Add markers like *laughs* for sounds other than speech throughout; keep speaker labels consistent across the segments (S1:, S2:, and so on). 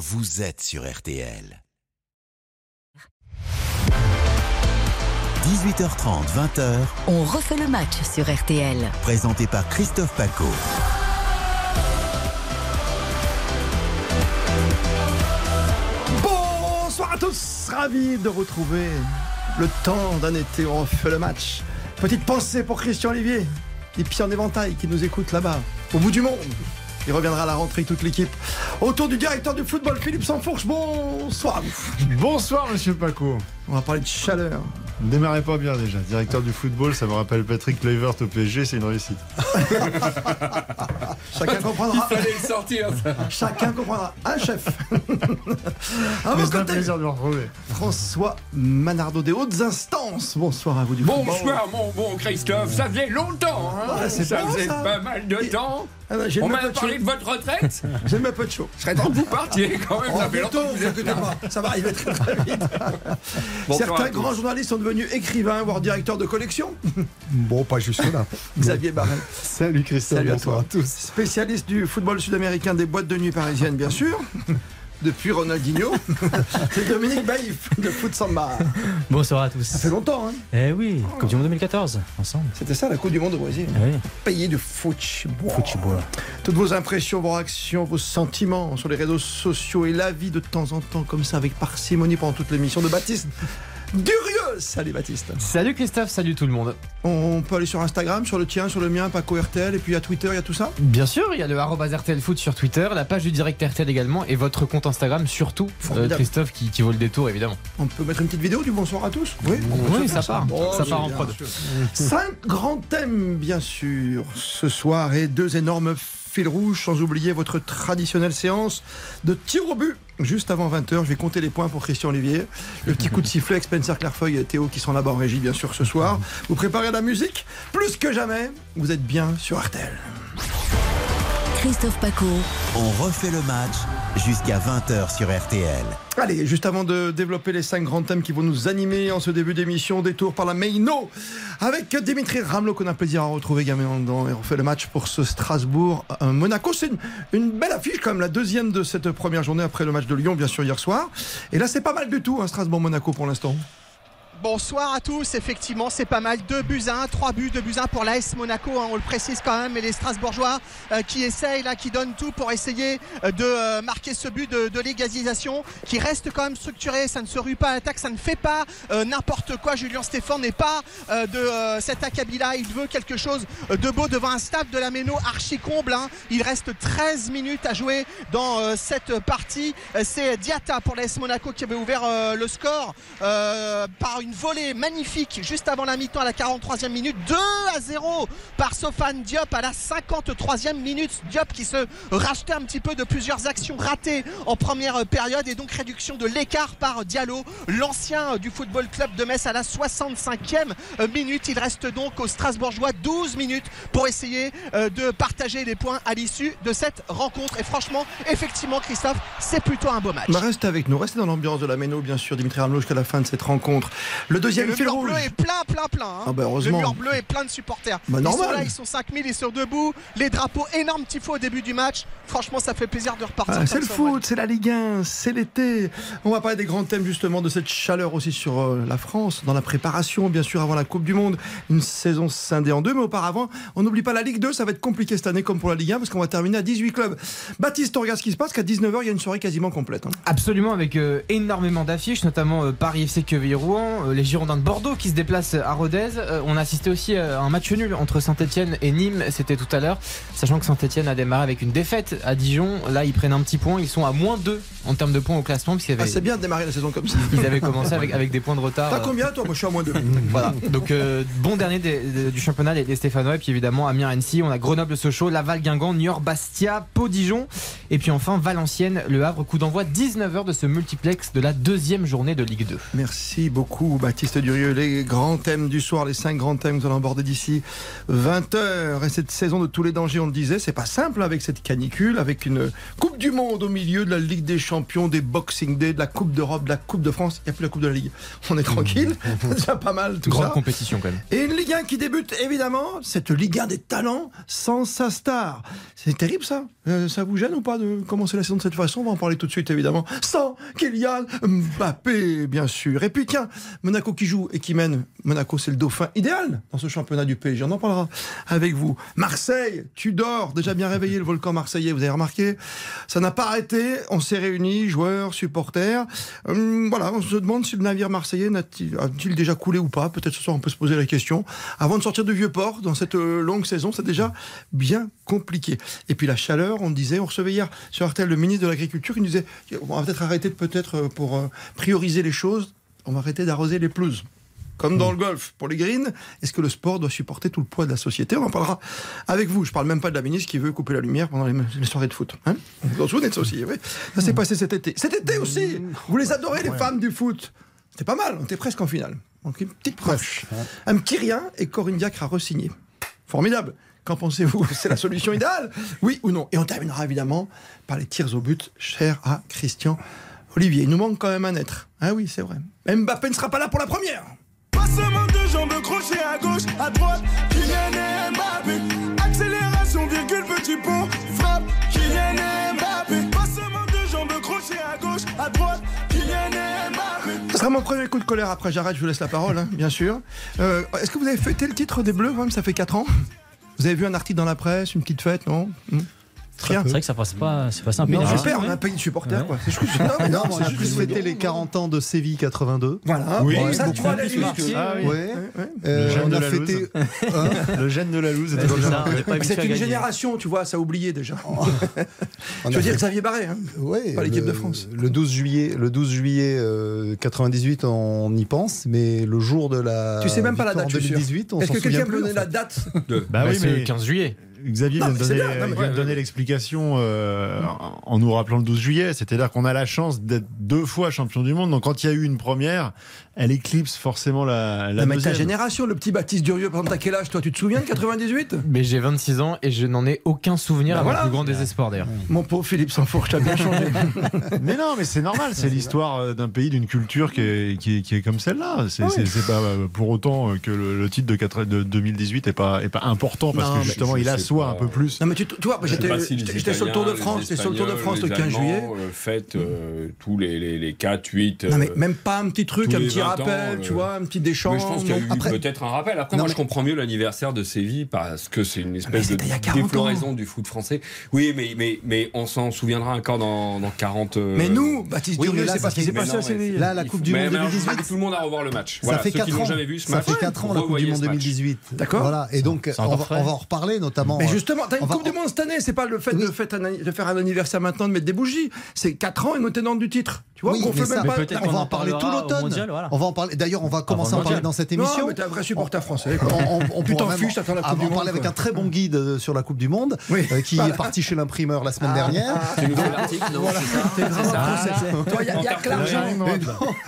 S1: vous êtes sur RTL. 18h30, 20h,
S2: On refait le match sur RTL.
S1: présenté par Christophe Paco.
S3: Bonsoir à tous, ravi de retrouver le temps d'un été où on fait le match. Petite pensée pour Christian Olivier, les pieds en éventail qui nous écoute là-bas, au bout du monde. Il reviendra à la rentrée toute l'équipe. Autour du directeur du football, Philippe Sanfourche, bonsoir à vous.
S4: Bonsoir Monsieur Paco.
S3: On va parler de chaleur.
S4: Ne démarrez pas bien déjà. Directeur du football, ça me rappelle Patrick Kluivert au PSG, c'est une réussite. *laughs*
S3: Chacun comprendra.
S5: Fallait le sortir. ça.
S3: Chacun comprendra. Un chef. *laughs* à
S4: Mais
S3: vos
S4: c'est un
S3: côtés,
S4: plaisir de vous retrouver.
S3: François Manardo des hautes instances. Bonsoir à vous du football.
S5: Bonsoir mon bon Christophe, ça faisait longtemps, hein
S3: Ouais, c'est
S5: ça
S3: bon,
S5: faisait
S3: ça.
S5: pas mal de temps.
S3: Ah J'ai
S5: On m'a
S3: de
S5: parlé
S3: chaud.
S5: de votre retraite. *laughs*
S3: J'ai même un peu de chaud.
S5: Je serais temps que vous partiez quand même,
S3: Oh,
S5: ça fait
S3: bientôt,
S5: longtemps que
S3: vous pas, ça va arriver très très vite. *laughs* Certains grands journalistes sont devenus écrivains, voire directeurs de collection. *laughs*
S4: Bon, pas jusque là.
S3: Xavier Barret,
S4: Salut Christophe,
S3: Salut à
S4: bonsoir
S3: toi.
S4: à tous.
S3: spécialiste du football sud-américain des boîtes de nuit parisiennes, bien sûr. Depuis Ronaldinho, *laughs* c'est Dominique Baïf de Foot Samba.
S6: Bonsoir à tous.
S3: Ça fait longtemps, hein
S6: Eh oui, Coupe du Monde 2014, ensemble.
S3: C'était ça la Coupe du Monde au Brésil.
S6: Eh oui,
S3: Pays de football.
S6: football.
S3: Toutes vos impressions, vos réactions, vos sentiments sur les réseaux sociaux et la vie de temps en temps, comme ça, avec parcimonie pendant toute l'émission de Baptiste Durieux. Salut Baptiste.
S6: Salut Christophe, salut tout le monde.
S3: On peut aller sur Instagram, sur le tien, sur le mien, Paco RTL, et puis il y a Twitter, il y a tout ça?
S6: Bien sûr, il y a le arobase RTL Foot sur Twitter, la page du direct RTL également, et votre compte Instagram surtout, euh. Christophe, qui, qui vaut le détour évidemment.
S3: On peut mettre une petite vidéo du bonsoir à tous? Oui,
S6: ça part.
S3: Oh,
S6: Ça part en prod.
S3: Cinq grands thèmes, bien sûr, ce soir, et deux énormes fils rouges, sans oublier votre traditionnelle séance de tir au but. Juste avant 20h, je vais compter les points pour Christian Olivier. Le petit coup de sifflet Spencer Clairefeuille et Théo qui sont là-bas en régie, bien sûr, ce soir. Vous préparez la musique Plus que jamais, vous êtes bien sur RTL.
S2: Christophe Paco.
S1: On refait le match jusqu'à 20h sur RTL.
S3: Allez, juste avant de développer les cinq grands thèmes qui vont nous animer en ce début d'émission, détour par la Meino avec Dimitri Ramelot qu'on a plaisir à retrouver également dans et on fait le match pour ce Strasbourg euh, Monaco. C'est une, une belle affiche quand même, la deuxième de cette première journée après le match de Lyon bien sûr hier soir. Et là c'est pas mal du tout, hein, Strasbourg Monaco pour l'instant.
S7: Bonsoir à tous, effectivement c'est pas mal, 2 buts à 1, 3 buts, 2 buts à 1 pour l'AS Monaco, hein, on le précise quand même, et les Strasbourgeois euh, qui essayent là, qui donnent tout pour essayer euh, de euh, marquer ce but de, l'égalisation, qui reste quand même structuré, ça ne se rue pas à l'attaque, ça ne fait pas n'importe quoi, Julien Stéphane n'est pas de cet acabit là, il veut quelque chose de beau devant un stade de la Méno archi comble, hein. il reste 13 minutes à jouer dans cette partie, c'est Diata pour l'AS Monaco qui avait ouvert le score par une volée magnifique juste avant la mi-temps à la 43e minute. 2 à 0 par Sofane Diop à la 53e minute. Diop qui se rachetait un petit peu de plusieurs actions ratées en première période et donc réduction de l'écart par Diallo l'ancien du football club de Metz à la 65e minute. Il reste donc aux Strasbourgeois 12 minutes pour essayer euh, de partager les points à l'issue de cette rencontre. Et franchement effectivement Christophe c'est plutôt un beau match.
S3: Bah, restez avec nous, restez dans l'ambiance de la Méno bien sûr, Dimitri Ramelot jusqu'à la fin de cette rencontre. Le deuxième
S7: le
S3: fil
S7: mur
S3: rouge.
S7: bleu est plein, plein, plein. hein.
S3: Ah bah,
S7: le mur bleu est plein de supporters.
S3: Bah,
S7: ils
S3: normal.
S7: sont là, ils sont 5000, ils sont debout. Les drapeaux, énorme tifo au début du match. Franchement, ça fait plaisir de repartir.
S3: Ah, c'est le
S7: ça,
S3: foot, c'est la Ligue 1, c'est l'été. On va parler des grands thèmes justement de cette chaleur aussi sur euh, la France, dans la préparation bien sûr avant la Coupe du Monde. Une saison scindée en deux, mais auparavant, on n'oublie pas la Ligue 2, ça va être compliqué cette année comme pour la Ligue 1 parce qu'on va terminer à 18 clubs. Baptiste, on regarde ce qui se passe, qu'à 19h, il y a une soirée quasiment complète. hein.
S6: Absolument, avec euh, énormément d'affiches, notamment euh, Paris FC euh, les Girondins de Bordeaux qui se déplacent à Rodez. Euh, on a assisté aussi à un match nul entre Saint-Etienne et Nîmes, c'était tout à l'heure, sachant que Saint-Etienne a démarré avec une défaite à Dijon. Là, ils prennent un petit point, ils sont à moins 2 en termes de points au classement,
S3: Ah, c'est bien de démarrer la saison comme ça. *laughs*
S6: ils avaient commencé avec, avec des points de retard.
S3: T'as
S6: euh,
S3: combien toi? Moi je suis à moins 2. *laughs*
S6: Voilà, donc euh, bon dernier des- des- du championnat les, les Stéphanois et puis évidemment Amiens Annecy, on a Grenoble Sochaux, Laval Guingamp, Niort Bastia, Pau Dijon et puis enfin Valenciennes Le Havre, coup d'envoi 19h de ce multiplex de la deuxième journée de Ligue 2.
S3: Merci beaucoup Baptiste Durieux. Les grands thèmes du soir, les cinq grands thèmes que nous allons aborder d'ici 20h. Et cette saison de tous les dangers, on le disait, c'est pas simple avec cette canicule, avec une Coupe du Monde au milieu de la Ligue des Champions, des Boxing Day, de la Coupe d'Europe, de la Coupe de France. Il n'y a plus la Coupe de la Ligue. On est tranquille. *laughs* c'est déjà pas mal tout
S6: Grande
S3: ça.
S6: compétition quand même.
S3: Et une Ligue 1 qui débute, évidemment, cette Ligue 1 des talents sans sa star. C'est terrible ça. Euh, ça vous gêne ou pas de commencer la saison de cette façon? On va en parler tout de suite, évidemment. Sans Kylian Mbappé, bien sûr. Et puis tiens, Monaco qui joue et qui mène. Monaco, c'est le dauphin idéal dans ce championnat du PSG. On en parlera avec vous. Marseille, tu dors. Déjà bien réveillé, le volcan marseillais, vous avez remarqué. Ça n'a pas arrêté. On s'est réunis, joueurs, supporters. Hum, voilà, on se demande si le navire marseillais a-t-il déjà coulé ou pas. Peut-être ce soir, on peut se poser la question. Avant de sortir de Vieux-Port, dans cette euh, longue saison, c'est déjà bien compliqué. Et puis la chaleur, on disait, on recevait hier sur RTL le ministre de l'Agriculture qui nous disait on va peut-être arrêter peut-être euh, pour euh, prioriser les choses, on va arrêter d'arroser les pelouses. Comme dans le golf, pour les greens, est-ce que le sport doit supporter tout le poids de la société? On en parlera avec vous. Je parle même pas de la ministre qui veut couper la lumière pendant les, les soirées de foot. Hein? Vous vous souvenez de ça aussi oui Ça s'est passé cet été. Cet été aussi Vous les adorez, les femmes du foot C'était pas mal, on était presque en finale. Donc une petite proche. Un petit rien et Corinne Diacre a re-signé. Formidable. Qu'en pensez-vous? C'est la solution idéale? Oui ou non? Et on terminera évidemment par les tirs au but, chers à Christian Olivier. Il nous manque quand même un être. Ah oui, c'est vrai. Mbappé ne sera pas là pour la première.
S8: Passement de jambes, crochet à gauche, à droite, Kylian Mbappé. Accélération, virgule, petit pont, frappe, Kylian Mbappé. Passement de jambes, crochet à gauche, à droite, Kylian Mbappé.
S3: Ce sera mon premier coup de colère. Après, j'arrête, je vous laisse la parole, hein, bien sûr. Euh, Est-ce que vous avez fêté le titre des Bleus, même Ça fait 4 ans? Vous avez vu un article dans la presse, une petite fête, non? Hmm? Rien.
S9: C'est vrai que ça passe pas, c'est passé un peu
S3: Non,
S9: inaperçu.
S3: super, on a un pays de supporters, quoi. C'est juste, *laughs* non, mais non,
S4: mais on
S3: c'est
S4: a
S3: juste
S4: plus fêté les 40 ans de Séville 82.
S3: Voilà.
S4: Oui,
S3: ça, tu vois, la.
S4: Ah. Euh, on a fêté. *laughs* Le gène de la loose.
S9: C'est pas
S3: Mais une
S9: gagner.
S3: génération, tu vois, ça a oublié déjà. *laughs*
S4: On
S3: Je veux dire Xavier Barré. Hein.
S4: Ouais,
S3: Pas l'équipe
S4: le-
S3: de France.
S4: Le 12 juillet, le 12 juillet euh, 98, on y pense, mais le jour de la.
S3: Tu sais même pas la date,
S4: en
S3: je suis sûr.
S4: 2018, on
S3: Est-ce que quelqu'un peut donner la date
S5: De-
S4: Bah oui,
S6: c'est le
S4: mais
S6: 15 juillet.
S4: Xavier vient de donner, l'explication euh, en- en nous rappelant le 12 juillet. C'est-à-dire qu'on a la chance d'être deux fois champion du monde. Donc quand il y a eu une première, elle éclipse forcément la, la
S3: Non, mais ta génération, le petit Baptiste Durieux, par exemple, t'as quel âge toi? Tu te souviens de 98
S6: Mais j'ai 26 ans et je n'en ai aucun souvenir
S3: Bah
S6: à mon
S3: voilà.
S6: plus grand désespoir d'ailleurs.
S3: Mon pauvre Philippe Sanfourche, t'as bien changé. *laughs*
S4: Mais non, mais c'est normal. C'est l'histoire euh, d'un pays, d'une culture qui est, qui est, qui est comme celle-là. C'est
S3: Ah oui.
S4: pas euh, pour autant euh, que le, le titre de, 4 de 2018 est pas, est pas important parce
S3: Non,
S4: que justement il assoit
S5: pas.
S4: un peu plus.
S3: Non, mais tu, tu vois, j'étais
S5: si
S3: sur le Tour de France, j'étais sur le Tour de France le
S5: les
S3: 15 juillet.
S5: Euh, euh, tous les, les, les 4, 8.
S3: Non, mais même pas un petit truc, un
S5: les
S3: petit
S5: 20 ans,
S3: rappel,
S5: euh,
S3: tu vois, un petit déchant.
S5: mais je pense qu'il y a eu
S3: Après,
S5: peut-être un rappel. Après,
S3: Non,
S5: moi,
S3: mais-
S5: je comprends mieux l'anniversaire de Séville parce que c'est une espèce de
S3: c'était il y a 40 ans.
S5: défloraison du foot français. Oui, mais, mais, mais on s'en souviendra encore dans, dans 40. euh,
S3: Mais nous, Baptiste
S9: Oui,
S3: Durieux,
S9: mais là,
S3: c'est pas
S9: ça
S3: ce qui s'est passé à Séville.
S4: Là, la Coupe du Monde
S5: mais alors, je
S4: 2018.
S5: invite tout le monde à revoir le match.
S4: Ça fait
S5: ceux
S4: 4
S5: qui
S4: ans.
S5: jamais vu ce
S4: ça
S5: match.
S4: fait 4 ans la Coupe du Monde
S5: ce match.
S4: 2018.
S3: D'accord.
S4: Voilà. Et donc on va, on en reparler notamment.
S3: Mais
S4: euh,
S3: justement, t'as une
S4: on
S3: Coupe du Monde cette année, c'est pas le fait de, de faire un anniversaire maintenant, de mettre des bougies. C'est 4 ans et nous tenons du titre. Tu vois,
S4: Oui, mais
S3: fait
S4: ça-
S3: même pas.
S4: on va
S9: en
S4: parler tout l'automne.
S9: voilà.
S4: On va en parler. D'ailleurs, on va commencer à en parler dans cette
S3: Non,
S4: émission.
S3: mais t'es un vrai supporter français. quoi.
S4: On, on- on *laughs*
S3: Tu t'en fiches, t'attends la
S4: en-
S3: Coupe du
S4: en
S3: Monde,
S4: parler avec
S3: quoi.
S4: un très bon guide euh, sur la Coupe du Monde
S3: Oui.
S4: euh, qui *laughs* est parti chez l'imprimeur la semaine
S3: Ah,
S4: dernière.
S5: Tu nous fais l'article, non C'est ça
S3: il y a, que l'argent.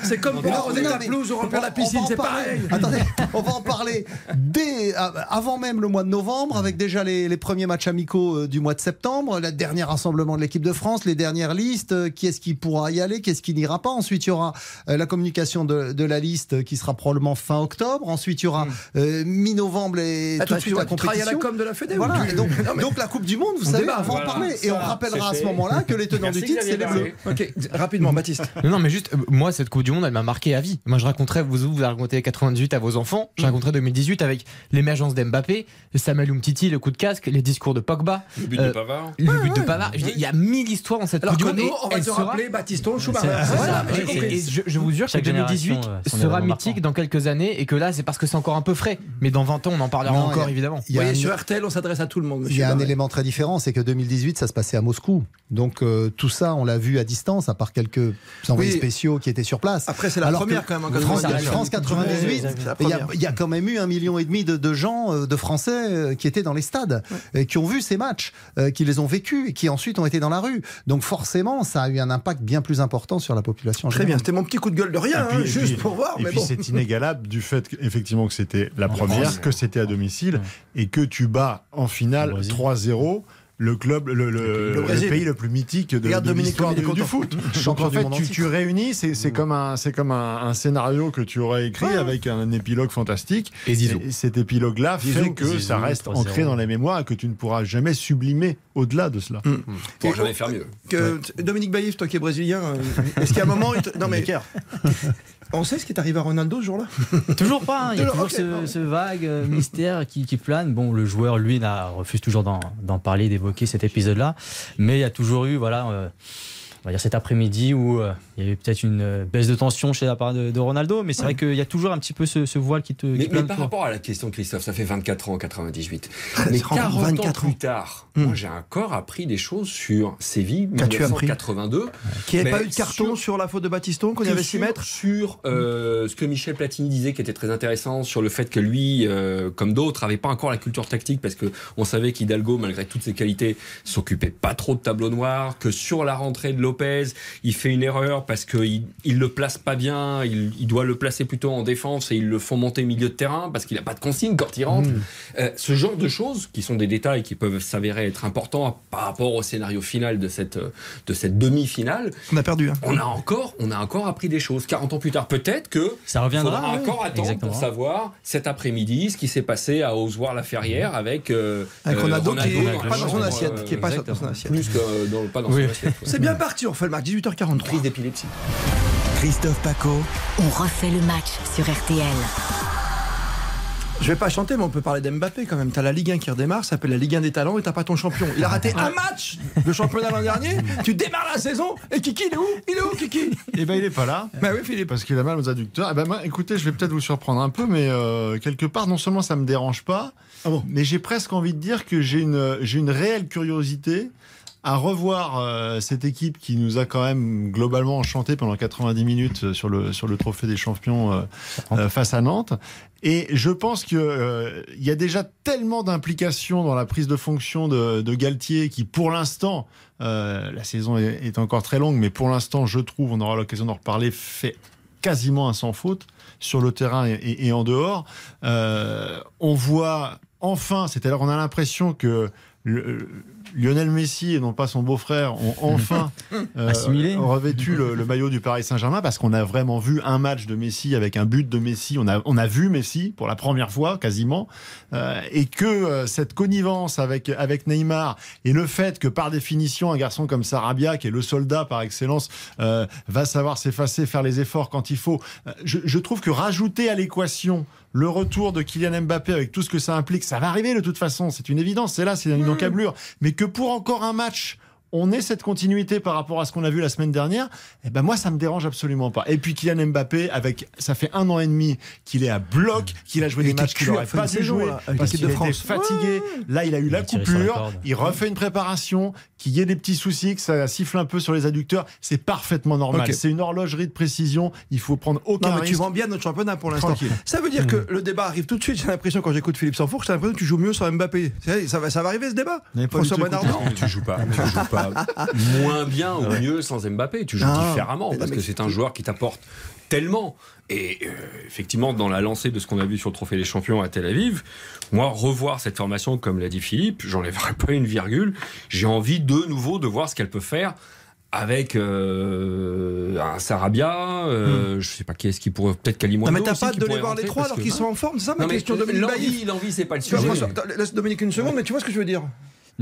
S3: C'est comme pour
S4: Non,
S3: arroser
S4: non,
S3: la pelouse ou remplir
S4: on-
S3: la
S4: on
S3: piscine, c'est pareil.
S4: Attendez, on va en parler dès avant même le mois de novembre, avec déjà les, les premiers matchs amicaux euh, du mois de septembre, le dernier rassemblement de l'équipe de France, les dernières listes, qui est-ce qui pourra y aller, qui est-ce qui n'ira pas. Ensuite, il y aura la communication de, de la liste euh, qui sera probablement fin octobre. Ensuite, il y aura euh, mi-novembre et
S3: Attends,
S4: tout de suite la
S3: travailles à la
S4: compétition.
S3: com de la
S4: Voilà, et donc,
S3: Non, mais-
S4: donc la Coupe du Monde, vous
S3: On
S4: savez,
S3: débat,
S4: on va en
S5: voilà.
S4: parler et on rappellera à ce moment-là que les tenants du titre, c'est les Bleus.
S3: Ok, rapidement, Baptiste.
S6: Non, non, mais juste, euh, moi, cette Coupe du Monde, elle m'a marqué à vie. Moi, je raconterai, vous, vous racontez 98 à vos enfants, je raconterai 2018 avec l'émergence d'Mbappé, Samuel Umtiti, le coup de casque, les discours de Pogba,
S5: Le but
S6: Euh,
S5: de Pavard.
S6: le but de Pavard. Il y a mille histoires dans cette
S3: Alors
S6: Coupe du Monde.
S3: on va
S6: elle
S3: te
S6: sera-
S3: rappeler Baptiston, Schumacher. Voilà.
S6: Et,
S3: compris.
S6: et je, je vous jure que
S9: Chaque
S6: 2018
S9: génération, euh, son
S6: sera mythique
S9: marquant.
S6: dans quelques années et que là, c'est parce que c'est encore un peu frais. Mais dans 20 ans, on en parlera
S4: Non,
S6: encore,
S4: a-
S6: évidemment.
S3: Vous voyez,
S4: un-
S3: sur RTL, on s'adresse à tout le monde,
S4: Il y a un
S3: Barret.
S4: élément très différent, c'est que 2018, ça se passait à Moscou. Donc euh, tout ça, on l'a vu à distance, à part quelques envoyés
S3: Oui.
S4: spéciaux qui étaient sur place.
S3: Après, c'est la
S4: Alors
S3: première quand même. en
S4: France,
S3: 98.
S4: France 98,
S3: C'est la
S4: il y, a, y quand même eu un million et demi de, de gens, euh, de Français, euh, qui étaient dans les stades, et qui ont vu ces matchs, euh, qui les ont vécus et qui ensuite ont été dans la rue. Donc forcément, ça a eu un impact bien plus important sur la population. en
S3: Très bien, c'était mon petit coup de gueule de rien,
S9: Et puis-
S3: hein,
S9: et
S3: juste
S9: puis-
S3: pour voir.
S9: Et
S3: mais
S9: puis
S3: bon.
S9: c'est inégalable du fait que, effectivement que c'était la première,
S5: France.
S9: que c'était à domicile et que tu bats en finale
S10: Le Brésil.
S9: 3-0 le club, le, le-
S3: Le
S9: le
S3: Brésil.
S9: pays le plus mythique de, l'histoire du, foot. *laughs* Donc en fait, tu, réunis, c'est c'est comme, un, c'est comme un, un scénario que tu aurais écrit avec un épilogue fantastique.
S5: Et Zizou.
S9: Et cet épilogue-là fait
S10: Zizou,
S9: que
S10: Zizou,
S9: ça reste
S10: 3-0.
S9: ancré dans les mémoires et que tu ne pourras jamais sublimer au-delà de cela.
S5: Pour jamais faire mieux.
S3: Que- Dominique Baïf, toi qui es brésilien, euh, *laughs* est-ce qu'il y a un moment. Non, mais. *laughs* On sait ce qui est arrivé à Ronaldo ce jour-là *laughs*
S10: Toujours pas, hein. il y a
S3: Toujours, ok,
S10: ce, vague euh, mystère qui, qui plane. Bon, le joueur, lui, n'a- refuse toujours d'en d'en parler, d'évoquer cet épisode-là. Mais il y a toujours eu, voilà, euh, on va dire cet après-midi où euh, il y a eu peut-être une euh, baisse de tension chez la part de, de Ronaldo. Mais c'est vrai qu'il y a toujours un petit peu ce, ce voile qui te.
S5: Mais, mais par rapport à la question de Christophe, ça fait 24 ans en 98.
S3: Ça
S5: Mais
S3: rend
S5: 40 ans
S3: 24 ans.
S5: plus tard,
S3: Hmm.
S5: moi j'ai encore appris des choses sur Séville,
S3: Qu'as-tu appris
S5: 1982.
S3: Qui n'avait pas eu de carton
S5: sur-
S3: sur, la faute de Batiston, qu'on avait 6
S5: sur-
S3: mètres
S5: Sur euh, ce que Michel Platini disait qui était très intéressant, sur le fait que lui, euh, comme d'autres, n'avait pas encore la culture tactique parce que on savait qu'Hidalgo, malgré toutes ses qualités, s'occupait pas trop de tableau noir, que sur la rentrée de Lopez, il fait une erreur parce qu'il il le place pas bien, il, il doit le placer plutôt en défense et ils le font monter milieu de terrain parce qu'il n'a pas de consigne quand il rentre. Euh, ce genre de choses qui sont des détails qui peuvent s'avérer être importants par rapport au scénario final de cette, de cette demi-finale,
S3: On a perdu. hein.
S5: on a encore, on a encore appris des choses. 40 ans plus tard, peut-être que
S10: Ça reviendra. oui,
S5: encore attendre
S10: exactement.
S5: pour savoir cet après-midi ce qui s'est passé à Ozoir-la-Ferrière avec, euh,
S3: Avec
S5: euh,
S3: Ronaldo qui pas dans son assiette, qui est pas dans son assiette.
S5: Plus que dans, pas dans
S10: Oui.
S5: son assiette. ouais.
S3: C'est bien parti, on fait le match. 18h43.
S5: Prise
S1: Christophe Paco.
S2: On refait le match sur RTL.
S3: Je vais pas chanter, mais on peut parler d'Mbappé quand même. T'as la Ligue 1 qui redémarre, ça s'appelle la Ligue 1 des talents et t'as pas ton champion. Il a raté un match de championnat l'an dernier. *laughs* Tu démarres la saison et Kiki, il est où? Il est où, Kiki?
S9: Et ben il est pas là.
S3: Bah oui, Philippe.
S9: Parce qu'il a mal aux adducteurs. Eh ben, moi, écoutez, je vais peut-être vous surprendre un peu, mais euh, quelque part, non seulement ça me dérange pas,
S3: Ah bon
S9: mais j'ai presque envie de dire que j'ai une, j'ai une réelle curiosité à revoir euh, cette équipe qui nous a quand même globalement enchanté pendant 90 minutes euh, sur le, sur le trophée des champions euh, euh, face à Nantes. Et je pense qu'il y a déjà tellement d'implications dans la prise de fonction de, de Galtier qui, pour l'instant, euh, la saison est, est encore très longue, mais pour l'instant, je trouve, on aura l'occasion d'en reparler, fait quasiment un sans faute sur le terrain et, et- et en dehors. Euh, on voit enfin, c'est-à-dire on a l'impression que le- Lionel Messi et non pas son beau-frère ont *laughs* enfin euh, revêtu le, le maillot du Paris Saint-Germain parce qu'on a vraiment vu un match de Messi avec un but de Messi. On a, on a vu Messi pour la première fois quasiment euh, et que euh, cette connivence avec, avec Neymar et le fait que par définition un garçon comme Sarabia qui est le soldat par excellence euh, va savoir s'effacer, faire les efforts quand il faut. Euh, Je, je trouve que rajouter à l'équation le retour de Kylian Mbappé avec tout ce que ça implique, ça va arriver de toute façon, c'est une évidence, c'est là, c'est une encablure. Mais que pour encore un match, on ait cette continuité par rapport à ce qu'on a vu la semaine dernière, eh ben moi ça me dérange absolument pas. Et puis Kylian Mbappé, avec ça fait un an et demi qu'il est à bloc, qu'il a joué
S3: Il
S9: des matchs qu'il n'aurait pas dû jouer parce qu'il
S3: de
S9: était
S3: France.
S9: fatigué. Là, il a eu la
S10: sur
S9: coupure, il refait une préparation, qu'il y ait des petits soucis, que ça siffle un peu sur les adducteurs, c'est parfaitement normal. C'est une horlogerie de précision, il faut prendre aucun
S3: Non, mais tu
S9: risque.
S3: vends bien notre championnat pour l'instant. Ça veut dire que le débat arrive tout de suite. J'ai l'impression, quand j'écoute Philippe Sanfour, j'ai l'impression que tu joues mieux sans Mbappé. Ça va, ça va arriver ce débat? François Bonnardon
S5: tu joues pas, tu *laughs* joues pas *laughs* moins bien ou mieux sans Mbappé. Tu joues
S3: Non.
S5: différemment parce que c'est un joueur qui t'apporte tellement. Et euh, effectivement, dans la lancée de ce qu'on a vu sur le Trophée des Champions à Tel Aviv, moi, revoir cette formation, comme l'a dit Philippe, j'enlèverai pas une virgule. J'ai envie de nouveau de voir ce qu'elle peut faire avec euh, un Sarabia, euh, je sais pas qui est-ce qui pourrait peut-être Kalimundo
S3: Hmm. Non, mais t'as pas de les voir les trois alors
S5: que-
S3: qu'ils sont en forme C'est ça ma
S5: Non,
S3: question,
S5: l'envie, l'envie, c'est pas le
S3: vois,
S5: sujet.
S3: Laisse Dominique une seconde, mais tu vois ce que je veux dire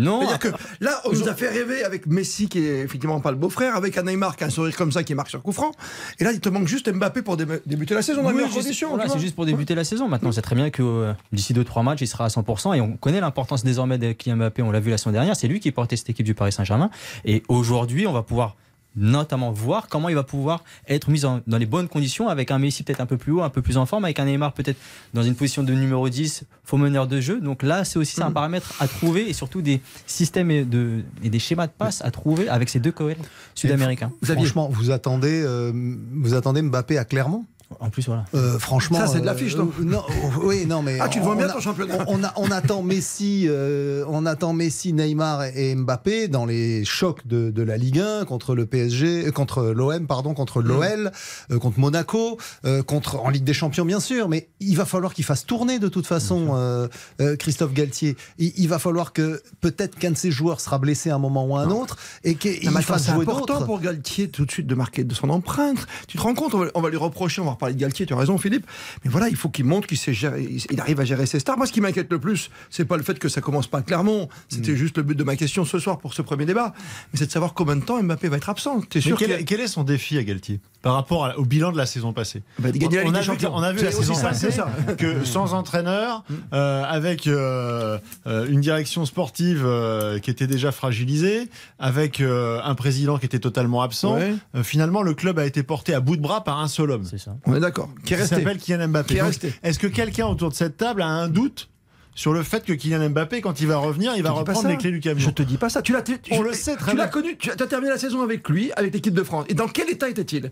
S10: Non,
S3: C'est-à-dire que là, on nous a fait rêver avec Messi, qui est effectivement pas le beau-frère, avec un Neymar qui a un sourire comme ça, qui marque sur coup franc. Et là, il te manque juste Mbappé pour dé- débuter la saison dans
S10: Oui, voilà,
S3: tu
S10: c'est juste pour débuter la saison. Maintenant, on sait très bien que euh, d'ici 2-3 matchs, il sera à 100%. Et on connaît l'importance désormais de Kylian Mbappé. On l'a vu la semaine dernière. C'est lui qui portait cette équipe du Paris Saint-Germain. Et aujourd'hui, on va pouvoir notamment voir comment il va pouvoir être mis en- dans les bonnes conditions avec un Messi peut-être un peu plus haut, un peu plus en forme, avec un Neymar peut-être dans une position de numéro 10, faux meneur de jeu. Donc là, c'est aussi un paramètre à trouver et surtout des systèmes et, de, et des schémas de passe à trouver avec ces deux cohérents sud-américains.
S4: Franchement, vous attendez, euh, vous attendez Mbappé à Clermont?
S10: En plus, voilà.
S4: Euh, franchement,
S3: Ça, c'est de
S4: euh,
S3: l'affiche, non
S4: euh, non, euh, Oui, non, mais
S3: Ah, tu le
S4: on
S3: bien,
S4: a-
S3: ton championnat.
S4: On, a- on attend Messi, euh, on attend Messi, Neymar et Mbappé dans les chocs de, de la Ligue 1 contre le PSG, euh, contre l'OM, pardon,
S3: Mm.
S4: contre l'OL, euh, contre Monaco, euh, contre en Ligue des Champions, bien sûr. Mais il va falloir qu'il fasse tourner de toute façon, euh, euh, Christophe Galtier. Il, il va falloir que peut-être qu'un de ses joueurs sera blessé à un moment ou à un autre et qu'il
S3: Non,
S4: fasse
S3: c'est
S4: jouer
S3: important
S4: d'autres.
S3: pour Galtier tout de suite de marquer de son empreinte. Tu te rends compte, on va, on va lui reprocher, on va reparler de Galtier, tu as raison Philippe, mais voilà, il faut qu'il montre qu'il sait gérer, il- il arrive à gérer ses stars. Moi, ce qui m'inquiète le plus, c'est pas le fait que ça commence pas clairement,
S9: Mm.
S3: c'était juste le but de ma question ce soir pour ce premier débat, mais c'est de savoir combien de temps Mbappé va être absent. T'es
S9: Mais
S3: sûr
S9: quel,
S3: a-
S9: est son défi à Galtier par rapport à- au bilan de la saison passée
S3: Bah,
S9: on, a vu,
S3: Champions.
S9: on a vu
S3: C'est
S9: la saison
S3: ça,
S9: passée
S3: ça.
S9: que sans entraîneur, euh, avec euh, euh, une direction sportive euh, qui était déjà fragilisée, avec euh, un président qui était totalement absent,
S3: Ouais.
S9: euh, finalement le club a été porté à bout de bras par un seul homme.
S10: C'est ça.
S3: On est d'accord. Qui
S9: Qui s'appelle Kylian Mbappé. Est-ce que quelqu'un autour de cette table a un doute sur le fait que Kylian Mbappé, quand il va revenir, il va reprendre les clés du camion
S3: Je te dis pas ça. Tu l'as,
S9: On le sait très
S3: Tu l'as
S9: bien.
S3: connu. Tu as terminé la saison avec lui, avec l'équipe de France. Et dans quel état était-il?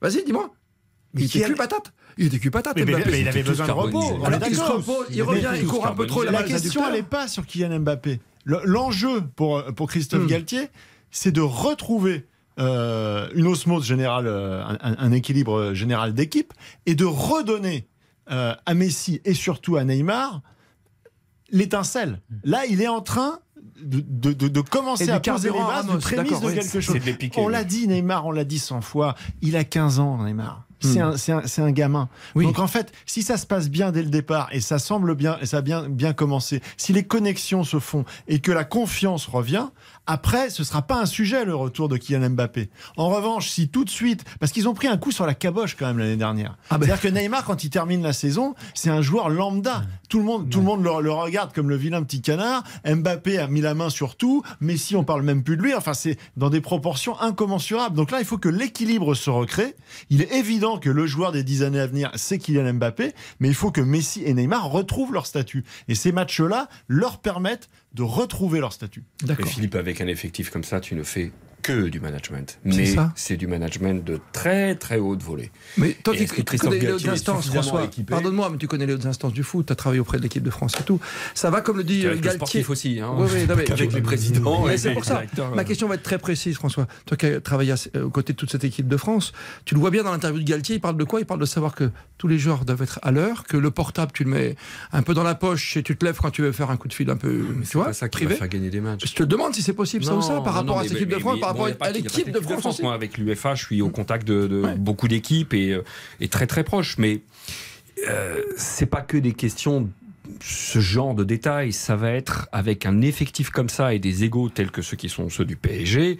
S3: Vas-y, dis-moi.
S9: Mais
S3: Il était
S9: a-
S3: cul patate. Il était cul patate.
S9: Mais, mais-
S3: Mbappé.
S9: mais il avait besoin de repos.
S3: Alors se repose, il revient, il court un peu trop la
S9: question, elle n'est pas sur Kylian Mbappé. Le- L'enjeu pour, pour Christophe
S3: Hmm.
S9: Galtier, c'est de retrouver euh, une osmose générale, euh, un, équilibre général d'équipe, et de redonner euh, à Messi et surtout à Neymar l'étincelle. Là, il est en train de, de- de- de commencer à poser les bases prémisse
S3: d'accord,
S9: de quelque chose.
S5: De
S9: On l'a dit, Neymar, on l'a dit 100 fois, il a 15 ans, Neymar. C'est
S3: Hmm.
S9: un, un- un gamin.
S3: Oui.
S9: Donc en fait, si ça se passe bien dès le départ et ça semble bien et ça a bien bien commencé, si les connexions se font et que la confiance revient, après ce sera pas un sujet le retour de Kylian Mbappé. En revanche, si tout de suite, parce qu'ils ont pris un coup sur la caboche quand même l'année dernière.
S3: Ah ben.
S9: C'est-à-dire que Neymar quand il termine la saison, c'est un joueur lambda. Tout le monde tout le monde le, le regarde comme le vilain petit canard. Mbappé a mis la main sur tout. Messi on parle même plus de lui. Enfin c'est dans des proportions incommensurables. Donc là il faut que l'équilibre se recrée. Il est évident que le joueur des dix années à venir, c'est Kylian Mbappé, mais il faut que Messi et Neymar retrouvent leur statut. Et ces matchs-là leur permettent de retrouver leur statut.
S5: Et
S3: D'accord.
S5: Philippe, avec un effectif comme ça, tu ne fais que du management. Mais
S3: ça.
S5: c'est du management de très très haute volée.
S3: Mais toi tu
S5: Christophe
S3: connais les
S5: est
S3: instances, François, pardonne-moi, mais tu connais les hautes instances du foot, tu as travaillé auprès de l'équipe de France et tout. Ça va comme le dit
S5: Avec le
S3: Galtier.
S5: sportif aussi. Hein.
S3: Oui, oui, non, mais *laughs*
S5: Avec
S3: tu-
S5: les présidents.
S3: Mais c'est
S5: les
S3: pour ça. Ma
S5: euh.
S3: question va être très précise, François. Toi qui as travaillé euh, aux côtés de toute cette équipe de France, tu le vois bien dans l'interview de Galtier, il parle de quoi? Il parle de savoir que tous les joueurs doivent être à l'heure, que le portable, tu le mets un peu dans la poche et tu te lèves quand tu veux faire un coup de fil un peu,
S5: Mais
S3: tu vois,
S5: pas ça qui va
S3: privé.
S5: faire gagner des matchs.
S3: Je te demande si c'est possible, ça ou ça, par rapport à cette équipe de France, rapport à l'équipe de France.
S5: Moi, avec l'UFA, je suis au contact de, de
S3: Ouais.
S5: beaucoup d'équipes et, euh, et très très proche. Mais euh, c'est pas que des questions ce genre de détails, ça va être avec un effectif comme ça et des égaux tels que ceux qui sont ceux du PSG,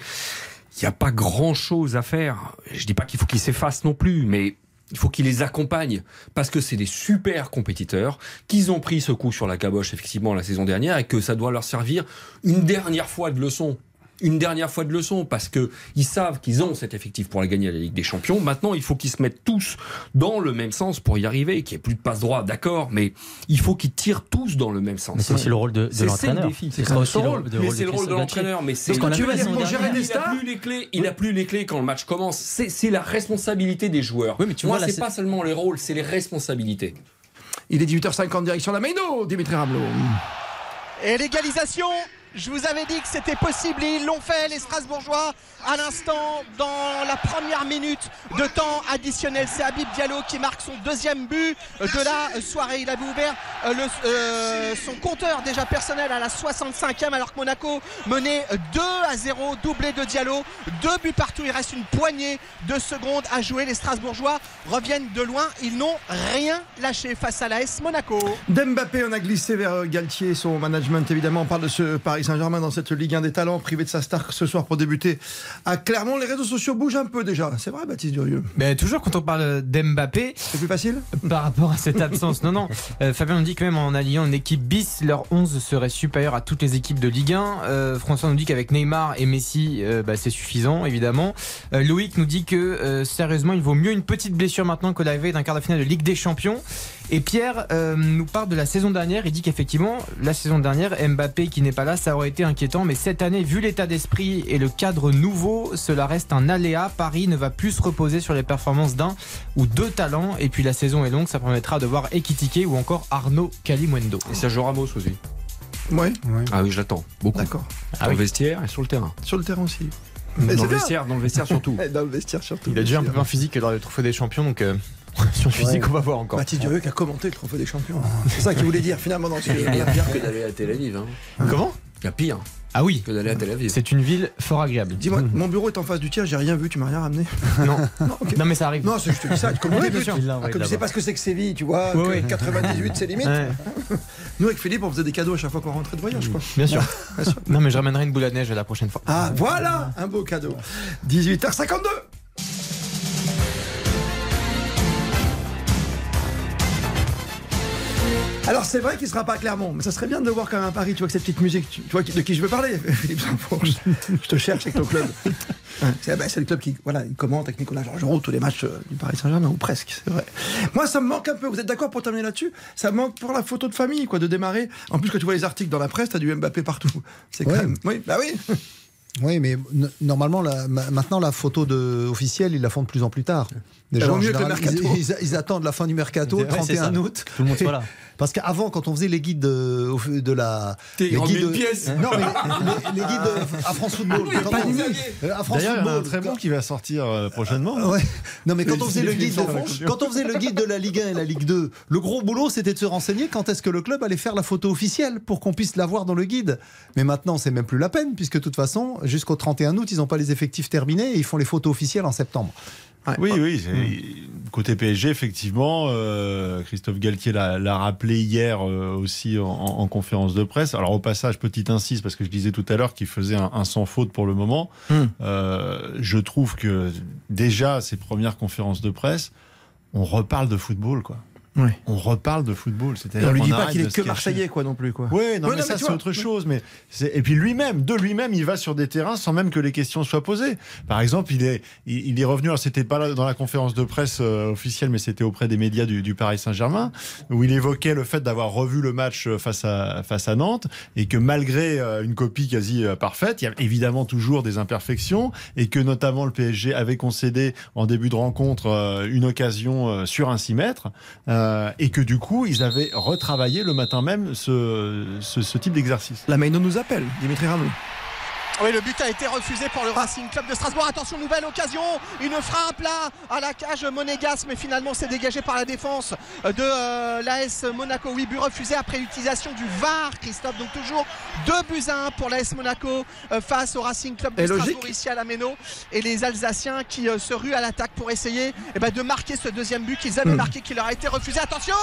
S5: il n'y a pas grand chose à faire. Je dis pas qu'il faut qu'ils s'effacent non plus, mais il faut qu'ils les accompagnent parce que c'est des super compétiteurs, qu'ils ont pris ce coup sur la caboche effectivement la saison dernière et que ça doit leur servir une dernière fois de leçon. Une dernière fois de leçon parce que ils savent qu'ils ont cet effectif pour la gagner à la Ligue des Champions. Maintenant, il faut qu'ils se mettent tous dans le même sens pour y arriver, qu'il n'y ait plus de passe droit, d'accord, mais il faut qu'ils tirent tous dans le même sens.
S10: Mais c'est aussi le rôle de, de l'entraîneur. C'est le rôle de
S5: de l'entraîneur. Mais c'est
S3: tu pour gérer des stars
S5: plus les clés. Il a plus les clés quand le match commence. C'est la responsabilité des joueurs.
S10: Oui, mais tu
S5: Moi, c'est
S10: c'est-
S5: pas seulement les rôles, c'est les responsabilités.
S3: Il est 18h50 direction la Méno, Dimitri Ramelot.
S7: Et l'égalisation, je vous avais dit que c'était possible ils l'ont fait, les Strasbourgeois, à l'instant, dans la première minute de temps additionnel. C'est Habib Diallo qui marque son deuxième but de la soirée. Il avait ouvert euh, euh, son compteur déjà personnel à la 65e alors que Monaco menait 2 à 0, doublé de Diallo. Deux buts partout, il reste une poignée de secondes à jouer. Les Strasbourgeois reviennent de loin, ils n'ont rien lâché face à l'AS Monaco.
S3: D'Mbappé, on a glissé vers Galtier son management. Évidemment, parle de ce Paris Saint-Germain dans cette Ligue 1 des talents, privé de sa star ce soir pour débuter à Clermont. Les réseaux sociaux bougent un peu déjà. C'est vrai, Baptiste Durieux.
S6: Mais toujours quand on parle d'Mbappé,
S3: C'est plus facile?
S6: Par rapport à cette absence. Non, non. Euh, Fabien nous dit que même en alliant une équipe bis, leur 11 serait supérieur à toutes les équipes de Ligue 1. Euh, François nous dit qu'avec Neymar et Messi, euh, bah, c'est suffisant, évidemment. Loïc nous dit que sérieusement, il vaut mieux une petite blessure maintenant que l'arrivée d'un quart de finale de Ligue des Champions. Et Pierre euh, nous parle de la saison dernière. Il dit qu'effectivement, la saison dernière, Mbappé qui n'est pas là, ça aurait été inquiétant, mais cette année, vu l'état d'esprit et le cadre nouveau, cela reste un aléa. Paris ne va plus se reposer sur les performances d'un ou deux talents. Et puis la saison est longue, ça permettra de voir Ekitike ou encore Arnaud Calimundo.
S5: Et Sergio Ramos aussi.
S3: Ouais,
S5: Ah oui, je l'attends. Beaucoup.
S3: d'accord.
S5: Dans le vestiaire et sur le terrain.
S3: Sur le terrain aussi. Mais
S5: Dans le vestiaire, dans le vestiaire surtout. *laughs*
S3: Dans le vestiaire surtout.
S6: Il a déjà un peu un physique dans le trophée des champions, donc euh, *laughs* sur le physique, on va voir encore.
S3: Baptiste Durieux qui a commenté le trophée des champions. C'est ça qu'il voulait dire finalement dans ce
S5: Il y a pire que d'aller à Tel Aviv. Hein.
S6: Comment
S5: Il y a pire
S6: Ah oui,
S5: que d'aller à Tel Aviv.
S6: c'est une ville fort agréable.
S3: Dis-moi, mon bureau est en face du tien, j'ai rien vu, tu m'as rien ramené. *laughs*
S6: Non, *laughs*
S3: Non,
S6: mais ça arrive.
S3: Non, c'est- je te dis ça, comme
S6: Oui,
S3: tu
S6: bien sûr.
S3: Comme tu sais pas ce que c'est que Séville, tu vois,
S6: Oui,
S3: que
S6: oui.
S3: 98 c'est limite.
S6: Ouais,
S3: Nous avec Philippe, on faisait des cadeaux à chaque fois qu'on rentrait de voyage, quoi.
S6: bien sûr. Non, mais je ramènerai une boule à neige la prochaine fois.
S3: Ah, voilà un beau cadeau. 18h52. Alors c'est vrai qu'il sera pas à Clermont, mais ça serait bien de le voir quand même à Paris, tu vois, avec cette petite musique. Tu, tu vois de qui je veux parler, *laughs* Philippe Saint-Fourche. Je te cherche avec ton club. *laughs* C'est bah, le club qui voilà, il commente avec Nicolas Georgerot tous les matchs euh, du Paris Saint-Germain, ou presque, c'est vrai. Moi, ça me manque un peu. Vous êtes d'accord pour terminer là-dessus? Ça me manque pour la photo de famille, quoi, de démarrer. En plus, quand tu vois les articles dans la presse, t'as du Mbappé partout. C'est quand
S4: Ouais.
S3: même. Oui, bah oui. *laughs*
S4: Oui, mais normalement, la- maintenant, la photo de, officielle, ils la font de plus en plus tard.
S3: Que le
S4: général,
S3: mercato.
S4: Ils, ils- ils attendent la fin du mercato, le
S10: Ouais, c'est
S4: 31
S10: ça.
S4: août.
S10: Tout le monde soit là. *laughs*
S4: Parce qu'avant, quand on faisait les guides de, au- de la.
S5: T'es
S4: les guides
S5: pièce.
S4: Non, mais les, les guides de- à France Football. quand on- euh, à France
S9: D'ailleurs, il y a un
S4: Football,
S9: très bon qui va sortir euh, prochainement.
S4: Ouais. Non mais quand on faisait le guide de, quand on faisait le guide de la Ligue 1 et la Ligue 2, le gros boulot c'était de se renseigner quand est-ce que le club allait faire la photo officielle pour qu'on puisse la voir dans le guide. Mais maintenant c'est même plus la peine puisque de toute façon jusqu'au 31 août ils n'ont pas les effectifs terminés et ils font les photos officielles en septembre.
S9: Oui, oui. c'est- Côté PSG, effectivement, euh, Christophe Galtier l'a l'a rappelé hier euh, aussi en, en conférence de presse. Alors au passage, petite insiste, parce que je disais tout à l'heure qu'il faisait un, un sans faute pour le moment.
S3: Hmm.
S9: Euh, je trouve que déjà, ces premières conférences de presse, on reparle de football, quoi.
S3: Oui.
S9: On reparle de football. C'est-à-dire
S3: on lui dit pas qu'il est que marseillais, quoi, non plus, quoi.
S9: Oui, non,
S3: Ouais,
S9: mais
S3: non,
S9: ça
S3: mais
S9: c'est autre chose. Mais et puis lui-même, de lui-même, il va sur des terrains sans même que les questions soient posées. Par exemple, il est, il, est revenu. Alors c'était pas là dans la conférence de presse euh, officielle, mais c'était auprès des médias du, du Paris Saint-Germain, où il évoquait le fait d'avoir revu le match euh, face à face à Nantes et que malgré euh, une copie quasi parfaite, il y a évidemment toujours des imperfections et que notamment le PSG avait concédé en début de rencontre une occasion sur un 6 mètres euh, et que du coup ils avaient retravaillé le matin même ce, type d'exercice.
S3: La Maino nous appelle, Dimitri Ramon.
S7: Oui, le but a été refusé pour le Racing Club de Strasbourg. Attention, nouvelle occasion. Une frappe là à la cage monégasque, mais finalement c'est dégagé par la défense de euh, l'AS Monaco. Oui, but refusé après utilisation du VAR, Christophe. Donc toujours 2 buts à 1 pour l'AS Monaco euh, face au Racing Club de
S3: Et
S7: Strasbourg
S3: logique.
S7: ici à la Méno. Et les Alsaciens qui euh, se ruent à l'attaque pour essayer eh ben, de marquer ce deuxième but qu'ils avaient
S3: Hmm.
S7: marqué, qui leur a été refusé. Attention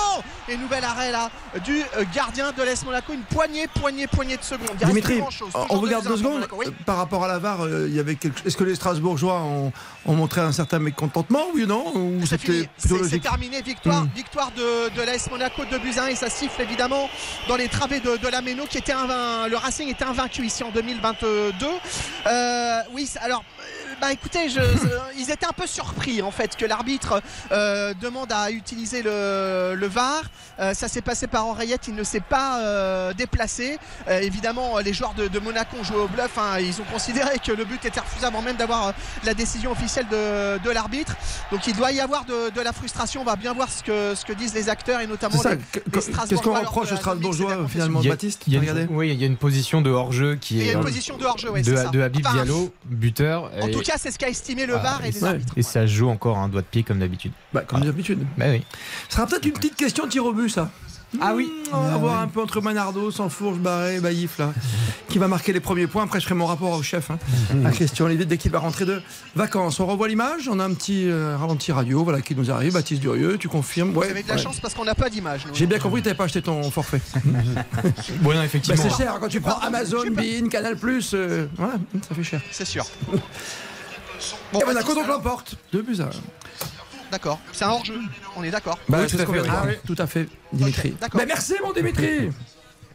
S7: Et nouvel arrêt là du gardien de l'AS Monaco. Une poignée, poignée, poignée de secondes. Il
S3: Dimitri, on regarde
S7: 2 buts à
S3: deux
S7: 1 pour
S3: secondes.
S7: Monaco. Oui.
S3: Euh, Par rapport à la VAR, euh, il y avait quelque... est-ce que les Strasbourgeois ont, ont montré un certain mécontentement, oui ou non Ou
S7: C'est
S3: c'était
S7: c'est terminé. Victoire,
S3: Mm.
S7: victoire de, de l'AS Monaco de 1 et ça siffle évidemment dans les travées de, de la Méno qui était un, le Racing était invaincu ici en 2022. Euh, oui, alors. Bah écoutez, je, *laughs* ils étaient un peu surpris en fait que l'arbitre euh, demande à utiliser le, le VAR. Euh, ça s'est passé par oreillette, il ne s'est pas euh, déplacé. Euh, évidemment, les joueurs de, de Monaco ont joué au bluff. hein. Ils ont considéré que le but était refusé avant même d'avoir euh, la décision officielle de, de l'arbitre. Donc il doit y avoir de, de la frustration. On va bien voir ce que, ce que disent les acteurs et notamment
S3: ça.
S7: les,
S3: Qu'est-ce qu'on reproche aux Strasbourgeois finalement, Baptiste
S6: il y a
S3: Regardez.
S6: oui, il y a une position de hors-jeu qui
S7: Il y
S6: est
S7: a une position de hors-jeu, ouais,
S6: de,
S7: c'est ça.
S6: de Habib
S7: Enfin,
S6: Diallo, buteur.
S7: En
S6: et-
S7: tout cas, c'est ce qu'a estimé le
S6: Ah,
S7: VAR et
S6: et
S7: les
S6: ça-
S7: arbitres.
S6: Et ça joue encore un doigt de pied comme d'habitude.
S3: Bah, comme d'habitude.
S6: Bah oui.
S3: Ce sera peut-être une petite question tir au but, ça.
S6: Ah oui.
S3: On va voir un peu entre Manardo, Sanfourche, Barré, Baïf, là. Qui va marquer les premiers points. Après, je ferai mon rapport au chef, hein, à Christian Olivier, dès qu'il va rentrer de vacances. On revoit l'image. On a un petit euh, ralenti radio voilà, qui nous arrive. Baptiste Durieux, tu confirmes?
S7: Vous
S3: Ouais,
S7: avez de la
S3: ouais.
S7: chance parce qu'on n'a pas d'image.
S3: J'ai bien compris que tu n'avais pas acheté ton forfait. *laughs*
S6: Bon, non,
S3: Bah,
S6: effectivement.
S3: c'est cher quand tu prends
S7: Pardon,
S3: Amazon, Bein, Canal, euh, voilà, ça fait cher.
S7: C'est sûr. *laughs*
S3: Et Monaco donc l'emporte. Deux buts à.
S7: D'accord. C'est un hors-jeu. On est d'accord.
S3: Bah,
S6: Oui,
S3: c'est
S6: tout à fait, oui.
S3: Tout à fait, Dimitri.
S7: d'accord.
S3: Bah, merci, mon Dimitri.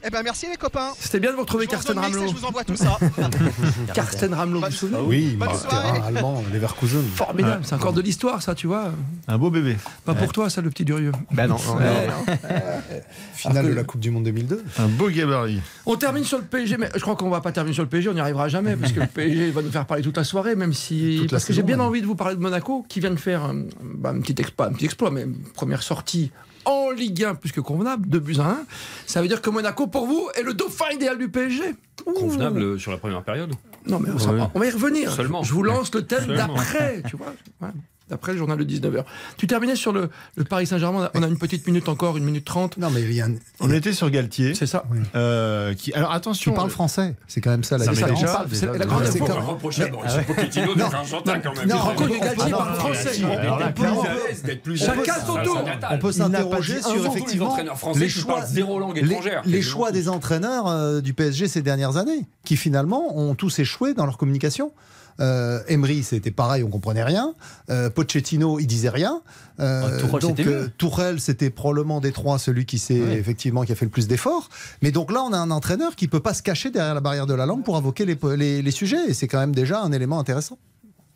S7: Eh ben merci les copains.
S3: C'était bien de vous retrouver,
S7: et
S3: Ramelow.
S7: Je vous envoie tout ça. *laughs*
S3: Karsten Ramelow, vous vous souvenez
S4: Oui,
S7: Bonne
S4: bah, allemand, Leverkusen.
S3: Formidable, c'est encore de l'histoire, ça, tu vois.
S9: Un beau bébé.
S3: Pas pour toi, ça, le petit Durieux.
S6: Bah non. *laughs*
S4: Finale de la Coupe du Monde 2002.
S9: Un beau gabarit.
S3: On termine sur le PSG, mais je crois qu'on va pas terminer sur le PSG, on n'y arrivera jamais, parce que le PSG va nous faire parler toute la soirée, même si.
S4: Toute
S3: parce que j'ai bien
S4: même.
S3: envie de vous parler de Monaco, qui vient de faire euh, bah, un petit exploit, un petit exploit, mais une première sortie en Ligue 1 plus que convenable, 2 buts à 1. Ça veut dire que Monaco, pour vous, est le dauphin idéal du PSG Ouh.
S5: Convenable sur la première période.
S3: Non, mais on, s'en-
S5: Ouais.
S3: on va y revenir.
S5: Seulement.
S3: Je vous lance le thème d'après, tu vois. Ouais. D'après le journal de 19h. Tu terminais sur le, le Paris Saint-Germain. On a une petite minute encore, une minute trente.
S4: Non, mais il y a un-
S9: On était sur Galtier.
S3: C'est ça.
S9: euh, qui, alors
S4: Tu
S9: attention.
S4: parles français, c'est quand même ça la différence.
S9: déjà,
S3: c'est la grande
S4: Ouais, c'est
S3: différence.
S4: quand-
S5: reprocher à
S4: Mais-
S5: Mauricio Pochettino d'être argentin quand même.
S4: Non, on-
S3: Galtier parle français. Chacun son tour.
S4: On peut s'interroger sur effectivement
S5: entraîneurs français
S4: les choix,
S5: zéro langue
S4: les,
S5: étrangère,
S4: les choix des entraîneurs euh, du PSG ces dernières années, qui finalement ont tous échoué dans leur communication. Euh, Emery, c'était pareil, on comprenait rien. Euh, Pochettino, il disait rien. Euh,
S10: Ah, Tourelle,
S4: donc euh, Tourelle, c'était probablement des trois celui qui s'est
S10: Ouais.
S4: effectivement qui a fait le plus d'efforts. Mais donc là, on a un entraîneur qui peut pas se cacher derrière la barrière de la langue pour invoquer les, les, les sujets, et c'est quand même déjà un élément intéressant.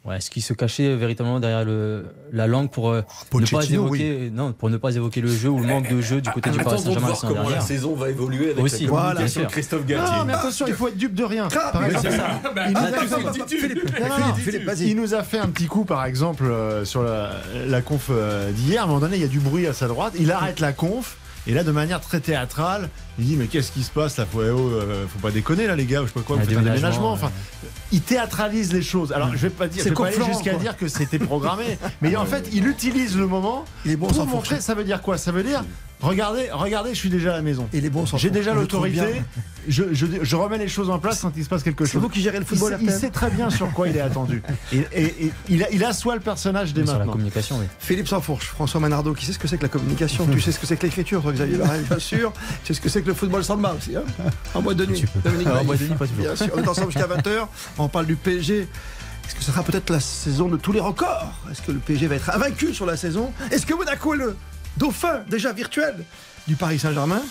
S10: Ouais, ce qui se cachait véritablement derrière le, la langue pour euh, ne pas évoquer, non, pour ne pas évoquer le jeu ou le manque de jeu du côté du Paris Saint-Germain la
S5: voir
S10: saison
S5: comment la saison va évoluer avec
S10: Aussi,
S5: la
S10: voilà,
S5: de. Christophe
S9: Non,
S5: Galtier.
S9: mais attention, il faut être dupe de rien. Par
S3: mais
S9: exemple,
S3: c'est
S5: ça.
S9: il,
S5: Bah,
S9: nous a fait, Non, non, non. Il nous a un petit coup, par exemple, euh, sur la, la conf euh, d'hier. À un moment donné, il y a du bruit à sa droite. Il arrête la conf. Et là, de manière très théâtrale, il dit Mais qu'est-ce qui se passe là faut, oh, euh, faut pas déconner là, les gars, ou je sais pas quoi, vous faites un
S10: déménagement, ouais.
S9: Enfin, il théâtralise les choses. Alors, je vais pas dire,
S3: C'est
S9: je vais pas aller
S3: Conflans,
S9: jusqu'à dire que c'était programmé, mais en *laughs* fait, il utilise le moment
S3: Il est bon
S9: pour montrer. Ça veut dire quoi? Ça veut dire Regardez, regardez, je suis déjà à la maison.
S3: Il est bon sans
S9: J'ai déjà l'autorité. Je, je, je remets les choses en place quand il se passe quelque
S3: C'est
S9: chose.
S3: vous qui gérez le
S9: Il
S3: football,
S9: sait, il sait très bien sur quoi il est attendu. *laughs* Et, et- et il, a- il assoit le personnage dès
S10: Sur la
S9: maintenant.
S10: communication, oui.
S3: Philippe Sansfourche, François Manardo, qui sait ce que c'est que la communication *laughs* Tu sais ce que c'est que l'écriture, toi, Xavier Barrel, bien sûr. Tu sais ce que c'est que le football samba aussi, hein En boîte de nuit. Dominique
S10: En boîte de nuit, pas toujours.
S3: Bien sûr, on est ensemble jusqu'à 20h. On parle du PSG. Est-ce que ce sera peut-être la saison de tous les records? Est-ce que le PSG va être invaincu sur la saison? Est-ce que Monaco est le dauphin, déjà virtuel, du Paris Saint-Germain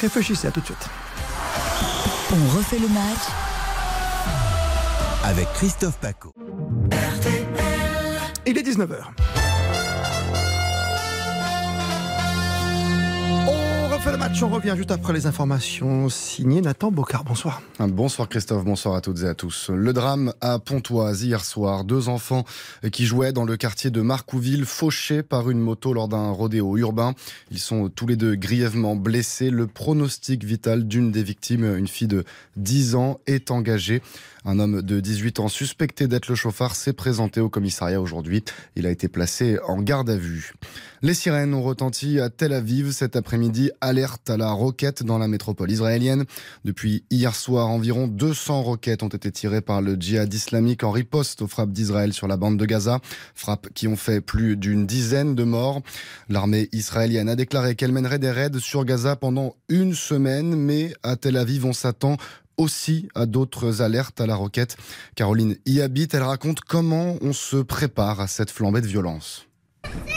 S3: Réfléchissez, à tout de suite.
S2: On refait le match
S1: avec Christophe Paco.
S3: Il est 19h. Le match, on revient juste après les informations signées Nathan Bocard. Bonsoir.
S11: Bonsoir Christophe, bonsoir à toutes et à tous. Le drame à Pontoise hier soir. Deux enfants qui jouaient dans le quartier de Marcouville, fauchés par une moto lors d'un rodéo urbain. Ils sont tous les deux grièvement blessés. Le pronostic vital d'une des victimes, une fille de 10 ans, est engagé. Un homme de 18 ans suspecté d'être le chauffard s'est présenté au commissariat aujourd'hui. Il a été placé en garde à vue. Les sirènes ont retenti à Tel Aviv cet après-midi. Alerte à la roquette dans la métropole israélienne. Depuis hier soir, environ 200 roquettes ont été tirées par le djihad islamique en riposte aux frappes d'Israël sur la bande de Gaza. Frappes qui ont fait plus d'une dizaine de morts. L'armée israélienne a déclaré qu'elle mènerait des raids sur Gaza pendant une semaine, mais à Tel Aviv, on s'attend aussi à d'autres alertes à la roquette. Caroline y habite, elle raconte comment on se prépare à cette flambée de violence.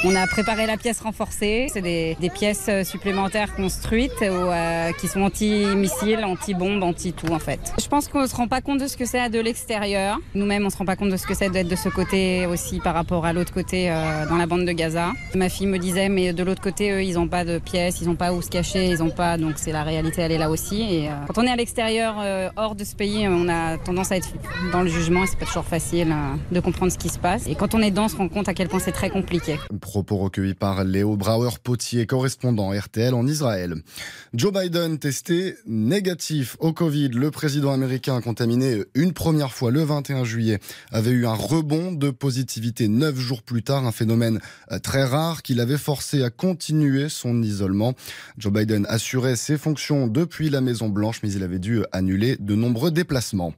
S12: On a préparé la pièce renforcée. C'est des, pièces euh, supplémentaires construites euh, qui sont anti-missiles, anti-bombes, anti-tout en fait. Je pense qu'on ne se rend pas compte de ce que c'est de l'extérieur. Nous-mêmes, on ne se rend pas compte de ce que c'est d'être de ce côté aussi par rapport à l'autre côté euh, dans la bande de Gaza. Ma fille me disait, mais de l'autre côté, eux, ils n'ont pas de pièces, ils n'ont pas où se cacher, ils n'ont pas. Donc c'est la réalité, elle est là aussi. Et quand on est à l'extérieur, hors de ce pays, on a tendance à être dans le jugement et c'est pas toujours facile euh, de comprendre ce qui se passe. Et quand on est dedans, on se rend compte à quel point c'est très compliqué.
S11: Propos recueillis par Léo Brauer-Potier, correspondant RTL en Israël. Joe Biden testé négatif au Covid. Le président américain contaminé une première fois le 21 juillet avait eu un rebond de positivité neuf jours plus tard, un phénomène euh, très rare qui l'avait forcé à continuer son isolement. Joe Biden assurait ses fonctions depuis la Maison Blanche, mais il avait dû annuler de nombreux déplacements.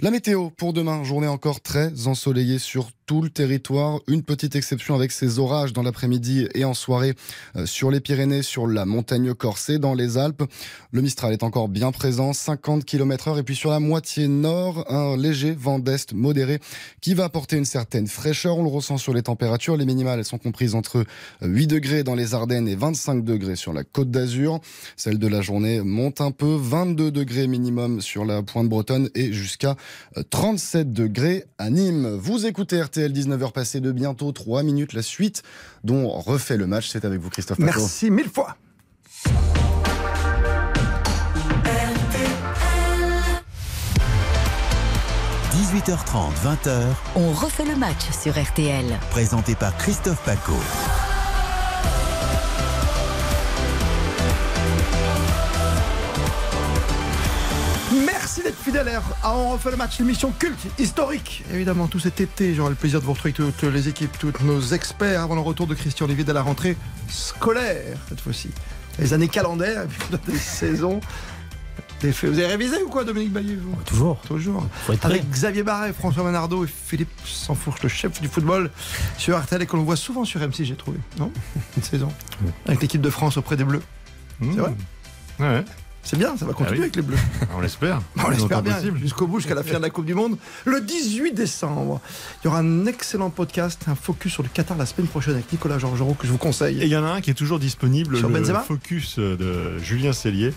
S11: La météo pour demain, journée encore très ensoleillée sur tout le territoire. Une petite exception avec ces orages dans l'après-midi et en soirée euh, sur les Pyrénées, sur la montagne corsée, dans les Alpes. Le Mistral est encore bien présent, 50 km heure. Et puis sur la moitié nord, un léger vent d'est modéré qui va apporter une certaine fraîcheur. On le ressent sur les températures. Les minimales, sont comprises entre 8 degrés dans les Ardennes et 25 degrés sur la côte d'Azur. Celle de la journée monte un peu, 22 degrés minimum sur la pointe bretonne et jusqu'à 37 degrés à Nîmes. Vous écoutez RTL 19h passé de bientôt 3 minutes. La suite dont refait le match, c'est avec vous Christophe Paco.
S3: Merci mille fois.
S1: – 18h30, 20h,
S2: On refait le match sur RTL.
S1: présenté par Christophe Paco.
S3: Merci d'être fidèle à On refait le match, l'émission culte, historique. Évidemment, tout cet été, j'aurai le plaisir de vous retrouver toutes les équipes, tous nos experts avant le retour de Christian Olivier de la rentrée scolaire, cette fois-ci. Les années calendaires, et puis *laughs* des saisons. Des faits. Vous avez révisé ou quoi, Dominique Bailly vous?
S10: Toujours.
S3: Toujours. Avec Xavier Barret, François Manardo et Philippe Sansfourche, le chef du football sur RTL et qu'on le voit souvent sur M6, j'ai trouvé. Non? Une saison. Avec l'équipe de France auprès des Bleus. C'est vrai?
S9: Ouais,
S3: C'est bien, ça va continuer
S9: Ah oui.
S3: avec les Bleus. *laughs*
S9: on l'espère.
S3: On l'espère bien, jusqu'au bout, jusqu'à la fin de la Coupe du Monde. Le 18 décembre, il y aura un excellent podcast, un focus sur le Qatar la semaine prochaine avec Nicolas Georgerot que je vous conseille.
S9: Et il y en a un qui est toujours disponible,
S3: Sur
S9: le
S3: Benzema?
S9: focus de Julien Cellier,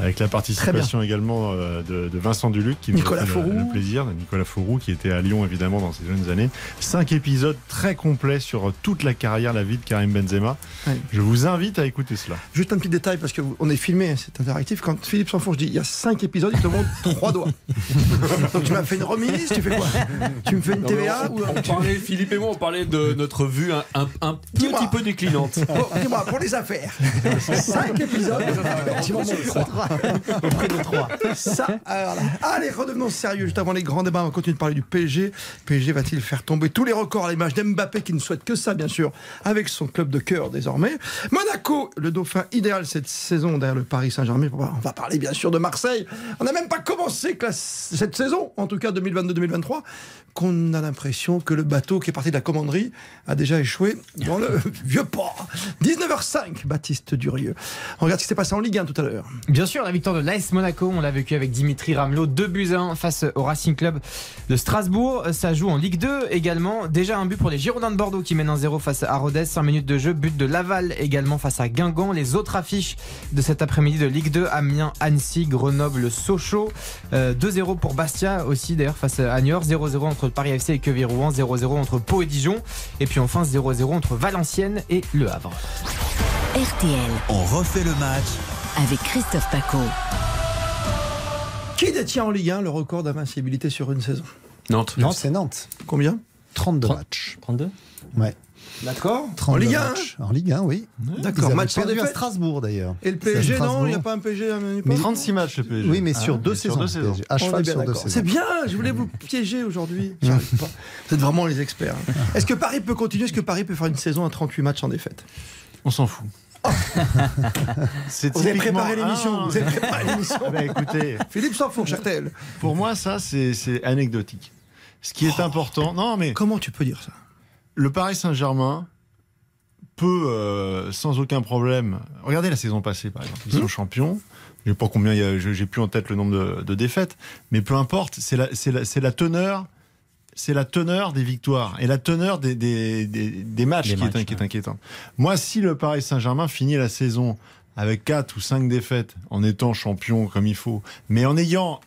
S9: avec la participation également euh, de, de Vincent Duluc, qui
S3: Nicolas
S9: nous a fait le- plaisir, de Nicolas Fauroux, qui était à Lyon évidemment dans ses jeunes années. Cinq épisodes très complets sur toute la carrière, la vie de Karim Benzema.
S3: Ouais.
S9: Je vous invite à écouter cela.
S3: Juste un petit détail, parce qu'on est filmé, hein, c'est interactif. Quand Philippe Sanfourche dit il y a 5 épisodes, il te montre *laughs* trois doigts. Donc tu m'as fait une remise, tu fais quoi? Tu me fais une
S5: Non,
S3: TVA
S5: on,
S3: ou
S5: on parlait, Philippe et moi, on parlait de notre vue un, un- un petit peu déclinante.
S3: Bon, Dis-moi, pour les affaires, *laughs* 5 épisodes, tu m'en montres trois. *laughs*
S10: Auprès de trois.
S3: Ça, alors là. Allez, redevenons sérieux. Juste avant les grands débats, on va continuer de parler du PSG. PSG va-t-il faire tomber tous les records à l'image d'Mbappé qui ne souhaite que ça, bien sûr, avec son club de cœur désormais? Monaco, le dauphin idéal cette saison derrière le Paris Saint-Germain. On va parler bien sûr de Marseille. On n'a même pas commencé cette saison, en tout cas 2022-2023, qu'on a l'impression que le bateau qui est parti de la commanderie a déjà échoué dans le vieux port. 19h05, Baptiste Durieux. On regarde ce qui s'est passé en Ligue 1 tout à l'heure.
S6: Bien sûr, la victoire de l'AS Monaco, on l'a vécu avec Dimitri Ramelot, 2 buts à 1 face au Racing Club de Strasbourg. Ça joue en Ligue 2 également. Déjà un but pour les Girondins de Bordeaux qui mènent 1-0 face à Rodez. 5 minutes de jeu, but de Laval également face à Guingamp. Les autres affiches de cet après-midi de Ligue 2, Amiens, Annecy, Grenoble, Sochaux. Euh, 2-0 pour Bastia aussi d'ailleurs face à Niort. 0-0 entre Paris FC et Quevilly-Rouen. 0-0 entre Pau et Dijon. Et puis enfin 0-0 entre Valenciennes et Le Havre.
S2: RTL
S1: On refait le match
S2: avec Christophe Paco.
S3: Qui détient en Ligue 1 le record d'invincibilité sur une saison?
S5: Nantes.
S4: Non, c'est Nantes.
S3: Combien?
S4: 32
S10: Trente-
S4: matchs.
S10: 32
S4: Ouais.
S3: D'accord. En
S4: 32
S3: Ligue 1 hein
S4: matchs. En Ligue 1, oui.
S3: D'accord, match
S4: perdu à. Strasbourg d'ailleurs.
S3: Et le PSG, non. Il n'y a pas un PSG à
S4: Mais-
S9: 36 matchs le PSG.
S4: Oui, mais sur
S9: Ah,
S4: deux
S9: mais
S4: saisons.
S9: deux saisons.
S4: À cheval sur deux saisons.
S3: C'est bien, je voulais vous piéger aujourd'hui. *laughs* Vous êtes vraiment les experts. hein. Est-ce que Paris peut continuer? Est-ce que Paris peut faire une saison à 38 matchs sans défaite?
S9: On s'en fout. *laughs* C'est
S3: Vous avez préparé l'émission.
S9: Ah,
S3: Vous *laughs* avez préparé l'émission.
S9: ah bah, écoutez,
S3: Philippe RTL.
S9: pour moi, ça, c'est anecdotique. Ce qui est important. Non, mais
S3: Comment tu peux dire ça?
S9: le Paris Saint-Germain peut, euh, sans aucun problème. Regardez la saison passée, par exemple. Ils sont champions. Je sais pas combien, j'ai plus en tête le nombre de, de défaites, mais peu importe. C'est la, c'est la, c'est la teneur. C'est la teneur des victoires et la teneur des, des, des, des matchs, qui,
S10: matchs,
S9: est, qui est
S10: ouais.
S9: inquiétante. Moi, si le Paris Saint-Germain finit la saison avec 4 ou 5 défaites, en étant champion comme il faut, mais en ayant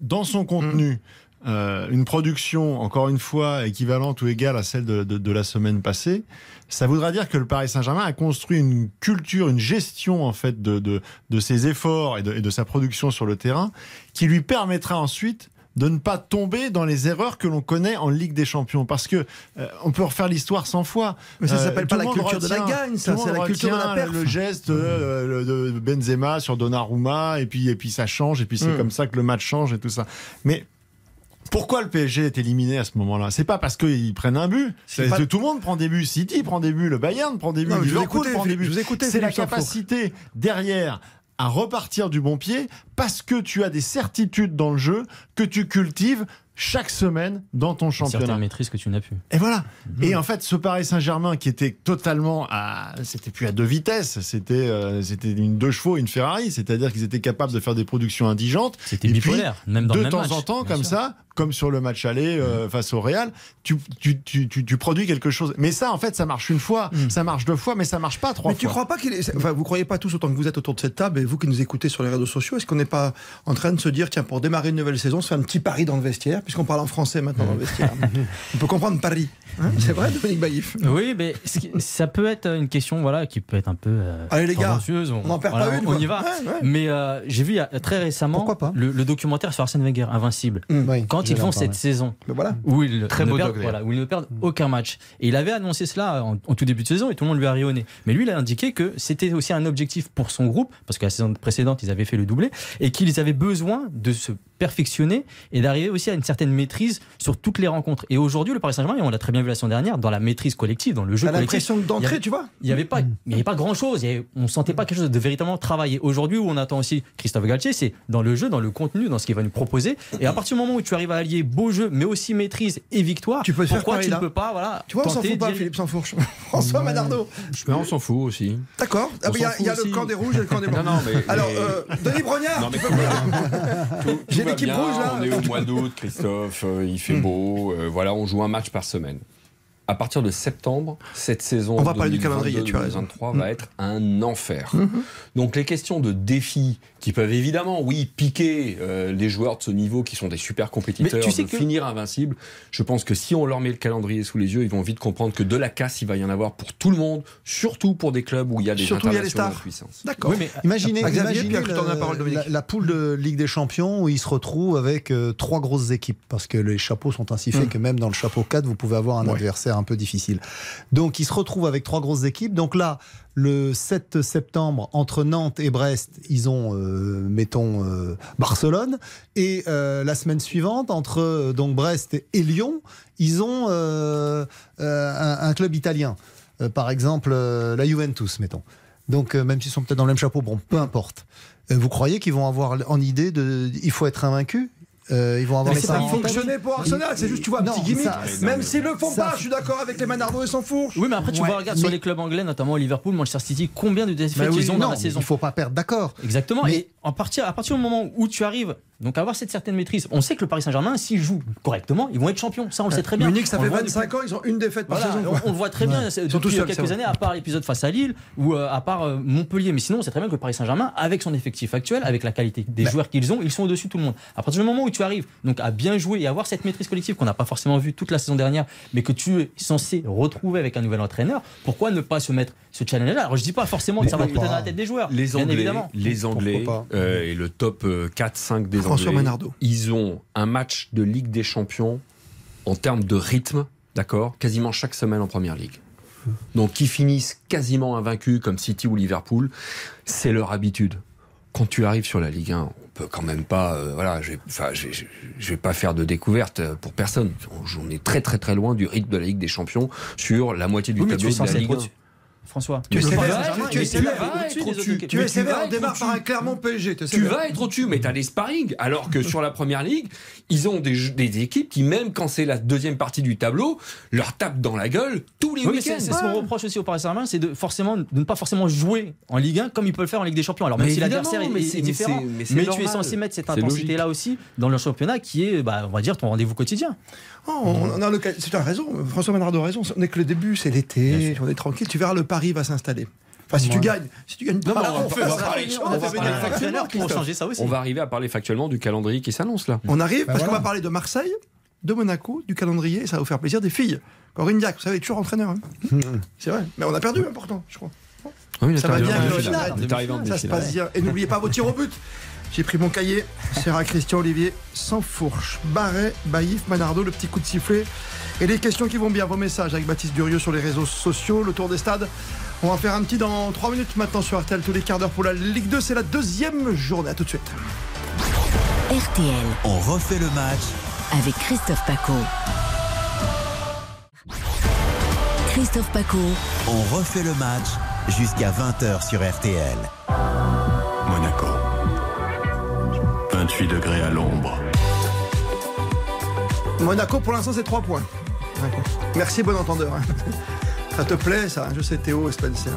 S9: dans son contenu euh, une production, encore une fois, équivalente ou égale à celle de, de- de la semaine passée, ça voudra dire que le Paris Saint-Germain a construit une culture, une gestion en fait de, de, de ses efforts et de, et de sa production sur le terrain qui lui permettra ensuite de ne pas tomber dans les erreurs que l'on connaît en Ligue des Champions. Parce que euh, on peut refaire l'histoire 100 fois.
S3: Mais ça
S9: Euh,
S3: s'appelle pas la culture de la
S9: retient-
S3: gagne, ça, c'est la culture de la
S9: retient
S3: perf.
S9: Le geste euh, le- de Benzema sur Donnarumma, et puis, et puis ça change, et puis c'est
S3: Mm.
S9: comme ça que le match change et tout ça. Mais pourquoi le PSG est éliminé à ce moment-là? C'est pas parce qu'ils prennent un but.
S3: C'est pas-
S9: que tout le monde prend des buts. City prend des buts, le Bayern prend des buts,
S3: Non,
S9: Liverpool
S3: écoutais,
S9: prend des buts. C'est la capacité derrière à repartir du bon pied parce que tu as des certitudes dans le jeu que tu cultives chaque semaine dans ton championnat.
S10: Certaines maîtrises que tu n'as plus.
S9: Et voilà. Et en fait, ce Paris Saint-Germain qui était totalement à, c'était plus à deux vitesses, c'était euh, c'était une deux chevaux, une Ferrari, c'est-à-dire qu'ils étaient capables de faire des productions indigentes.
S10: C'était
S9: puis,
S10: bipolaire, même dans
S9: de
S10: le même
S9: temps
S10: match,
S9: en temps, comme
S10: sûr.
S9: ça, comme sur le match aller euh, face au Real, tu, tu, tu, tu, tu produis quelque chose. Mais ça, en fait, ça marche une fois, ça marche deux fois, mais ça marche pas trois
S3: Mais tu
S9: fois.
S3: crois pas qu'il est. Enfin, vous croyez pas tous autant que vous êtes autour de cette table et vous qui nous écoutez sur les réseaux sociaux, est-ce qu'on n'est pas en train de se dire, tiens, pour démarrer une nouvelle saison, on se fait un petit pari dans le vestiaire, puisqu'on parle en français maintenant dans le vestiaire. *laughs* on peut comprendre Paris. Hein C'est vrai, Dominique Baïf?
S10: Oui, mais ça peut être une question voilà, qui peut être un peu euh,
S3: Allez, les gars, on n'en perd
S10: voilà,
S3: pas une,
S10: On
S3: quoi.
S10: y va.
S3: Ouais, ouais.
S10: Mais euh, j'ai vu très récemment Le, le documentaire sur Arsène Wenger, Invincible. Quand
S4: je
S10: ils font cette saison
S3: voilà.
S10: où ils,
S6: Très
S10: ne
S6: beau
S10: perdent,
S6: doc, d'ailleurs.
S10: voilà, où ils ne perdent aucun match. Et il avait annoncé cela en, en tout début de saison et tout le monde lui a rayonné. Mais lui, il a indiqué que c'était aussi un objectif pour son groupe, parce que la saison précédente, ils avaient fait le doublé, et qu'ils avaient besoin de se perfectionner et d'arriver aussi à une certaine maîtrise sur toutes les rencontres. Et aujourd'hui, le Paris Saint-Germain, et on l'a très bien vu la saison dernière, dans la maîtrise collective, dans le jeu
S3: T'as
S10: collectif.
S3: l'impression d'entrer, tu vois
S10: Il n'y avait pas, il y avait pas grand chose. on sentait pas quelque chose de véritablement travaillé. Aujourd'hui, où on attend aussi Christophe Galtier, c'est dans le jeu, dans le contenu, dans ce qu'il va nous proposer. Et à partir du moment où tu arrives à allier beau jeu, mais aussi maîtrise et victoire,
S3: Tu peux
S10: pourquoi tu ne peux pas, voilà,
S3: Tu vois, on s'en fout pas, Philippe Sansfourche. *laughs* François Manardo.
S5: Mais on s'en fout aussi.
S3: D'accord. Ah, Il y a, le camp des rouges et le camp des blancs.
S5: Non, non, mais-
S3: Alors,
S5: mais-
S3: euh, Denis Brognard,
S5: Non, mais
S3: tu peux *laughs* J'ai l'équipe rouge, là.
S5: On est au mois d'août, Christophe, euh, il fait beau. euh, voilà, on joue un match par semaine. À partir de septembre, cette saison
S3: On va parler du calendrier, tu as raison.
S5: 2023
S3: Mm.
S5: va être un enfer.
S3: Mhm.
S5: Donc les questions de défis qui peuvent évidemment, oui, piquer euh, les joueurs de ce niveau qui sont des super compétiteurs,
S10: Mais tu sais
S5: de
S10: que-
S5: finir invincibles. Je pense que si on leur met le calendrier sous les yeux, ils vont vite comprendre que de la casse, il va y en avoir pour tout le monde, surtout pour des clubs où il y a des
S3: Surtout, il y a les
S5: internationaux
S3: stars.
S5: en puissance.
S3: D'accord.
S4: Oui, mais imaginez,
S3: Xavier,
S4: imaginez
S3: la
S4: le-
S3: parole, Dominique.
S4: la, la poule de Ligue des Champions où ils se retrouvent avec euh, trois grosses équipes parce que les chapeaux sont ainsi faits
S3: Mm.
S4: que même dans le chapeau 4 vous pouvez avoir un
S3: Ouais.
S4: adversaire un peu difficile. Donc ils se retrouvent avec trois grosses équipes. Donc là, le 7 septembre entre Nantes et Brest, ils ont euh, mettons euh, Barcelone et euh, la semaine suivante entre donc Brest et Lyon, ils ont un, un club italien. Par exemple la Juventus mettons. Donc, même s'ils sont peut-être dans le même chapeau, bon, peu importe. Vous croyez qu'ils vont avoir en idée de. Il faut être invaincu? Euh, Ils vont avoir
S3: Mais
S4: ça
S3: ça fonctionné pour Arsenal, c'est juste, tu vois, un
S4: Non,
S3: petit gimmick.
S4: ça-
S3: Même s'ils le font
S4: ça-
S3: pas, je suis d'accord avec les Manardo et Sansfourche.
S10: Oui, mais après, tu
S4: Ouais,
S10: vois, regarde sur les clubs anglais, notamment Liverpool, Manchester City, combien de défaites
S4: Bah oui,
S10: ils ont dans
S4: non,
S10: la saison
S4: Il faut pas perdre, d'accord.
S10: Exactement.
S4: Mais-
S10: Et en partir, à partir du moment où tu arrives donc à avoir cette certaine maîtrise, on sait que le Paris Saint-Germain, s'ils jouent correctement, ils vont être champions. Ça, on le sait très bien.
S3: Munich, ça
S10: On
S3: fait
S10: le voit
S3: 25 ans, ils ont une défaite par
S10: Voilà,
S3: saison.
S10: on, on le voit très bien
S3: sont
S10: depuis
S3: seuls,
S10: quelques années, à part l'épisode face à Lille ou euh, à part euh, Montpellier. Mais sinon, on sait très bien que le Paris Saint-Germain, avec son effectif actuel, avec la qualité des joueurs qu'ils ont, ils sont au-dessus de tout le monde. À partir du moment où tu arrives donc à bien jouer et avoir cette maîtrise collective qu'on n'a pas forcément vue toute la saison dernière, mais que tu es censé retrouver avec un nouvel entraîneur, pourquoi ne pas se mettre ce challenge-là? Alors je dis pas forcément que ça va péter dans la tête des joueurs,
S5: Les
S10: bien
S5: Anglais,
S10: évidemment.
S5: les Anglais
S4: Pourquoi
S5: euh, et le top 4-5 des
S3: François
S5: Anglais,
S3: Manardo.
S5: ils ont un match de Ligue des Champions en termes de rythme, d'accord, quasiment chaque semaine en Première Ligue. Donc qui finissent quasiment invaincus comme City ou Liverpool, c'est leur habitude. Quand tu arrives sur la Ligue 1, on peut quand même pas, euh, voilà, je vais, je vais pas faire de découverte euh, pour personne. On, on est très très très loin du rythme de la Ligue des Champions sur la moitié du
S10: Oui,
S5: tableau de la Ligue 1.
S10: François.
S3: Tu es sévère,
S10: Paris
S3: tu es sévère, on
S5: être
S3: démarre
S5: au-dessus.
S3: par un Clermont PSG.
S5: Tu vas être au-dessus, mais tu as des sparring. Alors que sur la première ligue, ils ont des, des équipes qui, même quand c'est la deuxième partie du tableau, leur tapent dans la gueule tous les
S10: Oui,
S5: week-ends.
S10: c'est ce qu'on reproche aussi au Paris Saint-Germain, c'est de, forcément, de ne pas forcément jouer en Ligue 1 comme ils peuvent le faire en Ligue des Champions. Alors même
S5: Mais
S10: si l'adversaire est, différent,
S5: mais
S10: tu es censé mettre cette intensité-là aussi dans le championnat qui est, bah, on va dire, ton rendez-vous quotidien.
S3: Oh, on a le cas- tu as raison, François Manardo a raison. On n'est que le début, c'est l'été, on est tranquille. Tu verras, le pari va s'installer. Enfin, si tu gagnes, si tu gagnes.
S5: Non,
S3: Ah,
S5: on,
S3: fait- on va
S5: parler-
S3: parler-
S5: on
S3: on
S5: va
S3: va
S5: parler
S3: parler
S5: factuellement,
S3: factuellement,
S10: pour
S3: Christophe.
S10: changer ça aussi.
S5: On va arriver à parler factuellement du calendrier qui s'annonce là.
S3: On arrive parce qu'on va parler de Marseille, de Monaco, du calendrier, et ça va vous faire plaisir des filles. Corinne Diac, vous savez, toujours entraîneur. hein. C'est vrai. Mais on a perdu, important, je crois.
S5: Oui,
S3: Ça va bien, Ça se passe bien. Et n'oubliez pas vos tirs au but. J'ai pris mon cahier. Serra Christian Olivier, sans fourche. Barret, Baïf, Manardo, le petit coup de sifflet. Et les questions qui vont bien, vos messages avec Baptiste Durieux sur les réseaux sociaux, le tour des stades. On va faire un petit dans 3 minutes maintenant sur RTL, tous les quarts d'heure pour la Ligue 2. C'est la deuxième journée. À tout de suite.
S2: RTL
S1: On refait le match
S2: avec Christophe Paco. Christophe Paco.
S1: On refait le match jusqu'à 20h sur RTL.
S13: Monaco. 28 degrés à l'ombre.
S3: Monaco, pour l'instant, c'est 3 points. Ouais. Merci, bon entendeur. hein. Ça te plaît, ça Je sais, Théo et Spencer.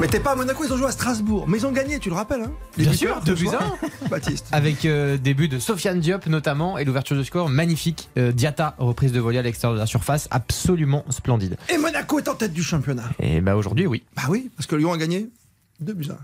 S3: Mais t'es pas à Monaco, ils ont joué à Strasbourg. Mais ils ont gagné, tu le rappelles. Hein Les
S6: Bien sûr, 2
S3: ce
S6: buts *laughs*
S3: Baptiste.
S6: Avec euh, des buts de Sofiane Diop notamment et l'ouverture de score magnifique. Euh, Diata, reprise de volée à l'extérieur de la surface, absolument splendide.
S3: Et Monaco est en tête du championnat.
S6: Et bah aujourd'hui, oui.
S3: Bah oui, parce que Lyon a gagné 2 buts à 1.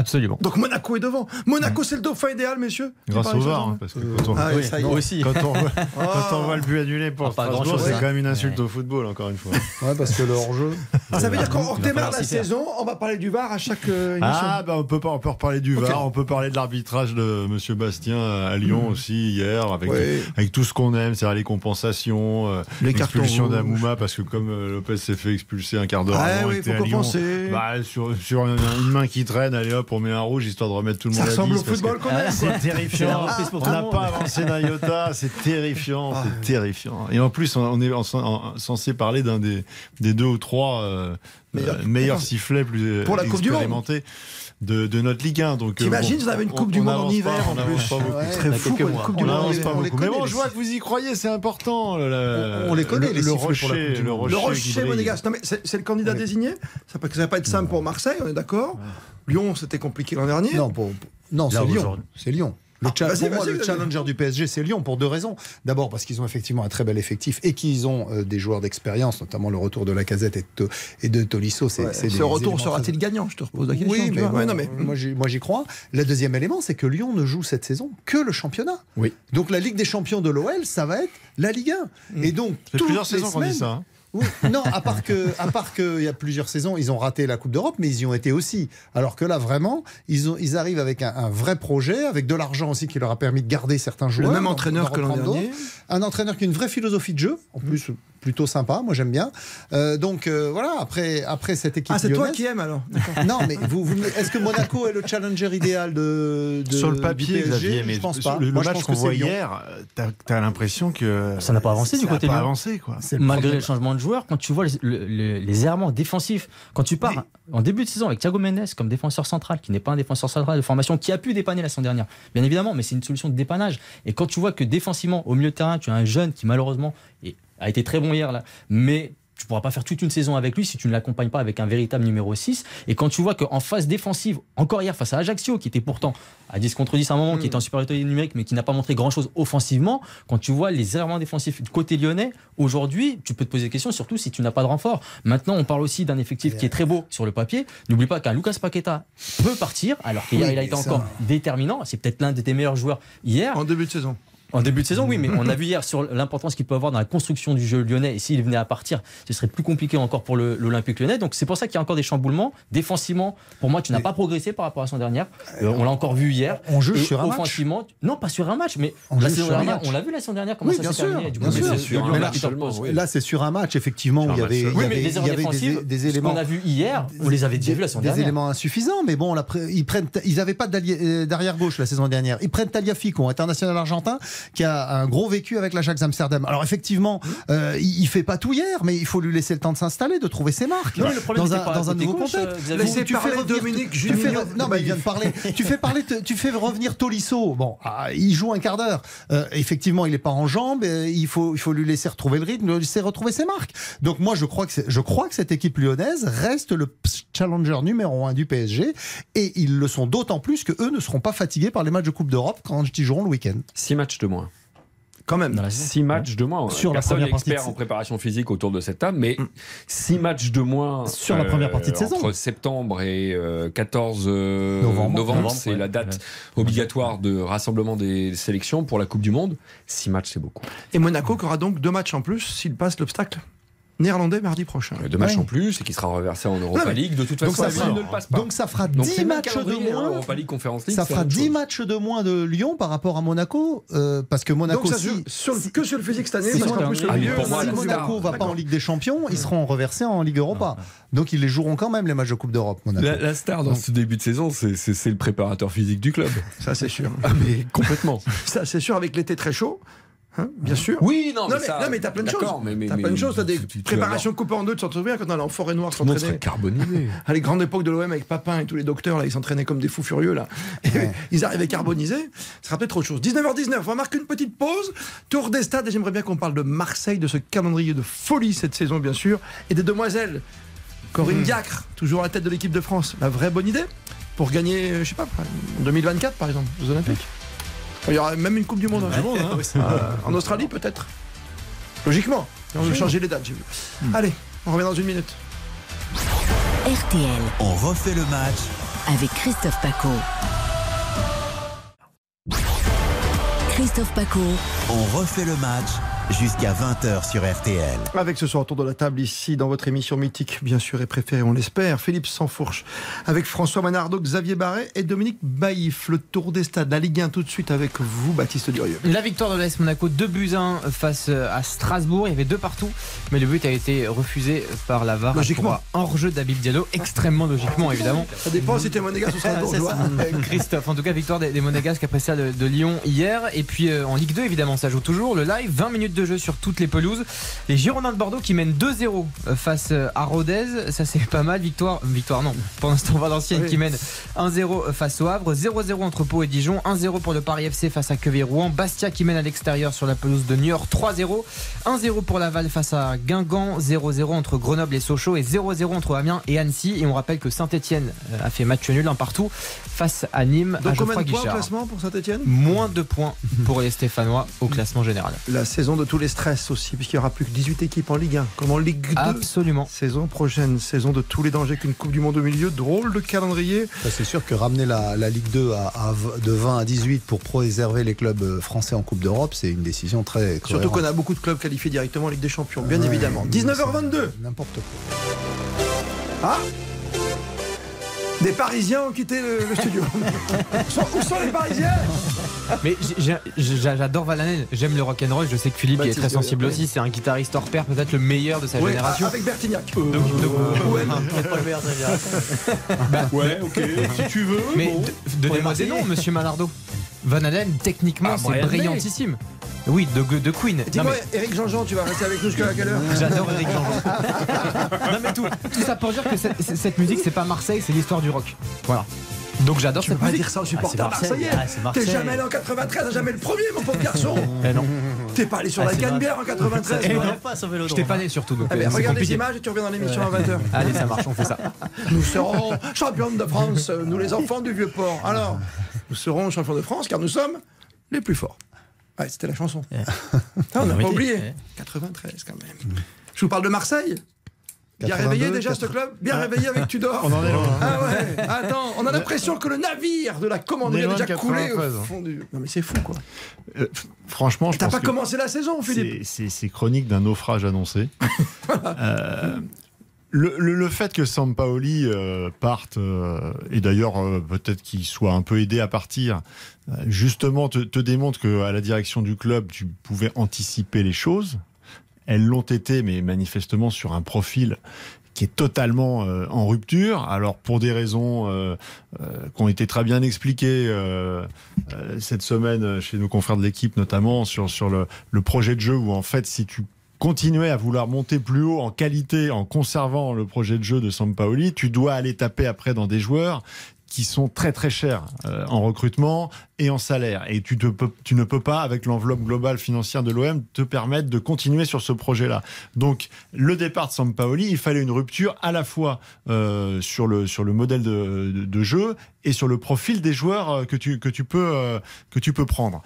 S6: Absolument.
S3: Donc Monaco est devant. Monaco, c'est le dauphin idéal, messieurs.
S9: Grâce au VAR, hein, parce que quand on,
S3: Ah oui, ça y est.
S10: aussi.
S9: quand on voit,
S3: Oh. *laughs*
S9: quand on voit le but annulé pour
S10: Ah,
S9: Strasbourg, c'est
S10: hein.
S9: quand même une insulte au football, encore une fois. *laughs*
S4: Ouais, parce que le hors-jeu.
S3: Ah, ça veut dire qu'on
S10: falloir
S3: la saison, on va parler du VAR à chaque euh, émission.
S9: Ah, bah on peut, pas, on peut reparler du. VAR, on peut parler de l'arbitrage de Monsieur Bastien à Lyon aussi hier, avec,
S3: Oui.
S9: avec tout ce qu'on aime, c'est-à-dire les compensations, euh,
S3: Les cartons
S9: l'expulsion d'Amouma, parce que comme euh, Lopez s'est fait expulser un quart d'heure
S3: Ah
S9: avant,
S3: oui,
S9: il était à Lyon,
S3: compenser.
S9: bah, sur, une main qui traîne, allez hop, on met un rouge histoire de remettre tout le
S3: Ça
S9: monde à
S3: ressemble
S9: 10,
S3: au
S9: parce
S3: football
S9: que-
S3: qu'on aime. quoi.
S9: C'est terrifiant.
S10: pour
S9: On n'a pas avancé d'un iota, c'est terrifiant,
S3: Ah.
S9: c'est terrifiant. Et en plus, on est en- en- censé parler d'un des, des deux ou trois euh,
S3: Meilleurs-
S9: euh, meilleurs sifflets plus
S3: Pour la Coupe du Monde.
S9: De, de notre Ligue 1. Donc, euh,
S3: T'imagines,
S9: bon,
S3: vous avez une
S9: on-
S3: Coupe du
S9: on
S3: Monde en hiver
S9: pas,
S3: en plus.
S9: pas beaucoup.
S4: Ouais.
S3: Ce serait
S10: Dans
S3: fou une. Coupe du Monde
S9: pas beaucoup. Mais bon, je vois que vous y croyez, c'est important. le-
S4: On- on les connaît,
S9: le,
S4: les
S9: le
S4: sifflets pour la
S9: rocher,
S4: Coupe du
S9: le
S4: Monde.
S9: rocher.
S3: Le monégasque. Non, mais c'est c'est le candidat
S4: Oui.
S3: désigné. Ça peut, ça va pas être simple pour Marseille, on est d'accord. Lyon, c'était compliqué l'an dernier.
S4: Non, pour- non c'est Lyon. C'est Lyon. Le
S3: Ah,
S4: cha-
S3: vas-y,
S4: pour moi,
S3: vas-y,
S4: le challenger du PSG, c'est Lyon pour deux raisons. D'abord parce qu'ils ont effectivement un très bel effectif et qu'ils ont euh, des joueurs d'expérience, notamment le retour de la casette et de, To- et de Tolisso. C'est,
S3: Ouais,
S4: c'est des
S3: ce retour sera-t-il
S4: très-
S3: gagnant? Je te repose la question.
S4: Oui, mais,
S3: vois.
S4: bon,
S3: Ouais, non, mais
S4: moi, j'y, moi, j'y crois. Le deuxième élément, c'est que Lyon ne joue cette saison que le championnat.
S3: Oui.
S4: Donc la Ligue des champions de l'OL, ça va être la Ligue 1. Et donc,
S9: Ça fait
S4: toutes
S9: plusieurs
S4: les
S9: saisons qu'on dit ça. hein.
S4: Oui, non, à part que, à part qu'il y a plusieurs saisons, ils ont raté la Coupe d'Europe, mais ils y ont été aussi. Alors que là, vraiment, ils, ont, ils arrivent avec un, un vrai projet, avec de l'argent aussi qui leur a permis de garder certains
S3: le
S4: joueurs.
S3: même
S4: d'en-
S3: entraîneur que l'an dernier.
S4: Un entraîneur qui a une vraie philosophie de jeu, en plus plutôt sympa, moi j'aime bien. Euh, donc euh, voilà, après, après cette équipe
S3: Ah, c'est toi qui aimes alors. *laughs*
S4: Non, mais vous, vous- est-ce que Monaco est le challenger idéal de, de-
S9: Sur le papier,
S4: PSG
S9: Xavier, mais
S4: je pense pas.
S9: le,
S4: Moi, je
S9: match
S4: pense
S9: qu'on voit hier, euh, t'as as, l'impression que
S10: Ça n'a pas avancé du côté
S9: pas avancé, quoi.
S4: C'est le
S10: Malgré
S4: problème.
S10: le changement de joueur, quand tu vois les, le- le- les errements défensifs, quand tu pars en début de saison avec Thiago Mendes comme défenseur central, qui n'est pas un défenseur central de formation, qui a pu dépanner la saison dernière, bien évidemment, mais c'est une solution de dépannage. Et quand tu vois que défensivement, au milieu de terrain, tu as un jeune qui malheureusement est- a été très bon hier, là, mais tu pourras pas faire toute une saison avec lui si tu ne l'accompagnes pas avec un véritable numéro 6. Et quand tu vois qu'en phase défensive, encore hier face à Ajaccio, qui était pourtant à 10 contre 10 à un moment, qui était en supériorité numérique, mais qui n'a pas montré grand-chose offensivement, quand tu vois les errements défensifs du côté lyonnais, aujourd'hui, tu peux te poser des questions, surtout si tu n'as pas de renfort. Maintenant, on parle aussi d'un effectif qui est très beau sur le papier. N'oublie pas qu'un Lucas Paqueta peut partir, alors qu'hier,
S4: Oui,
S10: il a été
S4: ça-
S10: encore déterminant. C'est peut-être l'un de tes meilleurs joueurs hier.
S3: En début de saison.
S10: En début de saison, oui, mais *laughs* on a vu hier sur l'importance qu'il peut avoir dans la construction du jeu lyonnais. Et s'il venait à partir, ce serait plus compliqué encore pour l'Olympique lyonnais. Donc c'est pour ça qu'il y a encore des chamboulements. Défensivement, pour moi, tu n'as pas progressé par rapport à la saison dernière. Euh, on l'a encore vu hier.
S4: On juge sur un match.
S10: non, pas sur un match, mais
S4: On
S10: la
S4: juge
S10: saison
S4: sur un
S10: dernière,
S4: match.
S10: on l'a vu la saison dernière comment
S4: Oui,
S10: ça
S4: bien
S10: s'est
S4: sûr,
S10: terminé.
S4: Bien sûr.
S5: sur un match oui.
S4: Là, c'est sur un match, effectivement, où il y avait,
S10: Oui, mais
S4: il y avait des, des
S10: ce
S4: éléments.
S10: qu'on a vu hier, on les avait déjà vus la saison
S4: des
S10: dernière.
S4: éléments insuffisants, mais bon, on ils n'avaient pas euh, d'arrière gauche la saison dernière. Ils prennent Taliafico, international argentin, qui a un gros vécu avec l'Ajax Amsterdam. Alors effectivement, euh, il, fait pas tout hier, mais il faut lui laisser le temps de s'installer, de trouver ses marques
S10: Non, le problème
S4: dans un,
S10: pas
S4: dans un nouveau
S10: gauche,
S4: contexte.
S10: euh.
S3: Laissez
S4: Tu fais
S3: parler
S4: revenir-
S3: Dominique
S4: tu fais- Non, mais il vient de parler. *laughs* tu fais parler, tu fais revenir Tolisso. Bon, ah, il joue un quart d'heure. Euh, effectivement, il est pas en jambes. euh, il faut, il faut lui laisser retrouver le rythme, lui laisser retrouver ses marques. Donc moi, je crois que je crois que cette équipe lyonnaise reste le challenger numéro un du PSG, et ils le sont d'autant plus que eux ne seront pas fatigués par les matchs de Coupe d'Europe quand ils joueront le week-end.
S5: 6 matchs de moins.
S3: Quand même.
S10: Dans la saison.
S5: 6 matchs de moins.
S4: Sur la première partie de
S5: expert en préparation physique autour de cette table, mais 6 matchs de moins
S4: Sur la première partie de saison.
S5: Entre septembre et euh, 14 euh,
S4: Novembre.
S10: Novembre,
S5: c'est
S10: ouais.
S5: la date obligatoire de rassemblement des sélections pour la Coupe du Monde. 6 matchs, c'est beaucoup.
S3: Et Monaco qui aura donc deux matchs en plus s'il passe l'obstacle néerlandais mardi prochain.
S5: Deux matchs en plus et qui sera reversé en Europa
S3: Non,
S5: League. De toute
S4: donc
S5: façon,
S4: ça
S5: s'il
S4: fera-
S5: ne le passe pas.
S4: Donc ça fera
S5: Donc
S4: 10
S5: c'est le même
S4: matchs de
S5: hein,
S4: moins.
S5: Europa League Conference League.
S4: Ça fera
S5: la même
S4: 10
S5: chose.
S4: matchs de moins de Lyon par rapport à Monaco, euh, parce que Monaco,
S3: Donc ça
S4: si-
S3: sur que sur le physique cette année,
S4: Si
S3: parce qu'en
S10: Monaco-
S3: plus le
S5: Ah, mais
S3: milieu,
S5: pour moi,
S4: si Monaco
S5: star.
S4: va pas en Ligue des Champions, ils seront reversés en Ligue Europa. Donc ils les joueront quand même les matchs de Coupe d'Europe, Monaco.
S5: La, la star dans ce début de saison, c'est le préparateur physique du club.
S3: Ça c'est sûr.
S5: Ah, mais complètement.
S3: Ça c'est sûr avec l'été très chaud. Hein, bien sûr.
S5: Oui, non, mais,
S3: mais,
S5: ça,
S3: non, mais t'as plein de choses.
S5: mais- mais-
S3: T'as plein de choses. T'as des
S5: tu-
S3: préparations coupées en deux. Tu t'en souviens quand on allait en forêt noire s'entraîner
S5: carbonisé.
S3: À *laughs* les grandes époques de l'OM avec Papin et tous les docteurs, là, ils s'entraînaient comme des fous furieux, là. Et ils arrivaient carbonisés. Ce sera peut-être autre chose. 19h19, on va marquer une petite pause. Tour des stades, et j'aimerais bien qu'on parle de Marseille, de ce calendrier de folie cette saison, bien sûr, et des demoiselles. Corinne Diacre, toujours à la tête de l'équipe de France. La vraie bonne idée pour gagner, euh, je sais pas, en 2024, par exemple, aux Olympiques. Il y aura même une Coupe du Monde. hein. Euh, en Australie, peut-être. Logiquement. On veut changer les dates, j'ai vu. Allez, on revient dans une minute.
S2: RTL
S1: On refait le match
S2: avec Christophe Paco. Christophe Paco.
S1: On refait le match jusqu'à 20h sur RTL.
S3: Avec ce soir autour de la table ici dans votre émission mythique, bien sûr et préférée, on l'espère, Philippe Sansfourche, avec François Manardo, Xavier Barret et Dominique Baïf. Le tour des stades, la Ligue 1 tout de suite avec vous, Baptiste Durieux.
S6: La victoire de l'AS Monaco 2 buts 1 face à Strasbourg. Il y avait deux partout, mais le but a été refusé par la VAR.
S3: Logiquement.
S6: un Hors-jeu d'Abib Diallo, extrêmement logiquement évidemment.
S3: Ça dépend si t'es monégasque ou strasbourgeois. *laughs* *laughs*
S6: Christophe, en tout cas, victoire des, des Monégasques après ça de, de Lyon hier. Et puis euh, en Ligue 2, évidemment, ça joue toujours. Le live, 20 minutes de jeu sur toutes les pelouses. Les Girondins de Bordeaux qui mènent 2-0 face euh, à Rodez. Ça, c'est pas mal. Victoire, victoire non. Pour l'instant, Valenciennes
S3: Oui.
S6: qui mène 1-0 face au Havre. 0-0 entre Pau et Dijon. 1-0 pour le Paris FC face à Quevilly-Rouen. Bastia qui mène à l'extérieur sur la pelouse de Niort. 3-0. 1-0 pour Laval face à Guingamp. 0-0 entre Grenoble et Sochaux. Et 0-0 entre Amiens et Annecy. Et on rappelle que Saint-Etienne a fait match nul un partout face à Nîmes. à
S3: Donc combien de points au classement pour Saint-Etienne
S6: Moins de points pour les Stéphanois au classement général.
S3: La saison de tous les stress aussi, puisqu'il n'y aura plus que 18 équipes en Ligue 1, comme en Ligue 2.
S6: Absolument.
S3: Saison prochaine, saison de tous les dangers qu'une Coupe du Monde au milieu. Drôle de calendrier.
S4: C'est sûr que ramener la, la Ligue 2 à, de 20 à 18 pour préserver les clubs euh, français en Coupe d'Europe, c'est une décision très
S3: Surtout qu'on a beaucoup de clubs qualifiés directement en Ligue des Champions, bien
S4: Ouais,
S3: évidemment. 19h22.
S4: N'importe quoi.
S3: Ah Des Parisiens ont quitté le, le studio. *laughs* où, sont, les Parisiens
S6: Mais j'adore Valanel, j'aime le rock'n'roll, je sais que Philippe est très sensible aussi, c'est un guitariste hors pair, peut-être le meilleur de sa
S3: Oui,
S6: génération.
S3: Avec Bertignac.
S6: Donc- donc-. *laughs* Bah,
S9: Ouais, ok, si tu veux.
S6: mais
S9: bon.
S6: donnez-moi des noms, monsieur Malardo. Van Halen, techniquement,
S5: Ah,
S6: c'est brillantissime. Oui, de, de Queen.
S3: Dis-moi,
S6: mais
S3: Eric Jean-Jean, tu vas rester avec nous jusqu'à quelle heure *laughs*
S6: J'adore Eric Jean-Jean. *laughs* non mais tout, tout ça pour dire que cette, cette musique, c'est pas Marseille, c'est l'histoire du rock. Voilà. Donc j'adore
S3: Tu peux
S6: cette
S3: pas
S6: musique.
S3: dire ça aux supporters
S10: Ah,
S3: marseillais.
S10: Ah, c'est
S3: T'es jamais allé en 93, jamais le premier, mon pauvre garçon. *laughs*
S6: Eh non.
S3: T'es pas allé sur
S10: Ah,
S3: la Canebière en 93. *laughs*
S6: Eh non.
S10: pas
S6: Je t'ai pas né surtout, donc
S3: Ah ben,
S6: euh,
S3: regarde les images et tu reviens dans l'émission à 20h. *laughs*
S6: Allez, ça marche, on fait ça.
S3: Nous serons champions de France, nous les enfants du vieux port. Alors, nous serons champions de France car nous sommes les plus forts. Ouais, c'était la chanson. Ah, on n'a pas oublié.
S10: Ouais.
S3: 93 quand même. Je vous parle de Marseille. Bien
S4: 82,
S3: réveillé déjà ce club Bien réveillé avec Tudor *laughs*
S9: On en est loin.
S3: Ah ouais Attends, on a l'impression que le navire de la commanderie a déjà coulé au
S9: 93.
S3: fond du... Non mais c'est fou quoi.
S9: Euh, franchement, je
S3: T'as pas commencé la saison Philippe
S9: c'est- chronique d'un naufrage annoncé. *laughs* Euh, le, le- le fait que Sampaoli euh, parte, euh, et d'ailleurs euh, peut-être qu'il soit un peu aidé à partir, justement te, te démontre qu'à la direction du club, tu pouvais anticiper les choses. Elles l'ont été, mais manifestement sur un profil qui est totalement euh, en rupture. Alors pour des raisons euh, euh, qui ont été très bien expliquées euh, cette semaine chez nos confrères de l'équipe, notamment sur, sur le, le projet de jeu où en fait si tu continuais à vouloir monter plus haut en qualité en conservant le projet de jeu de Sampaoli, tu dois aller taper après dans des joueurs qui sont très très chers euh, en recrutement et en salaire. Et tu, ne peux pas, avec l'enveloppe globale financière de l'OM, te permettre de continuer sur ce projet-là. Donc, le départ de Sampaoli, il fallait une rupture à la fois euh, sur, le, sur le modèle de, jeu et sur le profil des joueurs euh, que tu, que tu, peux, que tu peux prendre.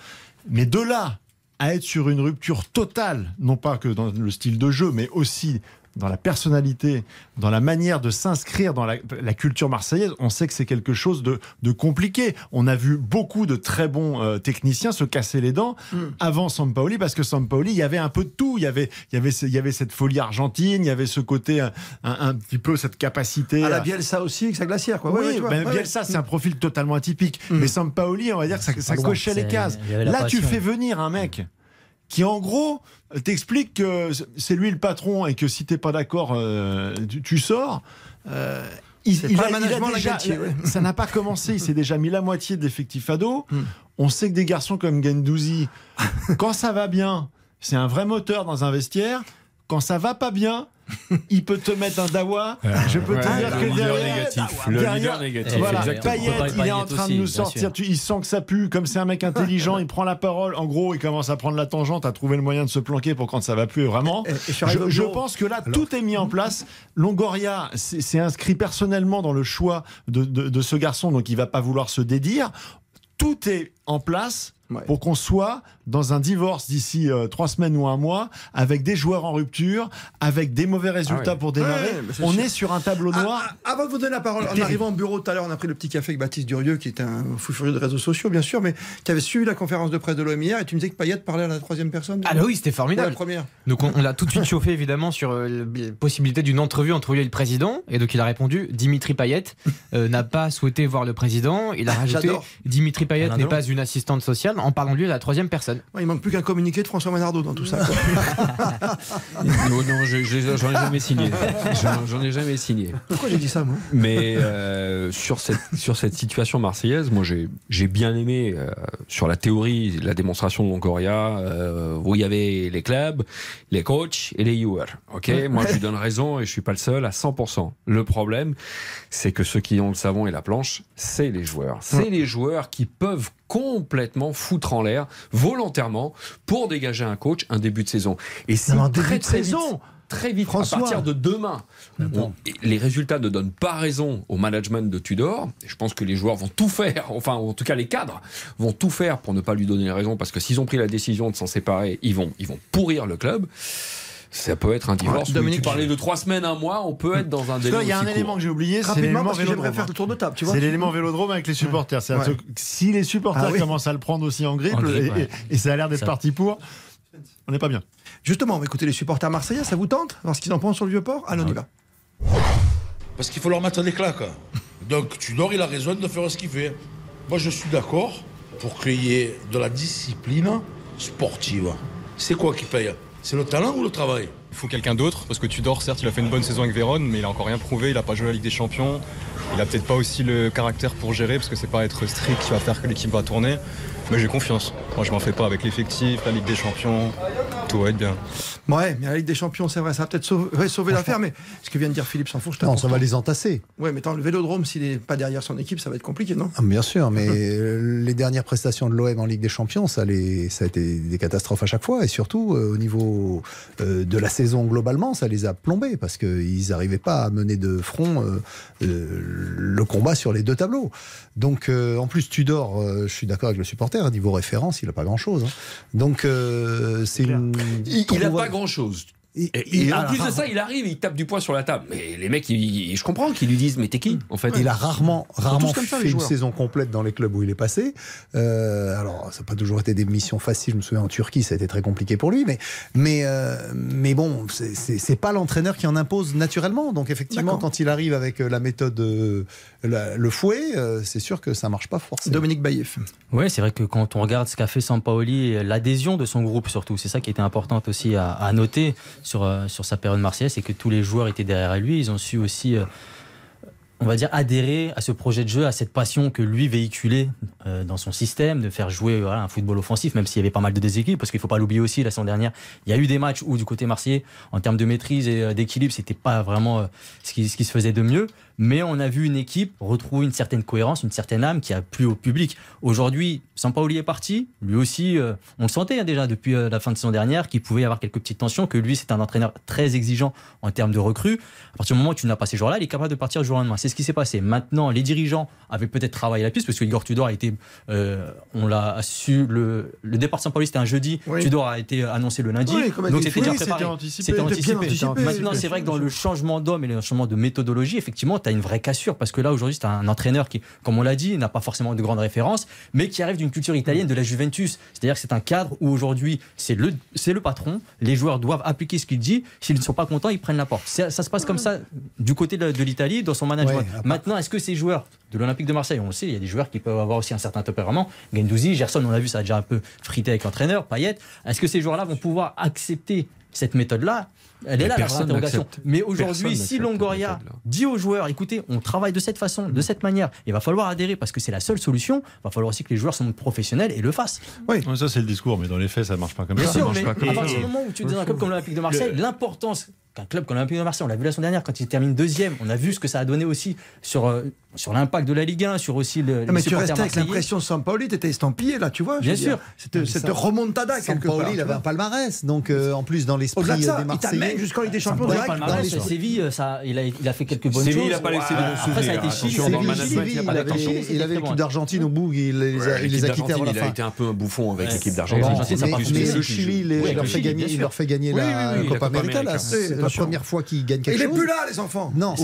S9: Mais de là à être sur une rupture totale, non pas que dans le style de jeu, mais aussi dans la personnalité, dans la manière de s'inscrire dans la, la culture marseillaise, on sait que c'est quelque chose de, de compliqué. On a vu beaucoup de très bons euh, techniciens se casser les dents avant Sampaoli, parce que Sampaoli, il y avait un peu de tout. Il y avait, il y avait, ce- il y avait cette folie argentine, il y avait ce côté, un, un- un petit peu cette capacité.
S3: À la Bielsa aussi, avec sa glacière quoi.
S9: Oui,
S3: vois.
S9: ben,
S3: Ouais,
S9: Bielsa, c'est un profil totalement atypique. Mais Sampaoli, on va dire que ça, ça cochait les cases. Là, tu fais venir un mec qui, en gros, t'explique que c'est lui le patron et que si t'es pas d'accord, euh, tu, tu sors. Euh, il, il
S3: pas
S9: a,
S3: le
S9: il a déjà,
S3: ouais. *laughs*
S9: ça n'a pas commencé. Il s'est déjà mis la moitié de l'effectif ado.
S3: Hmm.
S9: On sait que des garçons comme Gendouzi, quand ça va bien, c'est un vrai moteur dans un vestiaire. Quand ça va pas bien, il peut te mettre un dawa. Je peux te
S5: Ouais,
S9: dire
S5: le
S9: que derrière,
S5: négatif. Le
S9: derrière-
S5: leader négatif,
S9: Voilà. Payet, il est en train
S10: aussi,
S9: de nous sortir. Tu- il sent que ça pue. Comme c'est un mec intelligent, il prend la parole. En gros, il commence à prendre la tangente, à trouver le moyen de se planquer pour quand ça va plus. Vraiment,
S3: Et- et sur
S9: je, pense que là, tout est mis en place. Longoria s'est s'est inscrit personnellement dans le choix de, de- de ce garçon, donc il va pas vouloir se dédire. Tout est en place
S3: Ouais.
S9: pour qu'on soit dans un divorce d'ici euh, trois semaines ou un mois, avec des joueurs en rupture, avec des mauvais résultats
S5: ouais.
S9: pour démarrer.
S3: Ouais,
S9: on
S3: sûr.
S9: est sur un tableau
S3: Ah,
S9: noir.
S3: ah, avant de vous donner la parole, en arrivant au bureau tout à l'heure, on a pris le petit café avec Baptiste Durieux, qui est un fou furieux de réseaux sociaux, bien sûr, mais qui avait suivi la conférence de presse de l'OM hier, et tu me disais que Payet parlait à la troisième personne
S6: Ah bah oui, c'était
S3: la
S6: formidable.
S3: première.
S6: Donc on, on l'a tout de suite chauffé évidemment sur euh, la possibilité d'une entrevue entre lui et le président. Et donc il a répondu Dimitri Payet euh, n'a pas souhaité voir le président. Il a rajouté. Dimitri Payet n'est pas une assistante sociale en parlant de lui à la troisième personne.
S3: Ouais, il manque plus qu'un communiqué de François Manardo dans tout ça. *laughs*
S5: Non, non, je- je- j'en ai jamais signé. J'en ai jamais signé.
S3: Pourquoi j'ai dit ça, moi?
S5: Mais euh, sur, cette, sur cette situation marseillaise, moi j'ai bien aimé euh, sur la théorie, la démonstration de Longoria, euh, où il y avait les clubs, les coachs et les joueurs. Ok, moi je lui donne raison et je suis pas le seul à 100%. Le problème, c'est que ceux qui ont le savon et la planche, c'est les joueurs. C'est les joueurs qui peuvent complètement foutre en l'air volontairement pour dégager un coach un début de saison. Et si
S9: Non, en
S5: très
S9: de
S5: très vite,
S9: saison.
S5: très vite,
S9: François.
S5: à partir de demain, on- les résultats ne donnent pas raison au management de Tudor. Je pense que les joueurs vont tout faire, *laughs* enfin en tout cas les cadres vont tout faire pour ne pas lui donner raison, parce que s'ils ont pris la décision de s'en séparer, ils vont, ils vont pourrir le club. Ça peut être un divorce.
S3: Ouais, Dominique.
S5: tu parlais de trois semaines, un mois, on peut être dans un délai
S9: il y a un
S5: court.
S9: élément que j'ai oublié, c'est
S3: Rapidement,
S9: l'élément
S3: parce que j'aimerais
S9: vélodrome.
S3: faire le tour de table, tu vois.
S9: C'est l'élément vélodrome avec les supporters. Si les supporters
S3: Ah oui.
S9: commencent à le prendre aussi en grippe,
S10: En grippe,
S9: et,
S10: ouais.
S9: et- et ça a l'air d'être parti pour, on n'est pas bien.
S3: Justement, on va écouter les supporters marseillais, ça vous tente Voir ce qu'ils en pensent sur le Vieux-Port? Allez, on y va.
S13: Parce qu'il faut leur mettre des claques. Donc Tudor, il a raison de faire ce qu'il fait. Moi, je suis d'accord pour qu'il y ait de la discipline sportive. C'est quoi qui paye? C'est le talent ou le travail
S14: Il faut quelqu'un d'autre, parce que Tudor, certes, il a fait une bonne saison avec Vérone, mais il a encore rien prouvé, il a pas joué la Ligue des Champions. Il a peut-être pas aussi le caractère pour gérer, parce que c'est pas être strict qui va faire que l'équipe va tourner. Mais j'ai confiance. Moi, je m'en fais pas avec l'effectif, la Ligue des Champions, tout va être bien.
S3: Ouais, mais la Ligue des Champions, c'est vrai, ça va peut-être sauver, ouais, sauver l'affaire, mais ce que vient de dire Philippe Sanfourche, c'est
S4: Non, ça va les entasser.
S3: Ouais, mais attends, le vélodrome, s'il n'est pas derrière son équipe, ça va être compliqué, non?
S4: Ah, Bien sûr, mais *laughs* les dernières prestations de l'OM en Ligue des Champions, ça, les, ça a été des catastrophes à chaque fois. Et surtout, euh, au niveau euh, de la saison globalement, ça les a plombés parce qu'ils n'arrivaient pas à mener de front euh, euh, le combat sur les deux tableaux. Donc, euh, en plus, Tudor, euh, je suis d'accord avec le supporter, à niveau référence, il n'a pas grand-chose. hein. Donc, euh, c'est une.
S5: Il, il a
S4: trouva-
S5: pas grand chose.
S4: Et-
S5: Et,
S4: et-
S5: en plus de ça, il arrive, il tape du poing sur la table. Mais les mecs, ils- je comprends qu'ils lui disent, mais t'es qui en fait?
S4: Il a rarement, rarement
S3: tous comme ça, les
S4: fait une saison complète dans les clubs où il est passé. Euh, alors, ça n'a pas toujours été des missions faciles. Je me souviens en Turquie, ça a été très compliqué pour lui. Mais, mais, euh, mais bon, c'est- pas l'entraîneur qui en impose naturellement. Donc, effectivement, quand il arrive avec euh, la méthode, euh, la- le fouet, euh, c'est sûr que ça marche pas forcément.
S3: Dominique Baïf.
S10: Oui, c'est vrai que quand on regarde ce qu'a fait Sampaoli, l'adhésion de son groupe surtout, c'est ça qui était important aussi à, à noter sur, euh, sur sa période marseillaise, c'est que tous les joueurs étaient derrière lui. Ils ont su aussi, euh, on va dire, adhérer à ce projet de jeu, à cette passion que lui véhiculait euh, dans son système, de faire jouer un football offensif, même s'il y avait pas mal de déséquilibres, parce qu'il faut pas l'oublier aussi, la saison dernière, il y a eu des matchs où du côté marseillais, en termes de maîtrise et d'équilibre, c'était pas vraiment ce, qui, ce qui se faisait de mieux. Mais on a vu une équipe retrouver une certaine cohérence, une certaine âme qui a plu au public. Aujourd'hui, Sampaoli est parti. Lui aussi, euh, on le sentait hein, déjà depuis euh, la fin de saison dernière qu'il pouvait y avoir quelques petites tensions, que lui, c'est un entraîneur très exigeant en termes de recrues. À partir du moment où tu n'as pas ces joueurs-là, il est capable de partir du jour au lendemain. C'est ce qui s'est passé. Maintenant, les dirigeants avaient peut-être travaillé la piste, parce que Igor Tudor a été, euh, on l'a su, le, le départ de Sampaoli, c'était un jeudi.
S3: Oui.
S10: Tudor a été annoncé le lundi.
S3: Oui,
S10: donc c'était déjà préparé.
S9: c'était anticipé.
S10: Anticipé. Maintenant, c'est vrai que dans le changement d'homme et le changement de méthodologie, effectivement, tu as une vraie cassure. Parce que là, aujourd'hui, c'est un entraîneur qui, comme on l'a dit, n'a pas forcément de grandes références, mais qui arrive d'une culture italienne de la Juventus. C'est-à-dire que c'est un cadre où aujourd'hui, c'est le, c'est le patron. Les joueurs doivent appliquer ce qu'il dit. S'ils ne sont pas contents, ils prennent la porte. Ça, ça se passe comme ça du côté de, de l'Italie, dans son management.
S4: Ouais,
S10: Maintenant, est-ce que ces joueurs de l'Olympique de Marseille, on le sait, il y a des joueurs qui peuvent avoir aussi un certain tempérament. Gendouzi, Gerson, on l'a vu, ça a déjà un peu frité avec l'entraîneur, Payet. Est-ce que ces joueurs-là vont pouvoir accepter cette méthode-là, elle est
S5: Mais
S10: là, la vraie interrogation. Mais aujourd'hui, si Longoria dit aux joueurs, écoutez, on travaille de cette façon, de cette manière, il va falloir adhérer parce que c'est la seule solution, il va falloir aussi que les joueurs sont professionnels et le fassent.
S3: Oui.
S9: Ça, c'est le discours, mais dans les faits, ça marche pas comme
S10: Bien
S9: ça.
S10: sûr,
S9: ça
S10: mais
S9: marche pas
S10: à partir du moment où tu es dans un club comme l'Olympique de Marseille, l'importance qu'un club comme l'Olympique de Marseille, on l'a vu la semaine dernière, quand il termine deuxième, on a vu ce que ça a donné aussi sur, euh, sur l'impact de la Ligue 1, sur aussi le.
S3: Non, mais
S10: les
S3: tu restais avec l'impression Sampaoli, t'étais estampillé là, tu vois.
S10: Bien sûr.
S3: dire. Cette, cette remontada quelque part.
S4: Sampaoli, il
S3: tu
S4: avait un palmarès, donc euh, en plus dans l'esprit
S3: ça,
S4: des
S3: il
S4: Marseillais.
S3: T'amène jusqu'en Ligue des Champions direct. l'esprit.
S10: Séville, euh, ça, il, a, il a fait quelques bonnes
S5: Séville,
S10: choses.
S5: il a pas laissé de
S10: Après, ça a été
S5: attention,
S10: Chili, Séville, Séville,
S5: il
S10: il avait-
S4: Il l'équipe d'Argentine au bout, il les a, il
S5: L'équipe
S4: les a quittés avant la
S5: il a
S4: fin.
S5: été un peu un bouffon avec l'équipe d'Argentine.
S4: mais, le. Chili, il, il leur
S10: le
S4: fait gagner, il la Copa América.
S5: América.
S4: C'est la première fois qu'ils gagnent quelque
S3: Il est
S4: chose.
S3: plus là, les enfants.
S4: Non,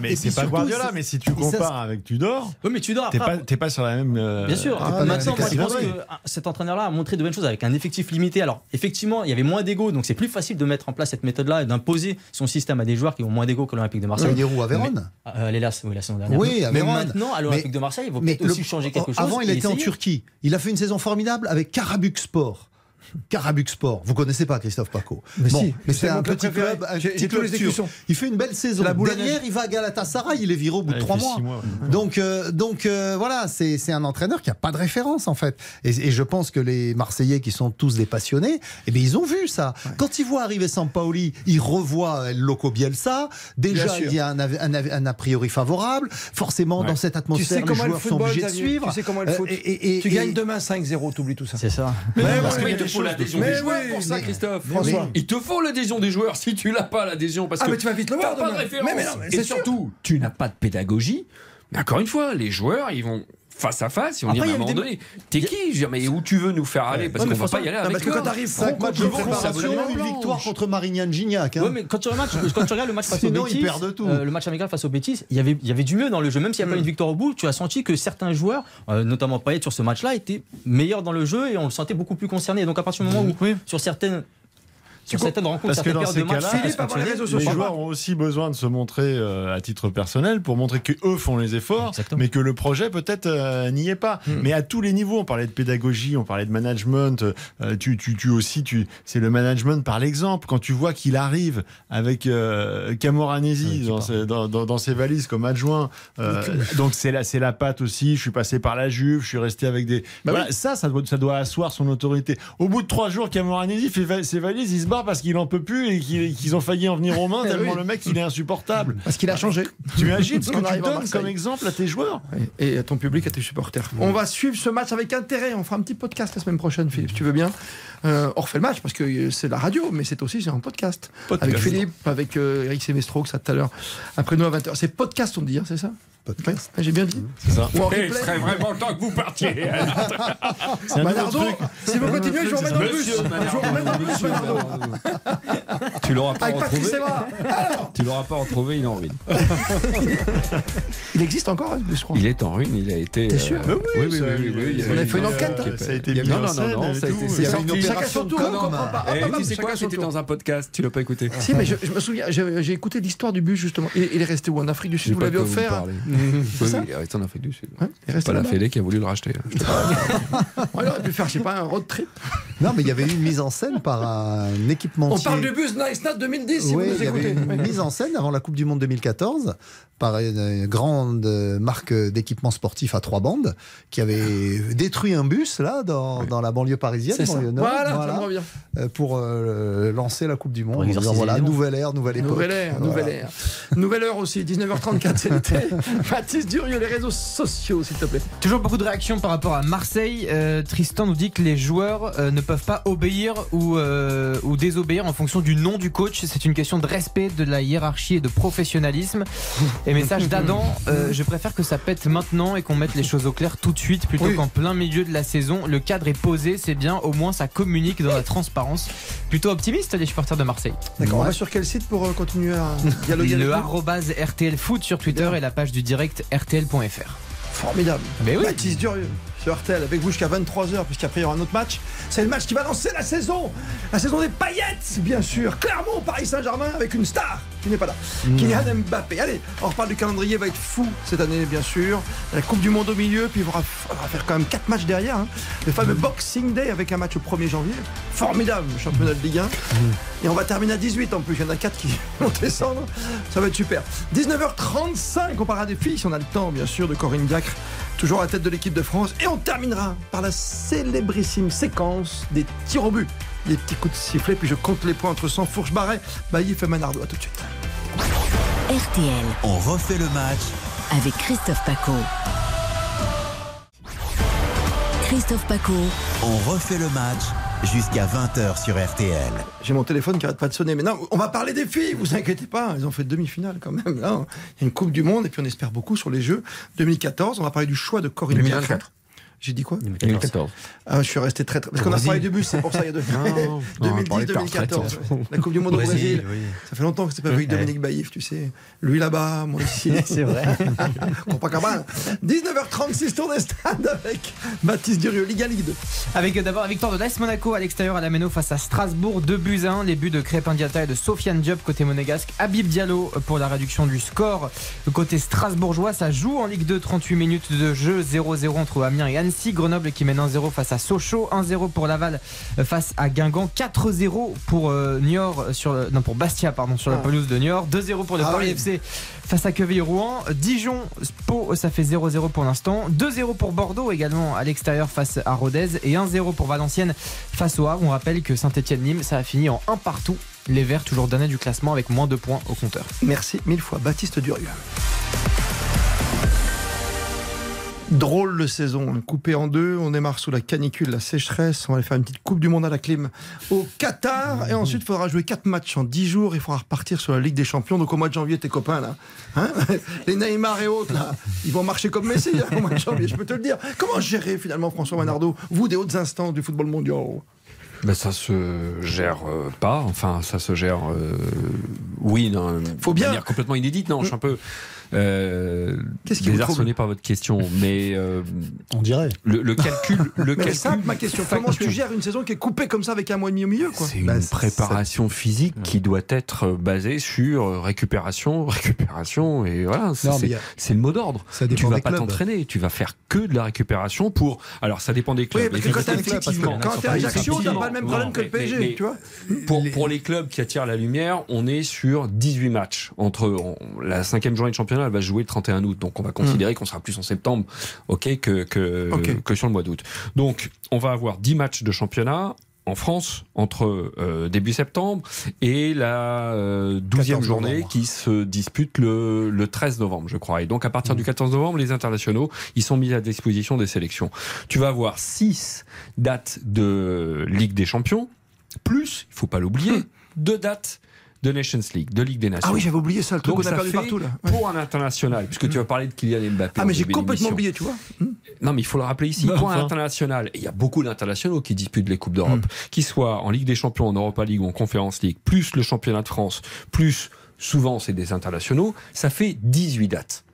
S9: mais c'est pas Guardiola, mais si tu compares avec Tudor,
S10: Oui, mais tu dois
S9: t'es
S10: après.
S9: pas, t'es pas sur la même. euh,
S10: Bien sûr.
S4: Ah,
S10: Maintenant,
S4: mal,
S10: moi, je pense que ah, cet entraîneur-là a montré de bonnes choses avec un effectif limité. Alors, effectivement, il y avait moins d'ego, donc c'est plus facile de mettre en place cette et d'imposer son système à des joueurs qui ont moins d'ego que l'Olympique de Marseille.
S4: où à Vérone
S10: Euh, elle est là, oui, la saison dernière.
S4: Oui, à
S10: mais maintenant, à l'Olympique
S4: Mais-
S10: de Marseille, il faut
S4: Mais
S10: peut-être aussi
S4: le-
S10: changer quelque chose.
S4: Avant, il était en. Turquie. Il a fait une saison formidable avec Karabük Sport. Karabük Sport. Vous connaissez pas Christophe Paco
S3: Mais
S4: bon,
S3: si,
S4: mais
S3: c'est
S4: un petit
S3: préféré.
S4: club, un petit club. Il fait une belle saison.
S3: La
S4: Derrière, il va à Galatasaray. Il est viré au bout de trois mois.
S9: six mois, ouais.
S4: Donc, euh, donc euh, voilà, c'est c'est un entraîneur qui a pas de référence en fait. Et, et je pense que les Marseillais, qui sont tous des passionnés, eh bien, ils ont vu ça. Quand ils voient arriver Sampaoli, ils revoient Loco Bielsa. Déjà, il y a un, a priori favorable. Forcément, dans cette
S3: Tu
S4: atmosphère,
S3: sais
S4: les
S3: comment est le
S4: joueurs sont
S3: football,
S4: obligés de suivre.
S3: Tu sais comment le
S4: Euh,
S3: foot?
S4: et- et- et-
S3: Tu
S4: et-
S3: gagnes demain 5-0, t'oublies tout ça.
S10: C'est ça.
S3: Mais
S5: Faut l'adhésion des joueurs
S3: oui,
S5: pour ça,
S3: mais-
S5: Christophe.
S3: François.
S5: Il te faut l'adhésion des joueurs si tu l'as pas l'adhésion parce
S3: Ah,
S5: que
S3: mais tu vas vite le voir
S5: pas de référence.
S3: Mais- mais non, mais
S5: et
S3: c'est sûr.
S5: surtout, tu n'as pas de pédagogie. Encore une fois, les joueurs, ils vont face à face et on
S10: Après,
S5: dit à
S10: il y
S5: un moment
S10: des-
S5: donné, t'es qui? Je veux dire, Mais où tu veux nous faire aller? Parce
S4: Ouais,
S5: qu'on va pas y aller
S3: Non,
S5: avec
S3: parce que quand t'arrives
S4: Cinq
S3: franc
S4: matchs de préparation,
S3: absolument
S4: une
S3: blanche.
S4: victoire contre Marignane Gignac. hein.
S10: Ouais, mais quand tu, regardes, quand tu regardes le match face
S4: Sinon, perdent tout.
S10: euh, le match amical face aux Betis, il y avait, il y avait du mieux dans le jeu. Même s'il n'y a pas
S3: Mm.
S10: une victoire au bout, tu as senti que certains joueurs, euh, notamment Payet sur ce match-là, étaient meilleurs dans le jeu et on le sentait beaucoup plus concerné. Donc à partir du moment où, sur certaines, sur certaines rencontres,
S9: Parce que dans ces cas-là,
S3: les
S9: joueurs ont aussi besoin de se montrer euh, à titre personnel pour montrer que eux font les efforts,
S10: Exactement.
S9: mais que le projet peut-être euh, n'y est pas. Mais à tous les niveaux, on parlait de pédagogie, on parlait de management. euh, tu, tu, tu aussi, tu, c'est le management par l'exemple. Quand tu vois qu'il arrive avec euh, Camoranesi dans, ses, dans, dans- dans ses valises comme adjoint, euh, donc c'est la, c'est la patte aussi. Je suis passé par la Juve, je suis resté avec des. voilà, Ça, ça doit, ça doit asseoir son autorité. Au bout de trois jours, Camoranesi fait va- ses valises, il se barre parce qu'il en peut plus et qu'il- qu'ils ont failli en venir aux mains *laughs* tellement
S3: Oui.
S9: le mec il est insupportable.
S3: Parce qu'il a changé.
S9: Tu imagines ce que tu donnes comme exemple à tes joueurs?
S3: Et à ton public, à tes supporters. On va suivre ce match avec intérêt. On fera un petit podcast la semaine prochaine, Philippe, si tu veux bien? Euh, on refait le match parce que c'est la radio, mais c'est aussi c'est un podcast.
S9: Podcast.
S3: Avec Philippe, avec euh, Eric Semestro, que ça tout à l'heure. Après nous à 20h. C'est podcast, on dit, hein, c'est ça?
S4: Podcast.
S3: Ouais, J'ai bien dit.
S9: C'est ça.
S3: Ou en
S5: Eh,
S3: replay.
S5: Il serait vraiment temps que vous partiez. *laughs*
S9: C'est un nouveau
S3: Manardo,
S9: truc.
S3: si vous continuez, je vous remets dans le bus.
S5: Monsieur
S3: Je vous remets dans le bus, Manardo.
S5: Tu l'auras pas
S3: Avec Patrick
S5: retrouvé.
S3: Alors,
S5: Tu l'auras pas retrouvé, il est en ruine. *laughs*
S3: il existe encore, ce bus, je crois.
S5: Il est en ruine, il a été.
S3: T'es sûr
S5: euh,
S9: Mais
S5: Oui, oui, oui, oui, oui, il y
S3: On a
S5: avait
S3: fait une
S5: enquête
S3: hein.
S9: Ça a été
S3: Il y
S9: mis
S5: Non,
S9: en
S5: non,
S9: scène
S5: non,
S9: et
S5: ça a
S9: tout.
S5: été-
S9: Il
S5: c'est
S9: y avait
S5: sorti.
S9: une
S3: Chacun
S9: opération
S3: son
S9: de
S3: tour, on
S9: com.
S3: comprend pas.
S5: Eh,
S3: Hop, hop,
S5: tu sais
S3: chacun
S5: quoi
S3: son
S5: C'était
S3: tour.
S5: dans un podcast, tu l'as pas écouté.
S3: Si, mais je, je me souviens, j'ai j'ai écouté l'histoire du bus justement. Il, il est resté où? En Afrique du Sud Vous
S5: pas
S3: l'avez offert *laughs*
S5: Oui,
S3: ça
S5: il reste en Afrique du Sud.
S3: Ouais, il est resté
S5: Pas la. Fédé qui a voulu le racheter. *laughs*
S3: il aurait pu faire, je sais pas, un road trip.
S4: Non, mais il y avait eu une mise en scène par un équipementier.
S3: On parle du bus Nice Nat 2010, si
S4: Oui,
S3: vous
S4: il
S3: nous
S4: y avait
S3: écoutez.
S4: une mise en scène avant la Coupe du Monde 2014 par une grande marque d'équipement sportif à trois bandes qui avait détruit un bus là dans, dans la banlieue parisienne,
S3: C'est
S4: banlieue nord,
S3: Voilà,
S4: voilà, euh, pour euh, lancer la Coupe du Monde. Disant, voilà, nouvelle ère, nouvelle époque.
S3: Nouvelle ère,
S4: Voilà.
S3: nouvelle ère. Nouvelle heure aussi, 19h34, c'était *laughs* *laughs* Baptiste Durieux, les réseaux sociaux, s'il te plaît.
S6: Toujours beaucoup de réactions par rapport à Marseille. Euh, Tristan nous dit que les joueurs euh, ne peuvent pas obéir ou, euh, ou désobéir en fonction du nom du coach. C'est une question de respect, de la hiérarchie et de professionnalisme. *laughs* Et message d'Adam, euh, je préfère que ça pète maintenant et qu'on mette les choses au clair tout de suite plutôt
S3: Oui.
S6: qu'en plein milieu de la saison. Le cadre est posé, c'est bien, au moins ça communique dans la transparence. Plutôt optimiste les supporters de Marseille.
S3: D'accord, on va sur quel site pour euh, continuer à *laughs* dialoguer
S6: Le arrobase RTL Foot sur Twitter et la page du direct RTL.fr.
S3: Formidable.
S6: Mais oui.
S3: Baptiste Durieux, sur RTL avec vous jusqu'à 23h, puisqu'après il y aura un autre match. C'est le match qui va lancer la saison. La saison des paillettes, bien sûr. Clermont, Paris Saint-Germain avec une star qui n'est pas là. Kylian Mbappé. Allez, on reparle du calendrier, va être fou cette année, bien sûr. La Coupe du Monde au milieu, puis il faudra, faire quand même 4 matchs derrière. hein. Le fameux Boxing Day avec un match au 1er janvier. Formidable, le championnat de Ligue 1. Et on va terminer à 18 en plus. Il y en a 4 qui *laughs* vont descendre. Ça va être super. 19h35, on parlera des filles si on a le temps, bien sûr, de Corinne Diacre. Toujours à la tête de l'équipe de France. Et on terminera par la célébrissime séquence des tirs au but. Des petits coups de sifflet, puis je compte les points entre Sansfourche, Barret, Baillif et Manardo. À tout de suite.
S2: RTL
S1: On refait le match
S2: avec Christophe Paco. Christophe Paco.
S1: On refait le match jusqu'à 20h sur RTL.
S3: J'ai mon téléphone qui arrête pas de sonner. Mais non, on va parler des filles, vous inquiétez pas. Elles ont fait demi-finale quand même. Là, il y a une Coupe du Monde et puis on espère beaucoup sur les Jeux 2014. On va parler du choix de Corinne
S5: 2024.
S3: J'ai dit quoi
S5: 2014.
S3: Ah, je suis resté très très. Parce qu'on a parlé du bus, c'est pour ça il y a deux. *laughs*
S5: Non, *laughs* non, on parlait de la retraite.
S3: 2010-2014. La Coupe du Monde au
S5: Brésil,
S3: Brésil.
S5: oui.
S3: Ça fait longtemps que c'est pas vu. Dominique Baïf, tu sais. Lui là-bas, moi ici. *laughs*
S10: C'est vrai.
S3: Copacabana. 19h36, tour des stades avec Baptiste Durieux, Liga Ligue 2.
S6: Avec euh, d'abord la victoire de l'AS Monaco à l'extérieur à la Méno face à Strasbourg, 2 buts à 1. Les buts de Crépin Diatta et de Sofiane Diop côté monégasque. Habib Diallo euh, pour la réduction du score. Côté strasbourgeois, ça joue en Ligue 2, 38 minutes de jeu, 0-0 entre Amiens et Annecy. Grenoble qui mène 1-0 face à Sochaux, 1-0 pour Laval face à Guingamp, 4-0 pour euh, Niort sur le- non pour Bastia pardon sur la
S3: Ah.
S6: pelouse de Niort, 2-0 pour le
S3: Ah
S6: Paris
S3: oui.
S6: FC face à Quevilly-Rouen, Dijon, Pau, ça fait 0-0 pour l'instant, 2-0 pour Bordeaux également à l'extérieur face à Rodez et 1-0 pour Valenciennes face au Havre. On rappelle que Saint-Etienne-Nîmes, ça a fini en 1 partout. Les Verts toujours dernier du classement avec moins de points au compteur.
S3: Merci mille fois, Baptiste Durieux. Drôle de saison, coupé en deux. On démarre sous la canicule, la sécheresse. On va aller faire une petite Coupe du Monde à la clim au Qatar. Et ensuite, il faudra jouer quatre matchs en 10 jours. Il faudra repartir sur la Ligue des Champions. Donc au mois de janvier, tes copains, là, hein, *laughs* les Neymar et autres, là, ils vont marcher comme Messi hein, au mois de janvier, je peux te le dire. Comment gérer finalement, François Manardo, vous, des hautes instances du football mondial?
S5: Ben, ça se gère euh, pas, enfin ça se gère, euh, oui, non,
S3: Faut
S5: de
S3: bien-
S5: manière complètement inédite. Non, je suis un peu euh,
S3: Qu'est-ce qui vous
S5: désarçonné par votre question, mais euh,
S4: On dirait.
S5: le, le calcul, *laughs* le calcul,
S3: c'est simple ma question. Comment tu gères une saison qui est coupée comme ça avec un mois et demi au milieu
S5: c'est une
S4: Bah, c'est-
S5: préparation physique qui doit être euh, basée sur récupération, *laughs* récupération, et voilà, c'est le mot d'ordre.
S4: Ça
S5: Tu
S4: dépend
S5: vas pas
S4: clubs.
S5: t'entraîner, tu vas faire que de la récupération pour. Alors ça dépend des clubs.
S3: Oui, parce que quand t'es
S5: Effectivement.
S3: quand t'es Ajaccio, t'as pas le même
S5: Non,
S3: problème que le PSG,
S5: mais-
S3: tu vois
S5: Pour, pour les clubs qui attirent la lumière, on est sur 18 matchs. Entre la cinquième journée de championnat, elle va jouer le 31 août. Donc on va considérer qu'on sera plus en septembre ok, que, que, sur le mois d'août. Donc on va avoir 10 matchs de championnat en France entre euh, début septembre et la euh, 12e
S4: 14
S5: journée
S4: novembre.
S5: qui se dispute le, le 13 novembre, je crois. Et donc à partir du 14 novembre, les internationaux, ils sont mis à disposition des sélections. Tu vas avoir 6 dates de Ligue des Champions, plus, il faut pas l'oublier, deux dates de Nations League, de Ligue des Nations.
S3: Ah oui, j'avais oublié ça, le truc
S5: Donc
S3: qu'on a perdu partout là.
S5: Pour un international, puisque tu vas parler de Kylian Mbappé.
S3: Ah mais j'ai complètement oublié, tu vois.
S5: Non, mais il faut le rappeler ici.
S4: Bah,
S5: pour un international, et il y a beaucoup d'internationaux qui disputent les Coupes d'Europe,
S3: Hmm.
S5: qu'ils soient en Ligue des Champions, en Europa League ou en Conference League, plus le championnat de France, plus souvent c'est des internationaux, ça fait 18 dates.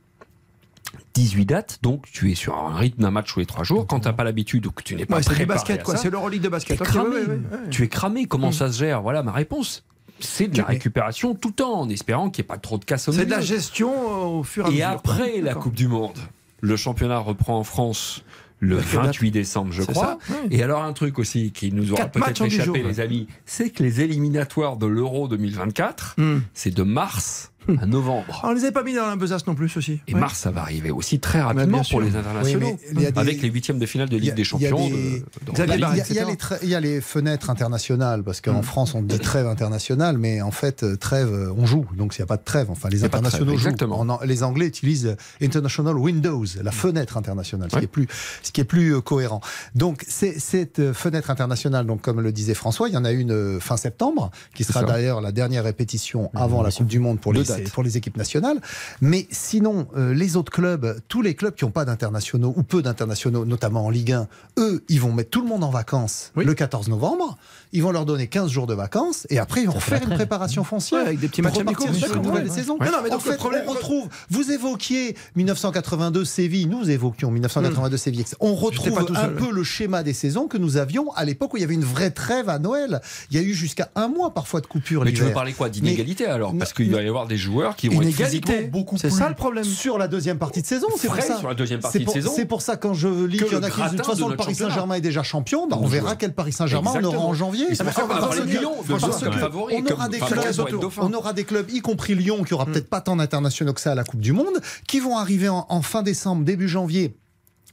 S5: 18 dates, donc tu es sur un rythme d'un match tous les 3 jours. Quand tu n'as pas l'habitude ou que tu n'es pas
S3: Ouais, c'est
S5: préparé
S3: basket
S5: à
S3: quoi,
S5: ça,
S3: c'est l'Euroleague de basket. Ok,
S5: cramé.
S3: ouais, ouais, ouais.
S5: Tu es cramé. Comment
S3: Mm.
S5: ça se gère? Voilà ma réponse. C'est de la récupération tout le temps, en espérant qu'il n'y ait pas trop de casse au
S3: C'est de la gestion euh, au fur et à
S5: Et
S3: mesure.
S5: après la. Coupe du Monde, le championnat reprend en France le
S3: Bah, quelle
S5: 28 décembre, je crois.
S3: ça.
S5: Et alors un truc aussi qui nous aura peut-être échappé,
S3: jours,
S5: les amis, c'est que les éliminatoires de l'Euro 2024,
S3: Hmm.
S5: c'est de mars à novembre.
S3: Ah, on les avait pas mis dans la besace non plus aussi.
S5: Et
S3: Ouais.
S5: mars, ça va arriver aussi très rapidement pour les internationaux,
S4: Oui, des-
S5: avec les huitièmes de finale de Ligue
S4: a-
S5: des Champions.
S4: Il y, a, les fenêtres internationales, parce qu'en
S5: Mm.
S4: France, on dit trêve internationale, mais en fait, euh, trêve, euh, on joue. Donc, il n'y a pas de trêve. Enfin, les internationaux
S5: trêve,
S4: jouent.
S5: exactement.
S4: En les Anglais utilisent International Windows, la fenêtre internationale, ce,
S5: Ouais.
S4: qui est plus, ce qui est plus euh, cohérent. Donc, c'est- cette euh, fenêtre internationale, donc, comme le disait François, il y en a une euh, fin septembre, qui sera d'ailleurs la dernière répétition avant la Coupe du Monde pour les. C'est pour les équipes nationales. Mais sinon, euh, les autres clubs, tous les clubs qui n'ont pas d'internationaux ou peu d'internationaux, notamment en Ligue 1, eux, ils vont mettre tout le monde en vacances le 14 novembre. Ils vont leur donner 15 jours de vacances et après, ils vont faire une préparation foncière.
S3: Ouais, avec des petits matchs amicaux,
S4: une nouvelle
S3: ouais.
S4: saison.
S3: Ouais. Non, non, mais
S4: en
S3: le
S4: fait,
S3: problème-
S4: on retrouve. Vous évoquiez 1982 Séville, nous évoquions 1982 Séville. On retrouve un peu le schéma des saisons que nous avions à l'époque où il y avait une vraie trêve à Noël. Il y a eu jusqu'à un mois parfois de coupure
S5: Mais tu veux parler quoi D'inégalité alors? Parce qu'il va y avoir des joueurs qui vont
S4: Inégalité, beaucoup
S3: C'est
S4: plus
S3: ça le problème.
S4: sur la deuxième partie de saison. C'est ça.
S5: sur la deuxième partie
S4: C'est pour-
S5: de saison.
S4: C'est pour ça quand je lis qu'il y en a qui disent de toute
S5: de
S4: façon le Paris. Saint-Germain est déjà champion, bah, on verra
S5: joueur.
S4: quel Paris Saint-Germain on aura en janvier.
S5: C'est ça
S4: on aura des clubs, on aura des clubs, y compris Lyon, qui aura peut-être pas tant d'internationaux que ça à la Coupe du Monde, qui vont arriver en fin décembre, début janvier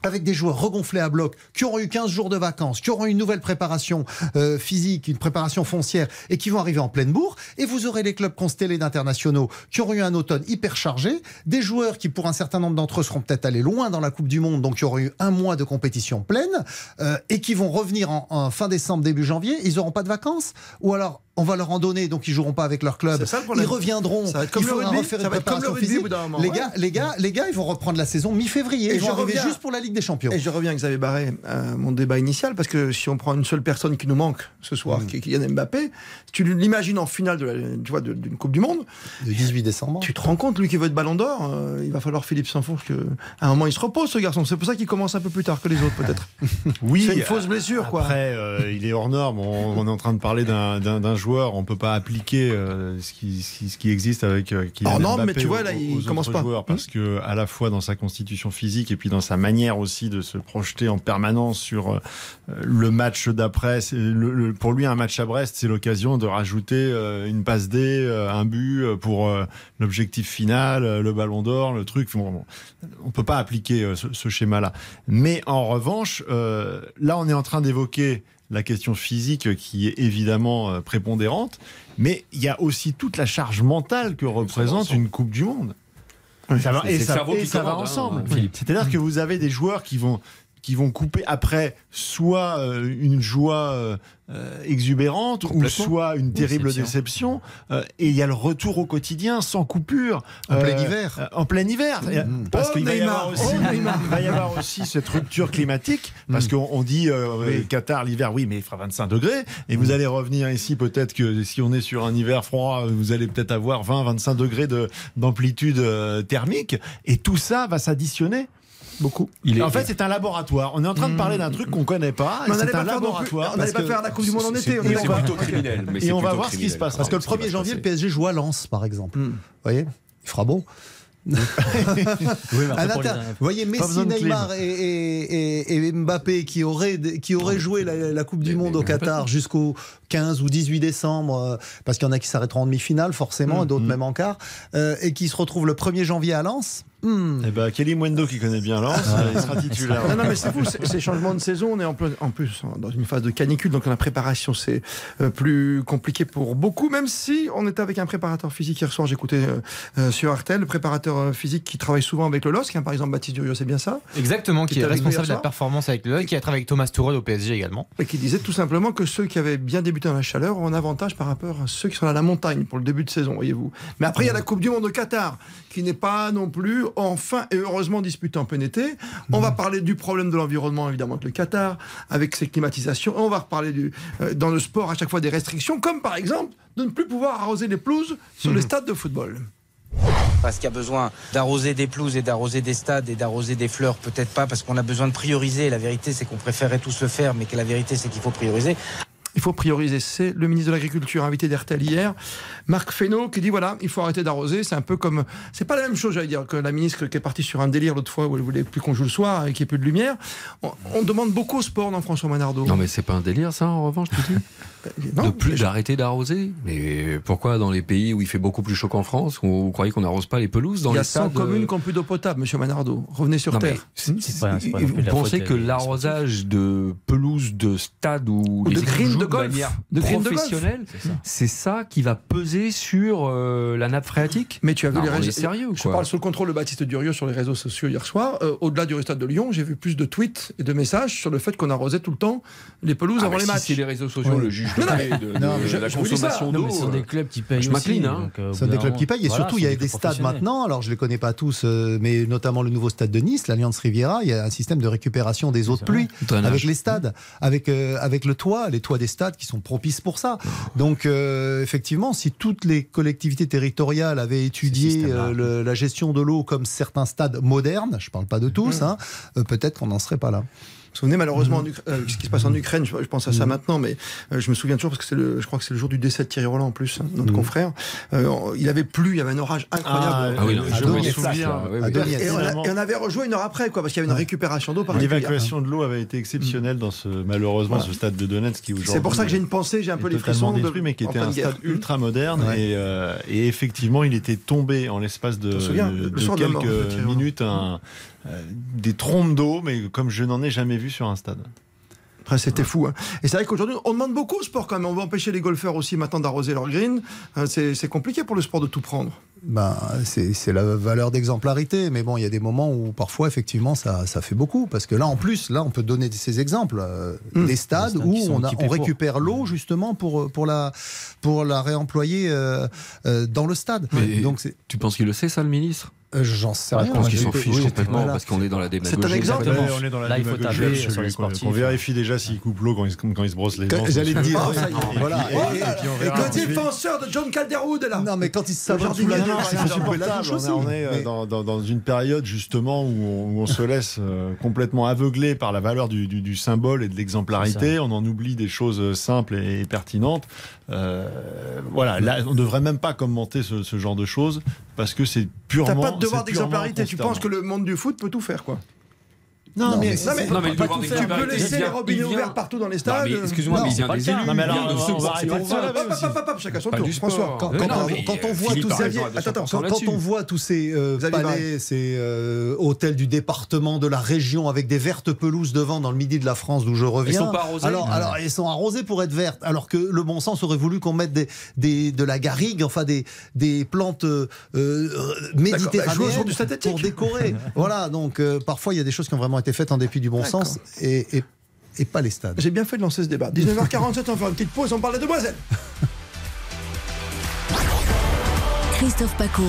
S4: avec des joueurs regonflés à bloc, qui auront eu 15 jours de vacances, qui auront une nouvelle préparation euh, physique, une préparation foncière, et qui vont arriver en pleine bourre. Et vous aurez les clubs constellés d'internationaux qui auront eu un automne hyper chargé, des joueurs qui, pour un certain nombre d'entre eux, seront peut-être allés loin dans la Coupe du Monde, donc qui auront eu un mois de compétition pleine, euh, et qui vont revenir en, en fin décembre, début janvier. Ils n'auront pas de vacances? Ou alors on va leur en donner, donc ils joueront pas avec leur club.
S3: Ça le.
S4: Ils reviendront.
S3: Ça va être comme
S4: il
S3: le
S4: faudra refaire
S3: Ça
S4: une
S3: va être comme le
S4: préparation
S3: rugby au
S4: physique.
S3: bout d'un moment.
S4: Les
S3: Ouais.
S4: gars, les gars, les gars, ils vont reprendre la saison mi-février.
S3: Et
S4: Ils
S3: je reviens-
S4: juste pour la Ligue des Champions.
S3: Et je reviens Xavier Barré à mon débat initial, parce que si on prend une seule personne qui nous manque ce soir,
S4: Mm.
S3: qui est Kylian Mbappé, tu l'imagines en finale de la- tu vois, d'une Coupe du Monde.
S4: Le 18 décembre.
S3: Tu te rends compte, lui qui veut être ballon d'or, euh, il va falloir Philippe Sansfourche que à un moment il se repose ce garçon. C'est pour ça qu'il commence un peu plus tard que les autres peut-être. *laughs*
S9: Oui,
S3: c'est une fausse blessure quoi.
S9: Après, euh, il est hors norme. On, on est en train de parler d'un- d'un d'un joueur. On peut pas appliquer euh, ce, qui, ce qui- ce qui existe avec euh,
S3: norme,
S9: Mbappé
S3: mais tu vois, là, il commence pas.
S9: joueurs, parce que à la fois dans sa constitution physique et puis dans sa manière aussi de se projeter en permanence sur euh, le match d'après. c'est le- le- Pour lui, un match à Brest, c'est l'occasion de rajouter euh, une passe D, un but pour l'objectif final, le Ballon d'Or, le truc. Bon, on peut pas appliquer ce, ce schéma-là. Mais en revanche, là, on est en train d'évoquer la question physique qui est évidemment euh, prépondérante, mais il y a aussi toute la charge mentale que représente une Coupe du Monde. Ça va, et ça, et va
S5: hein,
S9: ensemble. C'est-à-dire que vous avez des joueurs qui vont qui vont couper après soit euh, une joie euh, exubérante ou soit une terrible déception euh, et il y a le retour au quotidien sans coupure
S4: En
S9: euh,
S4: plein hiver.
S9: euh, en plein hiver
S4: Mmh.
S9: parce
S3: Oh,
S9: qu'il va y
S3: Neymar.
S9: avoir aussi
S3: Oh, Neymar.
S9: il va y avoir aussi cette rupture climatique parce qu'on on dit Qatar l'hiver oui mais il fera 25 degrés et vous allez revenir ici peut-être que si on est sur un hiver froid vous allez peut-être avoir 20 25 degrés de d'amplitude euh, thermique et tout ça va s'additionner
S3: Beaucoup.
S5: Il est-
S9: en fait, c'est un laboratoire. On est en train de parler d'un truc qu'on connaît pas.
S3: Mais on
S9: C'est
S3: n'allait
S9: un laboratoire.
S3: on n'allait pas faire la Coupe du Monde en été. on
S5: c'est- plutôt criminel. mais
S9: Et on va voir ce qui se passe.
S4: Parce que le
S5: Ce qui va
S4: 1er
S5: se
S4: janvier, le. PSG joue à Lens, par exemple.
S3: Hmm.
S4: Vous voyez Il fera. *laughs*
S10: Oui,
S4: inter- Vous voyez, Messi. Neymar et, et- et- et Mbappé qui auraient, qui auraient joué la, la Coupe du Monde au Qatar jusqu'au 15 ou 18 décembre, euh, parce qu'il y en a qui s'arrêteront en demi-finale forcément, et d'autres même en quart, euh, et qui se retrouvent le 1er janvier à Lens. Hmm.
S9: Eh ben, Kelly Mwendo qui connaît bien Lens, il sera titulaire.
S3: Non, non, mais c'est fou, ces changements de saison, on est en plus, en plus dans une phase de canicule, donc la préparation c'est euh, plus compliqué pour beaucoup, même si on était avec un préparateur physique hier soir, j'écoutais euh, euh, sur Artel, le préparateur euh, physique qui travaille souvent avec le LOSC, hein, par exemple Baptiste Durieux, c'est bien ça,
S6: Exactement, qui
S3: Qui
S6: est responsable de la performance avec le qui a travaillé avec Thomas Tuchel au PSG également.
S3: et qui disait tout simplement que ceux qui avaient bien débuté dans la chaleur ont un avantage par rapport à ceux qui sont à la montagne pour le début de saison, voyez-vous. Mais après, il y a la Coupe du Monde au Qatar, qui n'est pas non plus enfin et heureusement disputée en plein été. On va parler du problème de l'environnement, évidemment, avec le Qatar, avec ses climatisations. On va reparler du, euh, dans le sport à chaque fois des restrictions, comme par exemple de ne plus pouvoir arroser les pelouses sur les stades de football.
S15: Parce qu'il y a besoin d'arroser des pelouses et d'arroser des stades et d'arroser des fleurs, peut-être pas, parce qu'on a besoin de prioriser. La vérité, c'est qu'on préférait tous le faire, mais que la vérité, c'est qu'il faut prioriser.
S3: Il faut prioriser. C'est le ministre de l'Agriculture invité d'RTL hier, Marc Fesneau, qui dit voilà, il faut arrêter d'arroser. C'est un peu comme. C'est pas la même chose, j'allais dire, que la ministre qui est partie sur un délire l'autre fois où elle voulait plus qu'on joue le soir et qu'il n'y ait plus de lumière. On, on demande beaucoup au sport, non, François Manardo
S5: Non, mais c'est pas un délire, ça, en revanche, tu dis? *laughs*
S3: Non,
S5: De plus d'arrêter d'arroser Mais pourquoi dans les pays où il fait beaucoup plus chaud qu'en France, où vous croyez qu'on n'arrose pas les pelouses dans
S3: Il y a
S5: les
S3: 100
S5: stades,
S3: communes
S5: euh,
S3: qui n'ont plus d'eau potable, monsieur Manardo. Revenez sur
S5: Non,
S3: Terre.
S5: c'est-
S10: C'est pas- c'est pas non plus
S5: Vous
S10: de
S5: pensez que l'arrosage de pelouse de stade où
S3: Ou
S5: les
S3: de green de
S5: de
S3: golf, de green de golf.
S5: c'est ça. qui va peser sur euh, la nappe phréatique?
S3: Mais tu as vu
S5: Non,
S3: les réseaux
S5: sérieux
S3: Je
S5: quoi
S3: parle sous le contrôle de Baptiste Durieux sur les réseaux sociaux hier soir. Euh, Au-delà du stade de Lyon, j'ai vu plus de tweets et de messages sur le fait qu'on arrosait tout le temps les pelouses
S5: Ah,
S3: avant les
S5: si
S3: matchs.
S5: c'est les réseaux sociaux, le juge de
S3: Non, mais-
S5: de-
S3: non,
S5: la consommation d'eau.
S10: ce sont des clubs qui payent
S5: Je m'incline. Hein.
S10: donc, euh,
S4: Ce sont des clubs qui payent et surtout il y a
S10: des
S4: stades maintenant. Alors je les connais pas tous, euh, mais notamment le nouveau stade de Nice, l'Alliance Riviera. Il y a un système de récupération des eaux de pluie avec les stades, avec euh, avec le toit, les toits des stades qui sont propices pour ça. Donc euh, effectivement, si toutes les collectivités territoriales avaient étudié euh, le- la gestion de l'eau comme certains stades modernes, je parle pas de tous, hein, euh, peut-être qu'on n'en serait pas là.
S3: Souvenez malheureusement en Ukra- euh, ce qui se passe en Ukraine, je, je pense à ça maintenant, mais euh, je me souviens toujours parce que c'est le, je crois que c'est le jour du décès de Thierry Roland en plus, hein, notre confrère. Euh, il avait plu, il y avait un orage incroyable.
S5: Ah oui, non, je me souviens. oui, oui.
S3: Et on, a- et on avait rejoué une heure après, quoi, parce qu'il y avait une récupération d'eau.
S9: L'évacuation de l'eau avait été exceptionnelle dans ce, malheureusement,
S3: Voilà.
S9: ce stade de Donetsk qui aujourd'hui.
S3: C'est pour ça que j'ai une pensée, j'ai un peu les frissons de
S9: détruit, mais qui était un stade ultra moderne et, et effectivement il était tombé en l'espace de, de- de
S3: de de
S9: quelques minutes un- euh, des trompes d'eau mais comme je n'en ai jamais vu sur un stade.
S3: Après, c'était fou. hein. Et c'est vrai qu'aujourd'hui, on demande beaucoup au sport quand même. On va empêcher les golfeurs aussi maintenant d'arroser leur green. Euh, C'est compliqué pour le sport de tout prendre.
S4: Ben, c'est la valeur d'exemplarité, mais bon, il y a des moments où parfois, effectivement, ça, ça fait beaucoup. Parce que là, en plus, là, on peut donner ces exemples. euh,
S3: Hum.
S4: Des stades
S10: stades
S4: où on, a- récupère l'eau, justement, pour, pour, la, pour la réemployer euh, euh, dans le stade.
S5: Mais
S4: Donc,
S5: tu penses qu'il le sait, ça, le ministre?
S4: Euh, j'en sais
S5: Je
S4: rien.
S5: pense qu'il
S4: J'ai-
S5: s'en fiche
S4: oui,
S5: complètement
S4: voilà.
S5: parce qu'on est dans la démagogie.
S3: C'est un exemple.
S9: On est dans la
S10: Là, il faut
S9: absolue,
S10: sur les sportifs.
S9: qu'on vérifie déjà s'il coupe l'eau quand il, se- quand il se brosse les dents.
S4: J'allais le dire.
S3: Ah.
S4: Et- voilà.
S9: On
S3: le défenseur de John Calderwood est là.
S4: Non, mais quand il se
S3: jardinier
S4: sous la c'est
S9: insupportable. On est, on dans, une période justement où on, on se laisse euh, complètement aveugler par la valeur du, symbole et de l'exemplarité. On en oublie des choses simples et pertinentes. Euh, voilà, là, on ne devrait même pas commenter ce, ce genre de choses parce que c'est purement.
S3: T'as pas de devoir d'exemplarité. Tu penses que le monde du foot peut tout faire, quoi.
S9: Non,
S4: Non,
S9: mais,
S4: mais
S3: mais,
S5: Non, mais
S3: tu peux laisser les robinets ouverts partout dans les stades.
S5: excuse-moi, mais il vient des élus.
S9: Non, mais alors, on va arrêter de ça,
S3: chacun son tour. François, quand,
S5: Euh,
S3: on-
S5: euh,
S3: voit tous ces
S5: raison, elle a
S3: attends, attends,
S5: 100%
S3: quand, quand on
S5: là-dessus.
S3: voit tous ces euh,
S4: Xavier
S3: palais,
S4: ces euh, hôtels du département, de la région, avec des vertes pelouses devant dans le midi de la France d'où je reviens.
S5: sont pas arrosées
S4: alors, alors, elles sont arrosées pour être vertes, alors que le bon sens aurait voulu qu'on mette des, des, de la garrigue, enfin des, des plantes euh, euh,
S3: bah,
S4: méditerranéennes pour décorer. *laughs* voilà, donc euh, parfois il y a des choses qui ont vraiment été faites en dépit du bon sens et, et, et pas les stades.
S3: J'ai bien fait de lancer ce débat. 19h47, on va faire une petite pause, on parle des demoiselles. *laughs*
S2: Christophe Paco.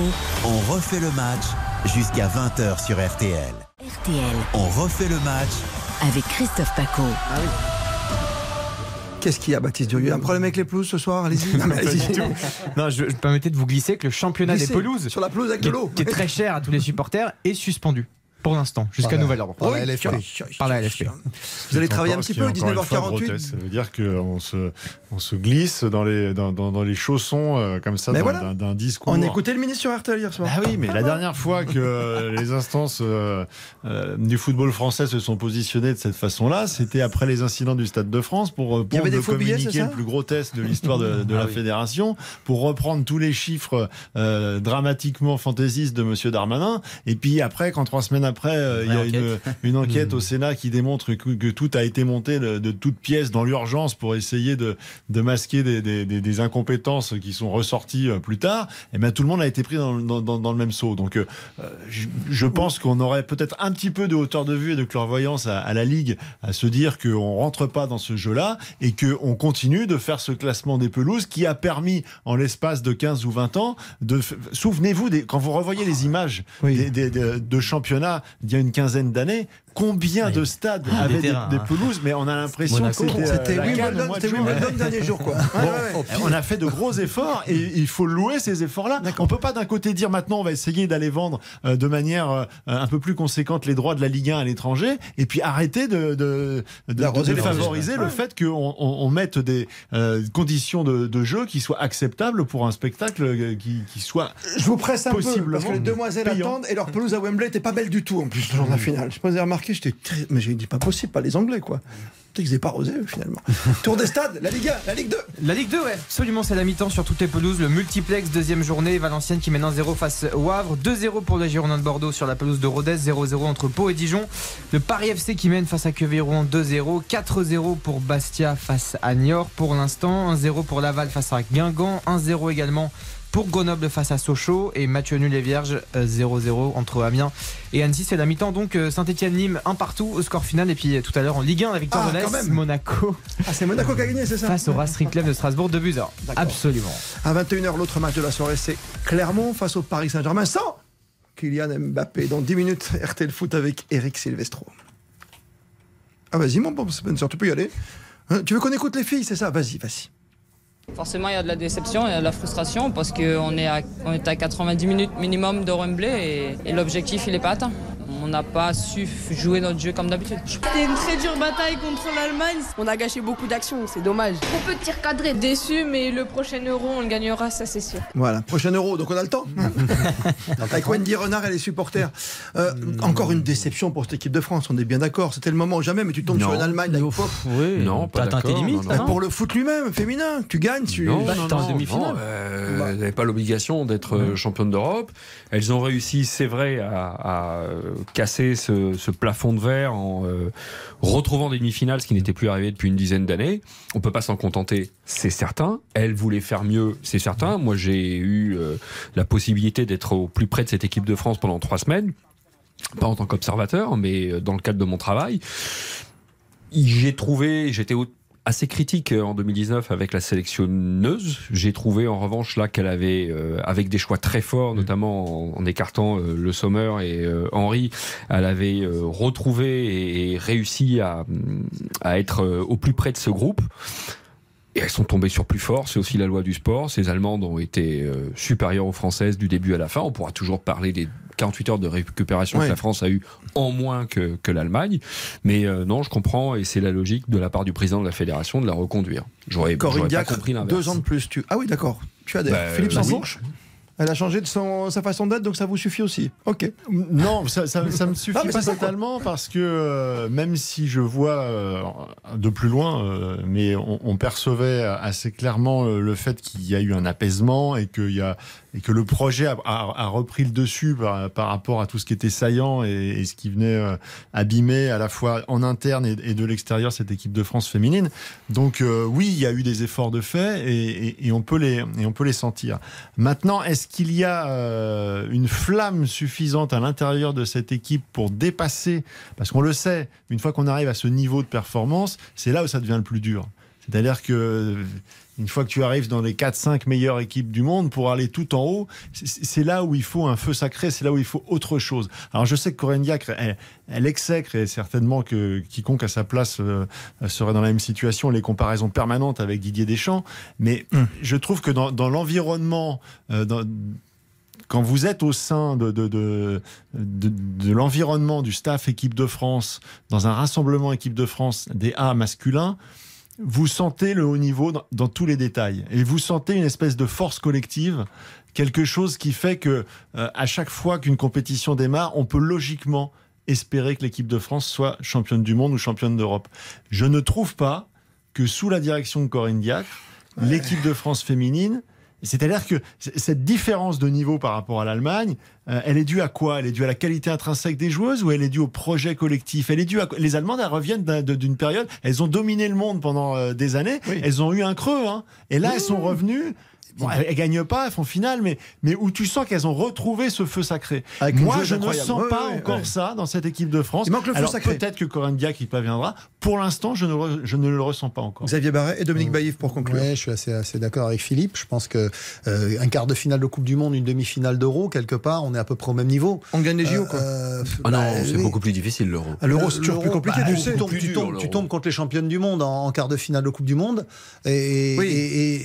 S1: On refait le match jusqu'à 20h sur RTL.
S2: RTL.
S1: On refait le match
S2: Avec Christophe Paco.
S3: Qu'est-ce qu'il y a, Baptiste Durieux? Un problème avec les pelouses ce soir? Allez-y. *laughs* Non, mais allez-y. *laughs*
S6: Non, je, je me permettais de vous glisser que le championnat
S3: Glissez
S6: des pelouses,
S3: Sur la pelouse avec
S6: qui
S3: de l'eau.
S6: qui est très cher à tous les supporters, est suspendu pour l'instant, jusqu'à
S4: Par la-
S6: nouvel ordre.
S4: par la
S3: Oui,
S4: LFP.
S6: Par la LFP.
S3: Vous allez travailler un petit peu,
S9: est encore une fois
S3: 19h48.
S9: grotesque. Ça veut dire qu'on se, on se glisse dans les, dans, dans- dans les chaussons euh, comme ça
S3: voilà.
S9: d'un- discours.
S3: On écoutait le ministre sur RTL hier soir.
S9: Ah oui, mais la dernière fois que euh, les instances euh, euh, du football français se sont positionnées de cette façon-là, c'était après les incidents du Stade de France pour, pour communiquer
S3: ça
S9: le plus grotesque de l'histoire de, de
S10: Ah
S9: la
S10: oui.
S9: fédération, pour reprendre tous les chiffres euh, dramatiquement fantaisistes de Monsieur Darmanin, et puis après, quand trois semaines après, euh, il y a une, une enquête *laughs* au Sénat qui démontre que, que tout a été monté de, de toutes pièces dans l'urgence pour essayer de, de masquer des, des- des- des incompétences qui sont ressorties euh, plus tard, et bien tout le monde a été pris dans, dans- dans- dans le même saut. Donc euh, je, je pense qu'on aurait peut-être un petit peu de hauteur de vue et de clairvoyance à, à la Ligue à se dire qu'on rentre pas dans ce jeu-là et qu'on continue de faire ce classement des pelouses qui a permis en l'espace de 15 ou 20 ans de... Souvenez-vous, quand vous revoyez les images des, des- de, de d'il y a une quinzaine d'années, combien de stades
S10: Ah, des
S9: avaient des,
S10: terrains,
S9: des
S10: hein.
S9: pelouses, mais on a l'impression que c'était euh,
S3: Wimbledon, dernier jour, quoi. Ouais,
S9: Bon,
S3: ouais, ouais.
S9: on a fait de gros efforts et il faut louer ces efforts-là. On peut pas d'un côté dire maintenant on va essayer d'aller vendre euh, de manière euh, un peu plus conséquente les droits de la Ligue 1 à l'étranger et puis arrêter de, de, de- de favoriser le fait qu'on on, on mette des euh, conditions de, de jeu qui soient acceptables pour un spectacle qui, qui soit
S3: Je vous presse un peu, parce que les demoiselles
S9: payant.
S3: attendent et leur pelouse à Wembley n'était pas belle du tout en plus le jour de la finale. Je sais pas si vous avez remarqué. J'étais très... Mais j'ai dit pas possible, pas les Anglais, quoi. Ils n'avaient pas osé, finalement. *laughs* Tour des stades, la Ligue 1, la Ligue 2.
S6: La Ligue 2, ouais, absolument, c'est la mi-temps sur toutes les pelouses. Le multiplex, deuxième journée. Valenciennes qui mène 1-0 face au Havre. 2-0 pour les Girondins de Bordeaux sur la pelouse de Rodez. 0-0 entre Pau et Dijon. Le Paris FC qui mène face à Quevilly-Rouen 2-0. 4-0 pour Bastia face à Niort pour l'instant. 1-0 pour Laval face à Guingamp. 1-0 également pour Grenoble face à Sochaux et Mathieu nul et vierge euh, 0-0 entre Amiens et Annecy c'est la mi-temps donc Saint-Etienne Nîmes un partout au score final et puis euh, tout à l'heure en Ligue 1 la victoire
S3: Ah,
S6: de l'Est. Monaco
S3: Ah, c'est Monaco qui a gagné, c'est ça
S6: face au Racing Club de Strasbourg de
S3: D'accord.
S6: absolument
S3: À 21h, l'autre match de la soirée, c'est Clermont face au Paris Saint-Germain sans Kylian Mbappé. Dans 10 minutes, *laughs* RTL Foot avec Eric Silvestro. Ah, vas-y, mon bon Spencer, tu peux y aller. Hein, tu veux qu'on écoute les filles, c'est ça? Vas-y, vas-y.
S16: Forcément, il y a de la déception, il y a de la frustration parce qu'on est, à- on est à 90 minutes minimum de Wembley et, et l'objectif, il n'est pas atteint. On n'a pas su jouer notre jeu comme d'habitude.
S17: C'était une très dure bataille contre l'Allemagne. On a gâché beaucoup d'actions, c'est dommage. Trop peu de tirs cadrés. Déçu, mais le prochain euro, on le gagnera, ça c'est sûr.
S3: Voilà, prochain euro, donc on a le temps. *laughs* Avec Wendy Renard et les supporters. Euh, encore une déception pour cette équipe de France, on est bien d'accord. C'était le moment ou jamais, mais tu tombes
S5: Non.
S3: sur une Allemagne.
S10: Oui,
S5: Non, pas
S10: atteint tes limites,
S5: non, non.
S3: Pour le foot lui-même, féminin, tu gagnes, tu.
S5: Non,
S10: Bah,
S5: non,
S10: t'es en demi-finale.
S5: euh, elles n'avaient pas l'obligation d'être championnes d'Europe. Elles ont réussi, c'est vrai, à, à, euh, casser ce, plafond de verre en euh, retrouvant des demi-finales, ce qui n'était plus arrivé depuis une dizaine d'années. On peut pas s'en contenter, c'est certain. Elles voulaient faire mieux, c'est certain. Moi, j'ai eu euh, la possibilité d'être au plus près de cette équipe de France pendant trois semaines. Pas en tant qu'observateur, mais euh, dans le cadre de mon travail. J'ai trouvé, j'étais assez critique euh, en 2019 avec la sélectionneuse. J'ai trouvé en revanche là qu'elle avait, euh, avec des choix très forts, notamment en, en écartant euh, le Sommer et euh, Henri, elle avait retrouvé et, et réussi à, à être au plus près de ce groupe. Et elles sont tombées sur plus fort, c'est aussi la loi du sport. Ces Allemandes ont été supérieures aux Françaises du début à la fin. On pourra toujours parler des 48 heures de récupération
S3: Ouais.
S5: que la France a eu en moins que, que l'Allemagne. Mais euh, non, je comprends, et c'est la logique de la part du président de la fédération de la reconduire. J'aurais pas compris l'inverse.
S3: deux ans de plus. Tu... Ah oui, d'accord. Tu adhères.
S5: Bah,
S3: Philippe
S5: oui.
S3: Sanfourche Elle a changé de son, sa façon d'être, donc ça vous suffit aussi. Ok.
S9: Non, ça, ça, ça me suffit *laughs* pas totalement parce que euh, même si je vois euh, de plus loin, euh, mais on, on percevait assez clairement le fait qu'il y a eu un apaisement et qu'il y a et que le projet a, repris le dessus par, rapport à tout ce qui était saillant et, ce qui venait euh, abîmer à la fois en interne et, de l'extérieur cette équipe de France féminine. Donc euh, oui, il y a eu des efforts de fait et, on peut les sentir. Maintenant, est-ce qu'il y a euh, une flamme suffisante à l'intérieur de cette équipe pour dépasser? Parce qu'on le sait, une fois qu'on arrive à ce niveau de performance, c'est là où ça devient le plus dur. C'est-à-dire que une fois que tu arrives dans les 4-5 meilleures équipes du monde, pour aller tout en haut, c'est là où il faut un feu sacré, c'est là où il faut autre chose. Alors je sais que Corinne Diacre, elle, elle exècre et certainement que quiconque à sa place euh, serait dans la même situation, les comparaisons permanentes avec Didier Deschamps, mais je trouve que dans, dans l'environnement, euh, dans- quand vous êtes au sein de, de, de, de, de l'environnement du staff équipe de France, dans un rassemblement équipe de France des A masculins, vous sentez le haut niveau dans, dans tous les détails. Et vous sentez une espèce de force collective, quelque chose qui fait que euh, à chaque fois qu'une compétition démarre, on peut logiquement espérer que l'équipe de France soit championne du monde ou championne d'Europe. Je ne trouve pas que sous la direction de Corinne Diacre, l'équipe de France féminine c'est-à-dire que cette différence de niveau par rapport à l'Allemagne, euh, elle est due à quoi? Elle est due à la qualité intrinsèque des joueuses ou elle est due au projet collectif? Elle est due à quoi? Les Allemandes, elles reviennent d'une période, elles ont dominé le monde pendant euh, des années, elles ont eu un creux, hein, et là elles sont revenues. Bon, elles, elles gagnent pas, elles font finale, mais, mais où tu sens qu'elles ont retrouvé ce feu sacré.
S3: Avec
S9: Moi, je ne sens
S3: Ouais,
S9: pas
S3: ouais,
S9: encore
S3: ouais.
S9: ça dans cette équipe de France.
S3: Il manque le feu
S9: Alors,
S3: sacré.
S9: Peut-être que Corinne Diacre y parviendra. Pour l'instant, je, ne re- je ne le ressens pas encore.
S3: Xavier Barret et Dominique Baïf pour conclure.
S4: Ouais, je suis assez, assez d'accord avec Philippe. Je pense que euh, un quart de finale de Coupe du Monde, une demi-finale d'Euro, quelque part, on est à peu près au même niveau.
S3: On gagne les JO, quoi.
S4: Euh,
S5: Ah non,
S4: bah,
S5: c'est
S4: oui.
S5: beaucoup plus difficile l'euro.
S3: Ah, L'euro, c'est toujours plus compliqué,
S4: bah,
S3: tu sais.
S4: Tu tombes, tu,
S5: dur,
S4: tombes, tu
S5: l'Euro.
S4: tombes contre les championnes du monde en, en quart de finale de Coupe du Monde. Et,
S3: Oui.
S4: et-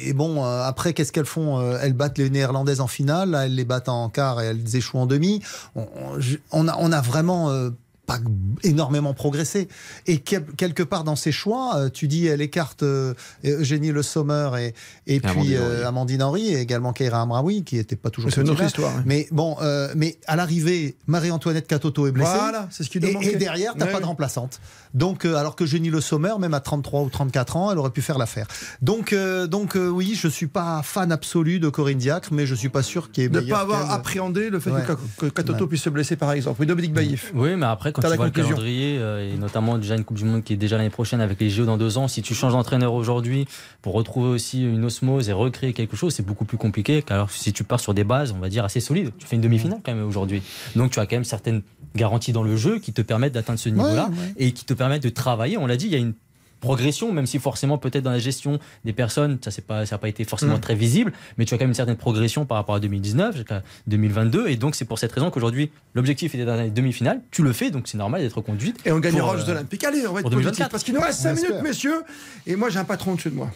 S4: et- et bon, euh, après, qu'est-ce qu'elles font Euh, Elles battent les Néerlandaises en finale, elles les battent en quart et elles échouent en demi. On a vraiment. euh, pas énormément progressé. Et quel- quelque part dans ses choix, euh, tu dis elle écarte euh, Eugénie Le Sommer et, et puis
S3: Amandine
S4: euh,
S3: Henry.
S4: Amandine Henry et également Keira Amraoui qui n'était pas toujours
S3: C'est une autre histoire, hein.
S4: Mais bon, euh, mais à l'arrivée, Marie-Antoinette Catoto est blessée.
S3: Voilà, c'est ce qui
S4: et, et derrière, t'as
S3: Ouais,
S4: pas de remplaçante. Donc, euh, alors que Eugénie Le Sommer, même à 33 ou 34 ans, elle aurait pu faire l'affaire. Donc, euh, donc euh, oui, je suis pas fan absolu de Corinne Diacre, mais je suis pas sûr qu'il y ait
S3: De ne pas avoir appréhendé le fait
S4: Ouais.
S3: que,
S4: Ouais.
S3: puisse se blesser, par exemple. Oui, Dominique Baïf.
S10: Oui, mais après, quand
S3: T'as
S10: tu vois le calendrier, euh, et notamment déjà une Coupe du Monde qui est déjà l'année prochaine avec les JO dans deux ans, si tu changes d'entraîneur aujourd'hui pour retrouver aussi une osmose et recréer quelque chose, c'est beaucoup plus compliqué qu'alors si tu pars sur des bases, on va dire, assez solides. Tu fais une demi-finale quand même aujourd'hui. Donc tu as quand même certaines garanties dans le jeu qui te permettent d'atteindre ce niveau-là
S4: ouais.
S10: et qui te permettent de travailler. On l'a dit, il y a une progression, même si forcément peut-être dans la gestion des personnes, ça n'a pas, ça a pas été forcément
S3: Mm.
S10: très visible, mais tu as quand même une certaine progression par rapport à 2019 jusqu'à 2022, et donc c'est pour cette raison qu'aujourd'hui l'objectif était d'atteindre les demi-finales, tu le fais, donc c'est normal d'être conduite.
S3: Et on gagnera aux Jeux
S10: euh,
S3: Olympiques. Allez, on va être positif.
S10: 2024.
S3: Parce qu'il nous reste
S10: On
S3: 5 minutes, messieurs. Et moi, j'ai un patron au-dessus de moi.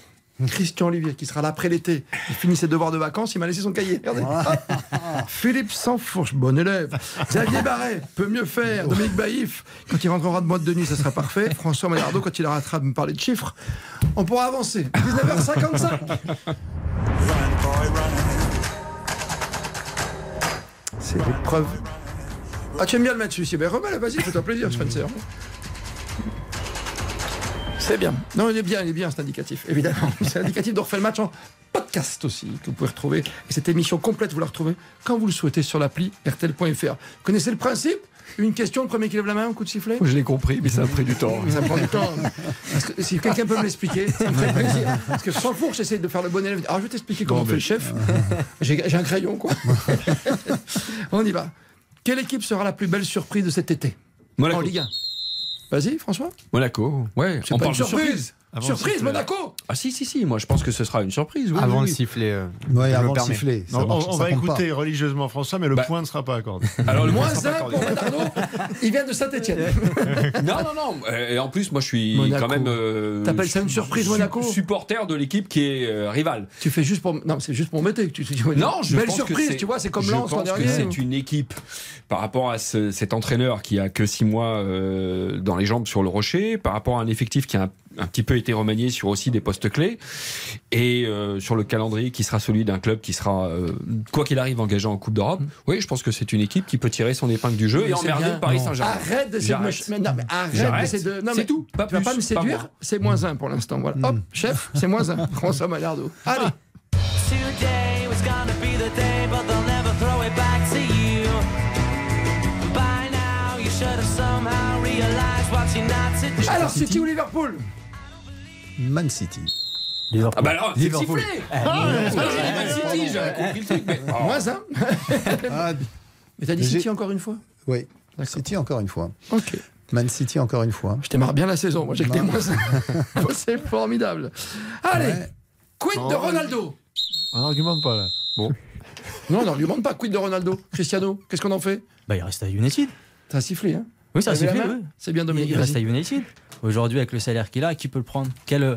S3: Christian Olivier, qui sera là après l'été. Il finit ses devoirs de vacances, il m'a laissé son cahier. Regardez. *laughs* Philippe Sansfourche, bon élève. Xavier Barret, peut mieux faire. Dominique Baïf, quand il rentrera de boîte de nuit, ça sera parfait. François Maillardeau, quand il arrêtera de me parler de chiffres, on pourra avancer. 19h55. C'est l'épreuve. Ah, tu aimes bien le mettre celui-ci Ben remets-le, vas-y, fais-toi plaisir, Spencer. C'est bien. Non, il est bien, il est bien cet indicatif, évidemment. *laughs* C'est l'indicatif de refait le match en podcast aussi, que vous pouvez retrouver. Et cette émission complète, vous la retrouvez quand vous le souhaitez sur l'appli RTL.fr. Vous connaissez le principe? Une question, le premier qui lève la main, un coup de sifflet?
S5: Je l'ai compris, mais ça a pris du temps.
S3: Ça prend du temps. Parce que si quelqu'un peut me l'expliquer, ça me ferait plaisir. Parce que sans four, j'essaie de faire le bon élève. Alors je vais t'expliquer comment
S9: Bon,
S3: fait le chef. J'ai j'ai un crayon, quoi. *laughs* On y va. Quelle équipe sera la plus belle surprise de cet été?
S5: Monaco.
S3: En Ligue 1 Vas-y, François.
S5: Monaco, ouais.
S3: C'est
S5: on
S3: pas
S5: parle
S3: une
S5: de
S3: surprise.
S5: Surprise.
S9: Avant
S3: surprise,
S9: le sifflet.
S3: Monaco
S5: Ah si, si, si, moi je pense que ce sera une surprise. oui,
S6: Avant
S5: oui,
S6: le
S5: oui.
S6: sifflet. euh,
S4: Ouais, avant le
S6: permets.
S4: sifflet.
S9: Non,
S4: marche,
S9: on, va
S4: pas.
S9: écouter religieusement François, mais le
S5: Bah.
S9: point ne sera pas accordé. *laughs*
S5: Alors le
S3: Moins
S5: point sera pas
S3: 1
S5: accordé.
S3: pour Bernardo. Il vient de Saint-Etienne. *laughs*
S5: Non, non, non. Euh, Et en plus, moi, je suis
S3: Monaco.
S5: quand même. euh,
S3: T'appelles ça une surprise,
S5: su-
S3: Monaco?
S5: Supporter de l'équipe qui est euh, rivale.
S3: Tu fais juste pour. Non, c'est juste pour m'embêter que tu tu-
S5: Non, je
S3: Belle
S5: pense
S3: surprise, tu vois, c'est comme Lens l'an dernier.
S5: C'est une équipe par rapport à ce- cet entraîneur qui a que six mois dans les jambes sur le rocher, par rapport à un effectif qui a un, un petit peu été remanié sur aussi des postes clés et euh, sur le calendrier qui sera celui d'un club qui sera euh, quoi qu'il arrive engagé en Coupe d'Europe. Oui, je pense que c'est une équipe qui peut tirer son épingle du jeu
S3: Mais
S5: et
S3: c'est
S5: emmerder
S3: bien.
S5: le Paris. Saint-Germain.
S3: Arrête de mais non, mais arrête de. Non,
S5: C'est
S3: mais
S5: tout, pas
S3: Tu vas pas
S5: plus,
S3: me séduire, c'est moins 1 pour l'instant. Voilà. Hop, chef, c'est moins 1. François Maillardeau. Allez. Alors, City ou Liverpool?
S4: Man City.
S5: Ah bah alors, c'est
S4: Liverpool.
S5: sifflé
S4: Ah, oui.
S5: j'ai dit Man City, j'avais compris le truc. Mais... oh.
S3: Moins 1.
S4: Ah,
S3: Mais t'as dit City encore une fois?
S4: Oui, City encore une fois.
S3: Ok.
S4: Man City encore une fois.
S3: Je démarre bien la saison. Moi, j'ai que des 1. c'est formidable. Allez,
S4: Ouais.
S3: quid de
S9: Oh,
S3: Ronaldo?
S9: On n'argumente pas là. Bon.
S3: Non, on n'argumente pas. Quid de Ronaldo? Cristiano, qu'est-ce qu'on en fait?
S10: Bah, il reste à United.
S3: T'as sifflé, hein?
S10: Oui, ça a sifflé, oui.
S3: C'est bien Dominique.
S10: Il reste à. United. Aujourd'hui, avec le salaire qu'il a, qui peut le prendre? Quel euh,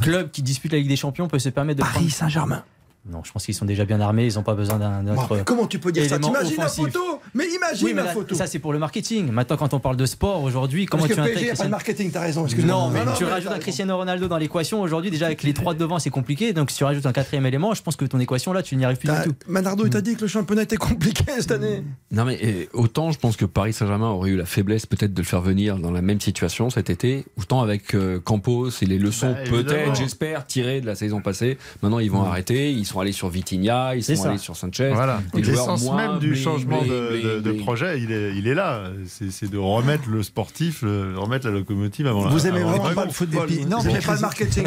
S10: club qui dispute la Ligue des Champions peut se permettre de
S3: Paris
S10: prendre
S3: Saint-Germain.
S10: Non, je pense qu'ils sont déjà bien armés, ils n'ont pas besoin d'un
S3: Bon,
S10: autre.
S3: comment tu peux dire ça?
S10: élément
S3: T'imagines la
S10: offensif.
S3: photo? Mais imagine
S10: Oui, mais
S3: la photo.
S10: ça c'est pour le marketing. Maintenant, quand on parle de sport aujourd'hui, comment
S3: Parce
S10: tu
S3: que
S10: intègres
S3: PSG, il n'y a pas de
S10: Cristiano-
S3: marketing, t'as raison.
S10: Non, mais tu
S3: mais
S10: rajoutes un. Cristiano Ronaldo dans l'équation aujourd'hui, déjà avec les trois devant, c'est compliqué. Donc si tu rajoutes un quatrième élément, je pense que ton équation là, tu n'y arrives plus du
S3: T'as-
S10: tout.
S3: Manardo, il t'a dit que le championnat était compliqué cette année.
S5: Non mais eh, autant je pense que Paris Saint-Germain aurait eu la faiblesse peut-être de le faire venir dans la même situation cet été, autant avec euh, Campos et les leçons
S9: Bah,
S5: peut-être, j'espère, tirées de la saison passée. Maintenant ils vont arrêter, ils sont allés sur Vitinha, ils sont
S10: ça.
S5: allés sur Sanchez.
S9: Voilà. L'essence même du
S5: bling,
S9: changement
S5: bling,
S9: de,
S5: bling,
S9: projet, il est, il est là. C'est de remettre le sportif, le- remettre la locomotive avant la
S4: Vous aimez
S9: avant
S4: vraiment pas le football
S3: vous
S4: Non,
S3: aimez
S4: mais
S3: pas le marketing.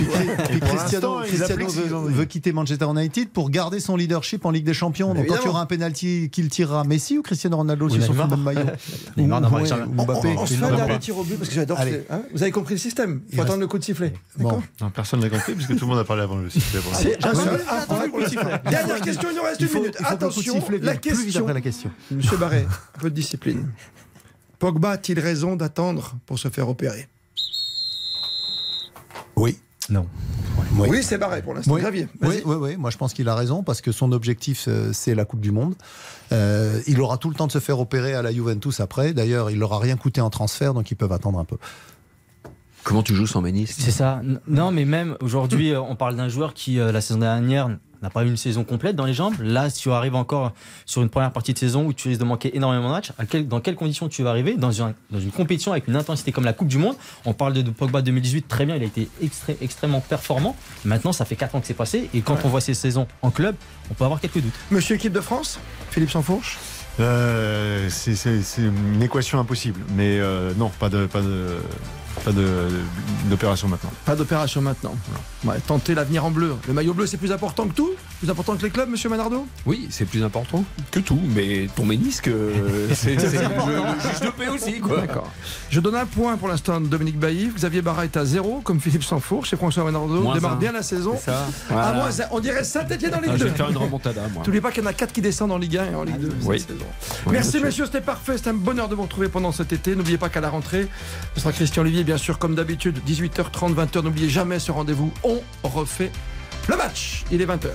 S4: Et Cristiano, veut, quitter Manchester United pour garder son leadership en Ligue des Champions. Donc quand il y aura un penalty, qu'il tirera Messi ou Cristiano Ronaldo sur son football maillot *laughs*
S3: On,
S4: Mbappé.
S3: on- on se fait un dernier tir au but parce que j'adore. Hein Vous avez compris le système Il faut attendre le coup de sifflet.
S4: Bon.
S9: Personne n'a compris puisque tout le monde a parlé avant le sifflet.
S3: Sifflet. Dernière question, il nous reste une
S4: faut,
S3: minute. Attention, la question.
S4: après la question.
S3: Monsieur Barret, un peu de discipline. Pogba a-t-il raison d'attendre pour se faire opérer?
S4: Oui.
S10: Non.
S3: Oui, c'est barré pour l'instant.
S4: Oui.
S3: Xavier,
S4: Oui, oui, oui, moi je pense qu'il a raison parce que son objectif euh, c'est la Coupe du Monde. Euh, il aura tout le temps de se faire opérer à la Juventus après. D'ailleurs, il leur a rien coûté en transfert, donc ils peuvent attendre un peu.
S5: Comment tu joues sans ménisque
S10: C'est ça. Non, mais même aujourd'hui, euh, on parle d'un joueur qui, la saison dernière, n'a pas eu une saison complète dans les jambes. Là, si tu arrives encore sur une première partie de saison où tu risques de manquer énormément de matchs, à quel- dans quelles conditions tu vas arriver dans, un- dans une compétition avec une intensité comme la Coupe du Monde? On parle de, de Pogba 2018, très bien, il a été extré- extrêmement performant. Maintenant, ça fait 4 ans que c'est passé, et quand on voit ses saisons en club, on peut avoir quelques doutes.
S3: Monsieur équipe de France, Philippe Sansfourche?
S9: Euh, c'est- c'est c'est une équation impossible. Mais euh, non, pas de pas de pas d'opération maintenant.
S3: Pas d'opération maintenant. Ouais, tenter l'avenir en bleu. Le maillot bleu, c'est plus important que tout? Plus important que les clubs, monsieur Manardo?
S5: Oui, c'est plus important que tout, mais ton ménisque, euh, *laughs* c'est le, juge de paix aussi, quoi.
S3: D'accord. Je donne un point pour l'instant à Dominique Bailly. Xavier Barra est à zéro, comme Philippe Sanfourche. Et François Manardo
S5: Moins
S3: démarre
S5: un.
S3: bien la saison.
S5: Ça.
S3: Ah,
S5: Voilà.
S3: on dirait Saint-Etienne en Ligue
S5: Ah,
S3: 2.
S5: je vais faire une remontada, moi. *laughs*
S3: N'oubliez pas qu'il y en a 4 qui descendent en Ligue 1 et en Ligue 2.
S5: Oui.
S3: cette saison.
S5: Oui,
S3: Merci
S5: monsieur.
S3: messieurs, c'était parfait. C'était un bonheur de vous retrouver pendant cet été. N'oubliez pas qu'à la rentrée, ce sera Christian Olivier, bien sûr, comme d'habitude, 18h30, 20h. N'oubliez jamais ce rendez-vous. On refait le match. Il est 20h.